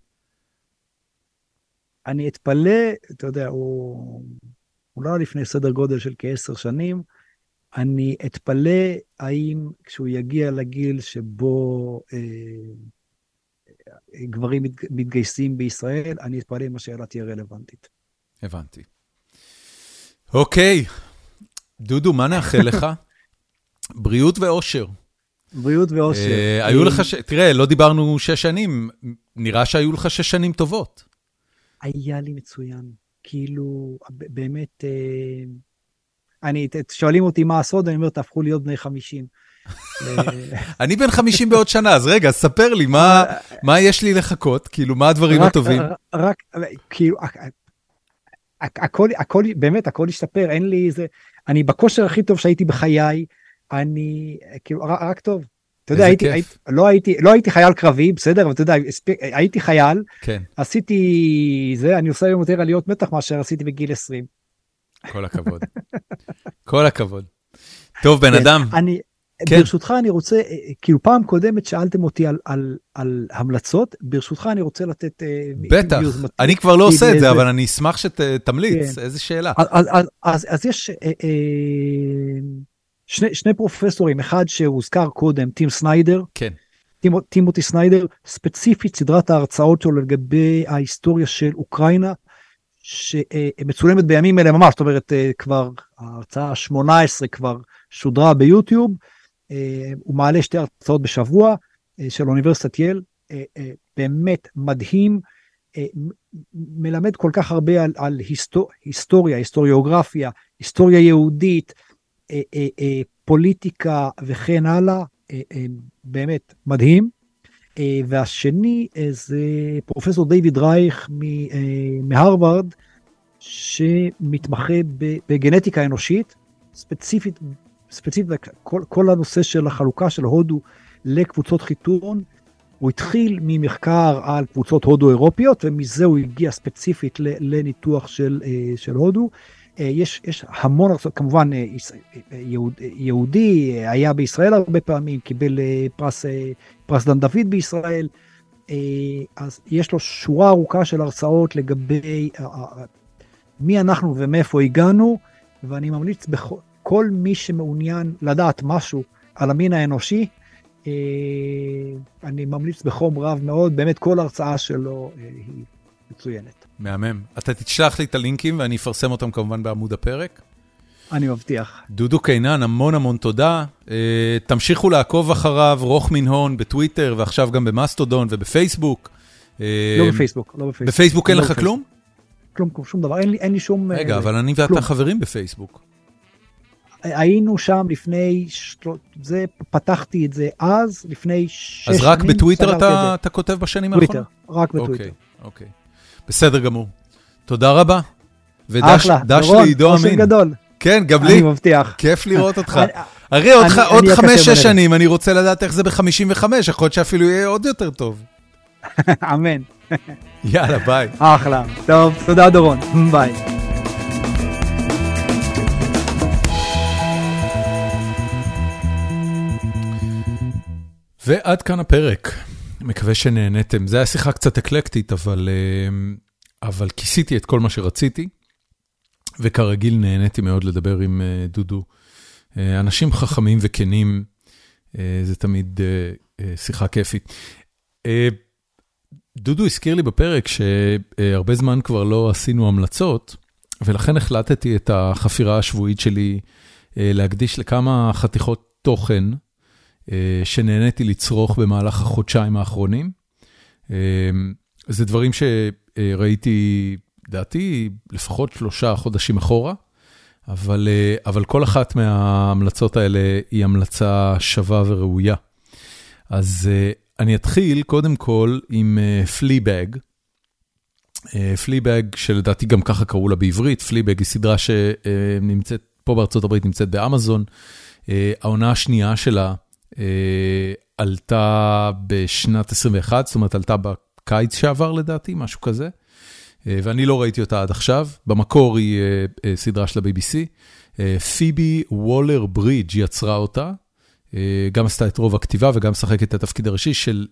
אני אתפלא, אתה יודע, הוא, הוא לא לפני סדר גודל של כעשר שנים, אני אתפלא האם כשהוא יגיע לגיל שבו אה, גברים מת, מתגייסים בישראל, אני אתפלא אם השאלה תהיה רלוונטית. הבנתי. אוקיי, דודו, מה נאחל לך? בריאות ואושר. בריאות ואושר. אה, היו לך, ש... תראה, לא דיברנו שש שנים, נראה שהיו לך שש שנים טובות. היה לי מצוין. כאילו, באמת... אה... אני, שואלים אותי מה הסוד, אני אומר, תהפכו להיות בני 50. אני בן 50 בעוד שנה, אז רגע, ספר לי, מה יש לי לחכות? כאילו, מה הדברים הטובים? רק, כאילו, הכל, הכל, באמת, הכל השתפר, אין לי איזה... אני בכושר הכי טוב שהייתי בחיי, אני, כאילו, רק טוב. אתה יודע, הייתי, הייתי, לא, הייתי, לא הייתי חייל קרבי, בסדר, אבל אתה יודע, הייתי חייל, כן. עשיתי זה, אני עושה היום יותר עליות מתח מאשר עשיתי בגיל 20. כל הכבוד. כל הכבוד. טוב, בן כן, אדם. אני, כן. ברשותך אני רוצה, אה, אה, כאילו פעם קודמת שאלתם אותי על, על, על המלצות, ברשותך אני רוצה לתת... אה, בטח, יוזמתי, אני כבר לא עושה את זה, אבל אני אשמח שתמליץ, כן. איזה שאלה. אז, אז, אז, אז יש אה, אה, שני, שני פרופסורים, אחד שהוזכר קודם, טים סניידר. כן. טימו, טימותי סניידר, ספציפית סדרת ההרצאות שלו לגבי ההיסטוריה של אוקראינה, שמצולמת בימים אלה ממש, זאת אומרת, אה, כבר ההרצאה ה-18 כבר שודרה ביוטיוב, אה, הוא מעלה שתי הרצאות בשבוע אה, של אוניברסיטת יל, באמת מדהים, מלמד כל כך הרבה על, על היסטור, היסטוריה, היסטוריוגרפיה, היסטוריה יהודית, פוליטיקה וכן הלאה, באמת מדהים. אה, והשני אה, זה פרופסור דיוויד רייך אה, מהרווארד, שמתמחה בגנטיקה אנושית, ספציפית ספציפית, כל, כל הנושא של החלוקה של הודו לקבוצות חיתון, הוא התחיל ממחקר על קבוצות הודו אירופיות, ומזה הוא הגיע ספציפית לניתוח של, של הודו. יש, יש המון ארצות, כמובן יהוד, יהודי היה בישראל הרבה פעמים, קיבל פרס, פרס דן דוד בישראל, אז יש לו שורה ארוכה של הרצאות לגבי מי אנחנו ומאיפה הגענו, ואני ממליץ בכל מי שמעוניין לדעת משהו על המין האנושי, אה, אני ממליץ בחום רב מאוד, באמת כל הרצאה שלו אה, היא מצוינת. מהמם. אתה תשלח לי את הלינקים ואני אפרסם אותם כמובן בעמוד הפרק. אני מבטיח. דודו קינן, המון המון תודה. אה, תמשיכו לעקוב אחריו, רוך מן הון בטוויטר ועכשיו גם במאסטודון ובפייסבוק. לא בפייסבוק, לא בפייסבוק. בפייסבוק אין לא לך כלום? כלום, שום דבר, אין לי, אין לי שום... רגע, אבל אני ואתה חברים בפייסבוק. היינו שם לפני, זה, פתחתי את זה אז, לפני שש שנים. אז רק בטוויטר אתה, אתה כותב בשנים האחרונות? טוויטר, רק בטוויטר. אוקיי, אוקיי. בסדר גמור. תודה רבה. ודש לעידו אמין. גדול. כן, גם לי. אני מבטיח. כיף לראות אותך. הרי עוד חמש-שש שנים אני רוצה לדעת איך זה ב-55, יכול להיות שאפילו יהיה עוד יותר טוב. אמן. יאללה, ביי. אחלה. טוב, תודה דורון. ביי. ועד כאן הפרק. מקווה שנהניתם. זו הייתה שיחה קצת אקלקטית, אבל, אה, אבל כיסיתי את כל מה שרציתי, וכרגיל נהניתי מאוד לדבר עם אה, דודו. אה, אנשים חכמים וכנים, זה תמיד שיחה כיפית. דודו הזכיר לי בפרק שהרבה זמן כבר לא עשינו המלצות, ולכן החלטתי את החפירה השבועית שלי להקדיש לכמה חתיכות תוכן שנהניתי לצרוך במהלך החודשיים האחרונים. זה דברים שראיתי, לדעתי, לפחות שלושה חודשים אחורה, אבל, אבל כל אחת מההמלצות האלה היא המלצה שווה וראויה. אז אני אתחיל קודם כל עם פליבג. פליבג, שלדעתי גם ככה קראו לה בעברית, פליבג היא סדרה שנמצאת פה בארצות הברית, נמצאת באמזון. העונה השנייה שלה עלתה בשנת 21, זאת אומרת עלתה בקיץ שעבר לדעתי, משהו כזה. ואני לא ראיתי אותה עד עכשיו, במקור היא סדרה של ה-BBC. פיבי וולר ברידג' יצרה אותה, גם עשתה את רוב הכתיבה וגם משחקת את התפקיד הראשי של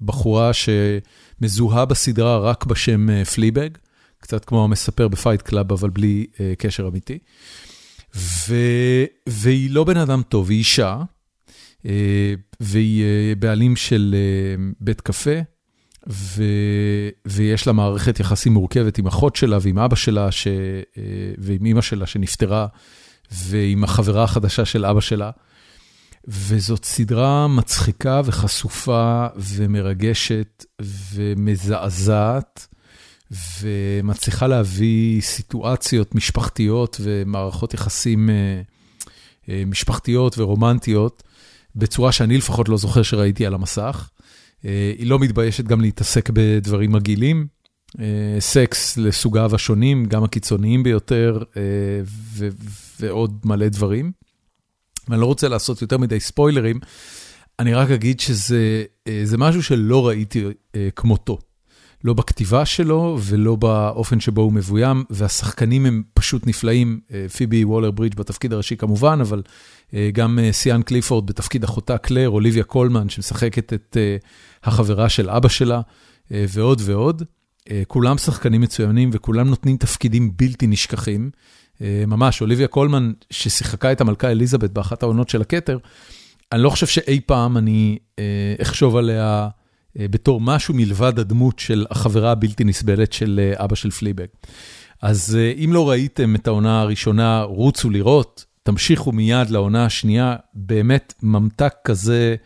בחורה שמזוהה בסדרה רק בשם Fleabag, קצת כמו המספר ב Fight Club, אבל בלי קשר אמיתי. ו... והיא לא בן אדם טוב, היא אישה, והיא בעלים של בית קפה, ו... ויש לה מערכת יחסים מורכבת עם אחות שלה ועם אבא שלה, ש... ועם אימא שלה שנפטרה, ועם החברה החדשה של אבא שלה. וזאת סדרה מצחיקה וחשופה ומרגשת ומזעזעת, ומצליחה להביא סיטואציות משפחתיות ומערכות יחסים משפחתיות ורומנטיות, בצורה שאני לפחות לא זוכר שראיתי על המסך. היא לא מתביישת גם להתעסק בדברים מגעילים, סקס לסוגיו השונים, גם הקיצוניים ביותר, ועוד מלא דברים. ואני לא רוצה לעשות יותר מדי ספוילרים, אני רק אגיד שזה משהו שלא ראיתי כמותו. לא בכתיבה שלו ולא באופן שבו הוא מבוים, והשחקנים הם פשוט נפלאים. פיבי וולר ברידג' בתפקיד הראשי כמובן, אבל גם סיאן קליפורד בתפקיד אחותה קלר, אוליביה קולמן שמשחקת את החברה של אבא שלה, ועוד ועוד. כולם שחקנים מצוינים וכולם נותנים תפקידים בלתי נשכחים. ממש, אוליביה קולמן, ששיחקה את המלכה אליזבת באחת העונות של הכתר, אני לא חושב שאי פעם אני אחשוב עליה בתור משהו מלבד הדמות של החברה הבלתי נסבלת של אבא של פליבג. אז אם לא ראיתם את העונה הראשונה, רוצו לראות, תמשיכו מיד לעונה השנייה, באמת ממתק כזה,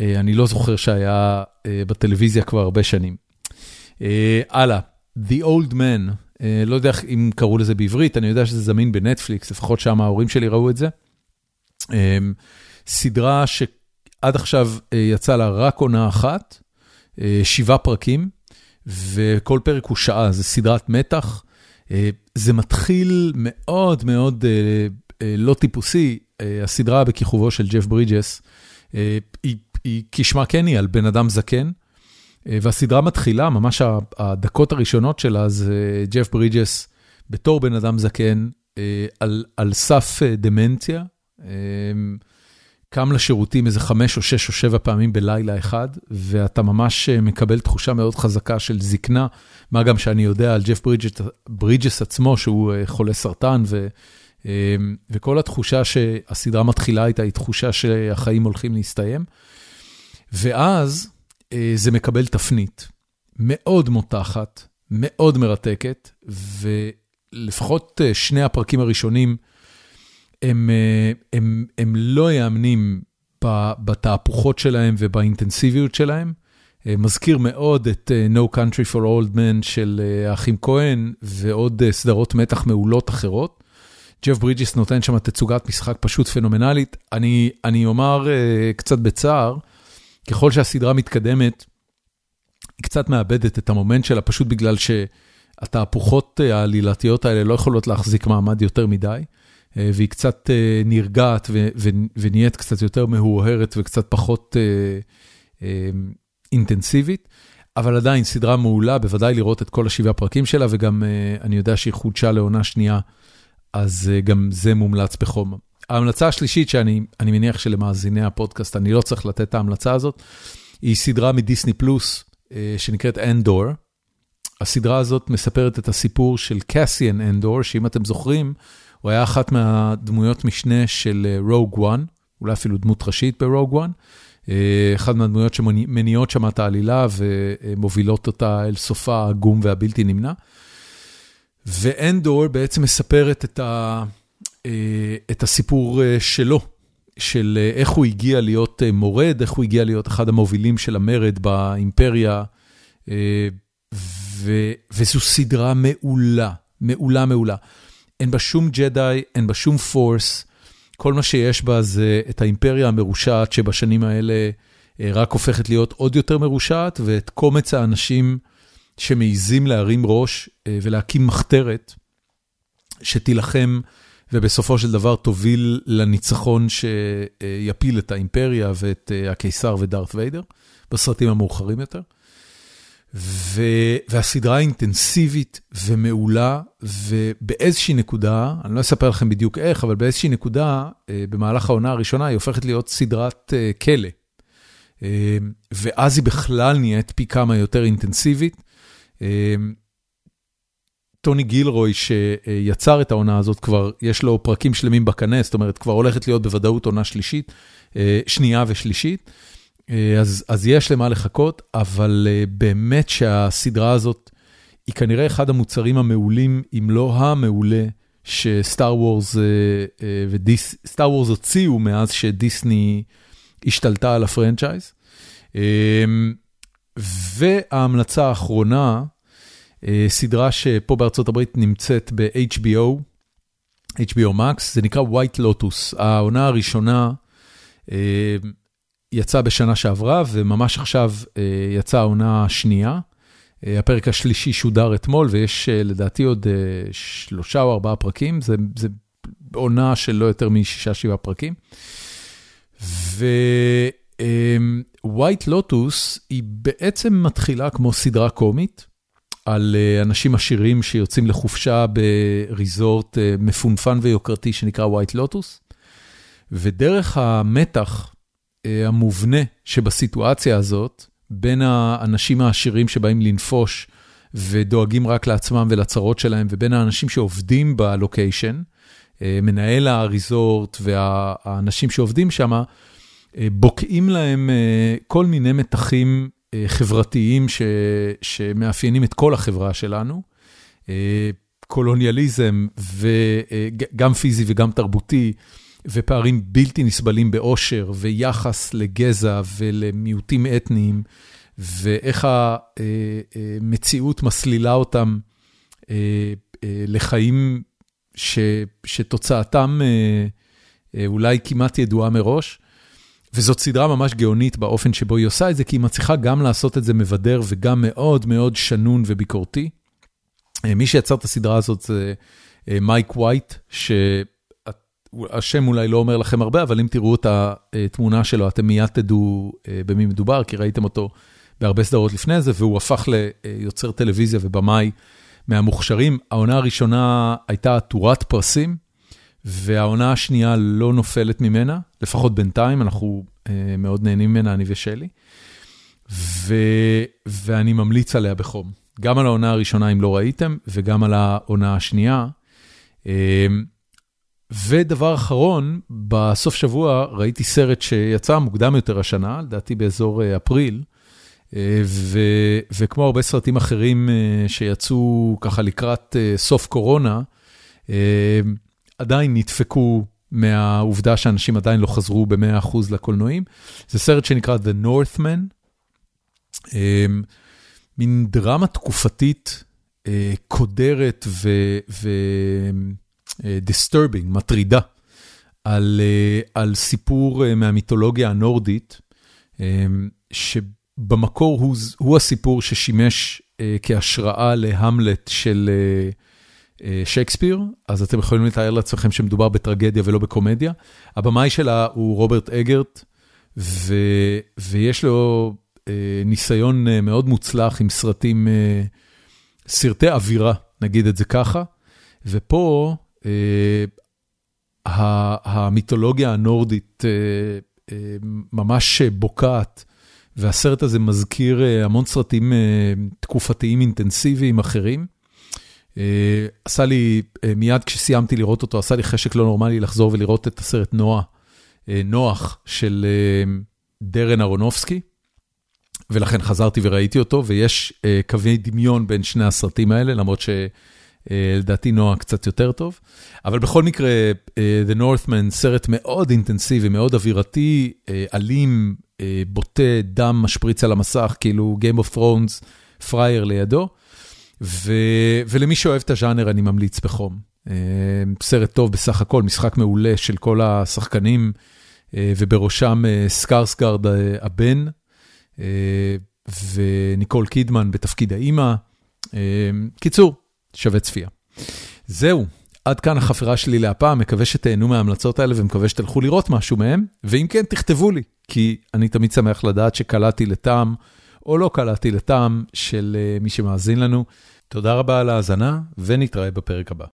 אני לא זוכר שהיה בטלוויזיה כבר הרבה שנים. הלאה, The Old Man. לא יודע אם קראו לזה בעברית, אני יודע שזה זמין בנטפליקס, לפחות שם ההורים שלי ראו את זה. סדרה שעד עכשיו יצא לה רק עונה אחת, שבעה פרקים, וכל פרק הוא שעה, זה סדרת מתח. זה מתחיל מאוד מאוד לא טיפוסי, הסדרה בכיכובו של ג'ף ברידג'ס, היא כשמה כן היא על בן אדם זקן, והסדרה מתחילה, ממש הדקות הראשונות שלה זה ג'ף ברידג'ס בתור בן אדם זקן, על, על סף דמנציה. קם לשירותים איזה חמש או שש או שבע פעמים בלילה אחד, ואתה ממש אה, מקבל תחושה מאוד חזקה של זקנה, מה גם שאני יודע על ג'ף ברידג'ס, עצמו, שהוא אה, חולה סרטן, ו, אה, וכל התחושה שהסדרה מתחילה איתה היא תחושה שהחיים הולכים להסתיים. ואז זה מקבל תפנית מאוד מותחת, מאוד מרתקת, ולפחות שני הפרקים הראשונים, הם, אה, הם, הם לא יאמנים בתהפוכות שלהם ובאינטנסיביות שלהם. אה, מזכיר מאוד את אה, No Country for Old Men של האחים כהן ועוד סדרות מתח מעולות אחרות. ג'ף ברידג'יס נותן שם תצוגת משחק פשוט פנומנלית. אני, אני אומר קצת בצער, ככל שהסדרה מתקדמת, היא קצת מאבדת את המומנט שלה, פשוט בגלל שהתהפוכות העלילתיות האלה לא יכולות להחזיק מעמד יותר מדי. אה, והיא קצת אה, נרגעת ונהיית קצת יותר מהורהרת וקצת פחות אה, אינטנסיבית, אבל עדיין סדרה מעולה, בוודאי לראות את כל השבעה פרקים שלה, וגם אני יודע שהיא חודשה לעונה שנייה, אז גם זה מומלץ בחום. ההמלצה השלישית, שאני מניח שלמאזיני הפודקאסט, אני לא צריך לתת את ההמלצה הזאת, היא סדרה מדיסני פלוס, שנקראת אנדור. הסדרה הזאת מספרת את הסיפור של קסיאן אנדור, שאם אתם זוכרים, הוא היה אחת מהדמויות משנה של רוג אה, 1, אולי אפילו דמות ראשית ברוג 1. אה, אחת מהדמויות שמניעות שם את העלילה ומובילות אותה אל סופה העגום והבלתי נמנע. ואנדור בעצם מספרת את, ה, אה, את הסיפור שלו, של איך הוא הגיע להיות מורד, איך הוא הגיע להיות אחד המובילים של המרד באימפריה, ו, וזו סדרה מעולה, מעולה מעולה. אין בה שום ג'די, אין בה שום פורס, כל מה שיש בה זה את האימפריה המרושעת שבשנים האלה אה, רק הופכת להיות עוד יותר מרושעת, ואת קומץ האנשים שמעיזים להרים ראש אה, ולהקים מחתרת שתילחם ובסופו של דבר תוביל לניצחון שיפיל את האימפריה ואת אה, הקיסר ודארת ויידר, בסרטים המאוחרים יותר. ו... והסדרה אינטנסיבית ומעולה, ובאיזושהי נקודה, אני לא אספר לכם בדיוק איך, אבל באיזושהי נקודה, אה, במהלך העונה הראשונה, היא הופכת להיות סדרת אה, כלא. אה, ואז היא בכלל נהיית פי כמה יותר אינטנסיבית. טוני גילרוי, שיצר את העונה הזאת, כבר יש לו פרקים שלמים בקנה, זאת אומרת, כבר הולכת להיות בוודאות עונה שלישית, שנייה ושלישית. אה, אז, אז יש למה לחכות, אבל אה, באמת שהסדרה הזאת היא כנראה אחד המוצרים המעולים, אם לא המעולה, שסטאר וורס אה, ודיס... סטאר וורס הוציאו מאז שדיסני השתלטה על הפרנצ'ייז. וההמלצה האחרונה, סדרה שפה בארצות הברית נמצאת ב-HBO, HBO Max, זה נקרא White Lotus. העונה הראשונה יצא בשנה שעברה, וממש עכשיו אה, יצאה העונה השנייה. אה, הפרק השלישי שודר אתמול, ויש אה, לדעתי עוד שלושה או ארבעה פרקים, זה, זה עונה של לא יותר משישה, שבעה פרקים. ווייט לוטוס היא בעצם מתחילה כמו סדרה קומית, על אנשים עשירים שיוצאים לחופשה בריזורט מפונפן ויוקרתי שנקרא ווייט לוטוס, ודרך המתח המובנה שבסיטואציה הזאת, בין האנשים העשירים שבאים לנפוש ודואגים רק לעצמם ולצרות שלהם, ובין האנשים שעובדים בלוקיישן, אה, מנהל הריזורט והאנשים שעובדים שם, אה, בוקעים להם כל מיני מתחים חברתיים ש, שמאפיינים את כל החברה שלנו. קולוניאליזם, וגם פיזי וגם תרבותי, ופערים בלתי נסבלים באושר ויחס לגזע ולמיעוטים אתניים, ואיך המציאות מסלילה אותם אה, אה, לחיים ש, שתוצאתם אה, אולי כמעט ידועה מראש. וזאת סדרה ממש גאונית באופן שבו היא עושה את זה, כי היא מצליחה גם לעשות את זה מבדר וגם מאוד מאוד שנון וביקורתי. מי שיצר את הסדרה הזאת זה מייק ווייט, ש... השם אולי לא אומר לכם הרבה, אבל אם תראו את התמונה שלו, אתם מיד תדעו במי מדובר, כי ראיתם אותו בהרבה סדרות לפני זה, והוא הפך ליוצר טלוויזיה ובמאי מהמוכשרים. העונה הראשונה הייתה עטורת פרסים, והעונה השנייה לא נופלת ממנה, לפחות בינתיים, אנחנו מאוד נהנים ממנה, אני ושלי. ואני ממליץ עליה בחום. גם על העונה הראשונה, אם לא ראיתם, וגם על העונה השנייה. ודבר אחרון, בסוף שבוע ראיתי סרט שיצא מוקדם יותר השנה, לדעתי באזור אפריל, ו, וכמו הרבה סרטים אחרים שיצאו ככה לקראת סוף קורונה, עדיין נדפקו מהעובדה שאנשים עדיין לא חזרו ב-100% לקולנועים. זה סרט שנקרא The Northman, מין דרמה תקופתית קודרת ו-disturbing, מטרידה, על, על סיפור מהמיתולוגיה הנורדית, שבמקור הוא, הוא הסיפור ששימש כהשראה להמלט של שייקספיר, אז אתם יכולים לתאר לעצמכם שמדובר בטרגדיה ולא בקומדיה. הבמאי שלה הוא רוברט אגרט, ו, ויש לו ניסיון מאוד מוצלח עם סרטים, סרטי אווירה, נגיד את זה ככה, ופה המיתולוגיה הנורדית ממש בוקעת, והסרט הזה מזכיר המון סרטים תקופתיים אינטנסיביים אחרים. עשה לי, מיד כשסיימתי לראות אותו, עשה לי חשק לא נורמלי לחזור ולראות את הסרט נוח, נוח של דרן אהרונובסקי. ולכן חזרתי וראיתי אותו, ויש קווי דמיון בין שני הסרטים האלה, למרות שלדעתי אה, נועה קצת יותר טוב. אבל בכל מקרה, אה, The Northman, סרט מאוד אינטנסיבי, מאוד אווירתי, אה, אלים, בוטה, דם משפריץ על המסך, כאילו Game of Thrones, פראייר לידו. ו, ולמי שאוהב את הז'אנר אני ממליץ בחום. סרט טוב בסך הכל, משחק מעולה של כל השחקנים, ובראשם סקרסגרד הבן. וניקול קידמן בתפקיד האימא. קיצור, שווה צפייה. זהו, עד כאן החפירה שלי להפעם, מקווה שתהנו מההמלצות האלה ומקווה שתלכו לראות משהו מהם, ואם כן, תכתבו לי, כי אני תמיד שמח לדעת שקלעתי לטעם, או לא קלעתי לטעם של מי שמאזין לנו. תודה רבה על ההאזנה, ונתראה בפרק הבא.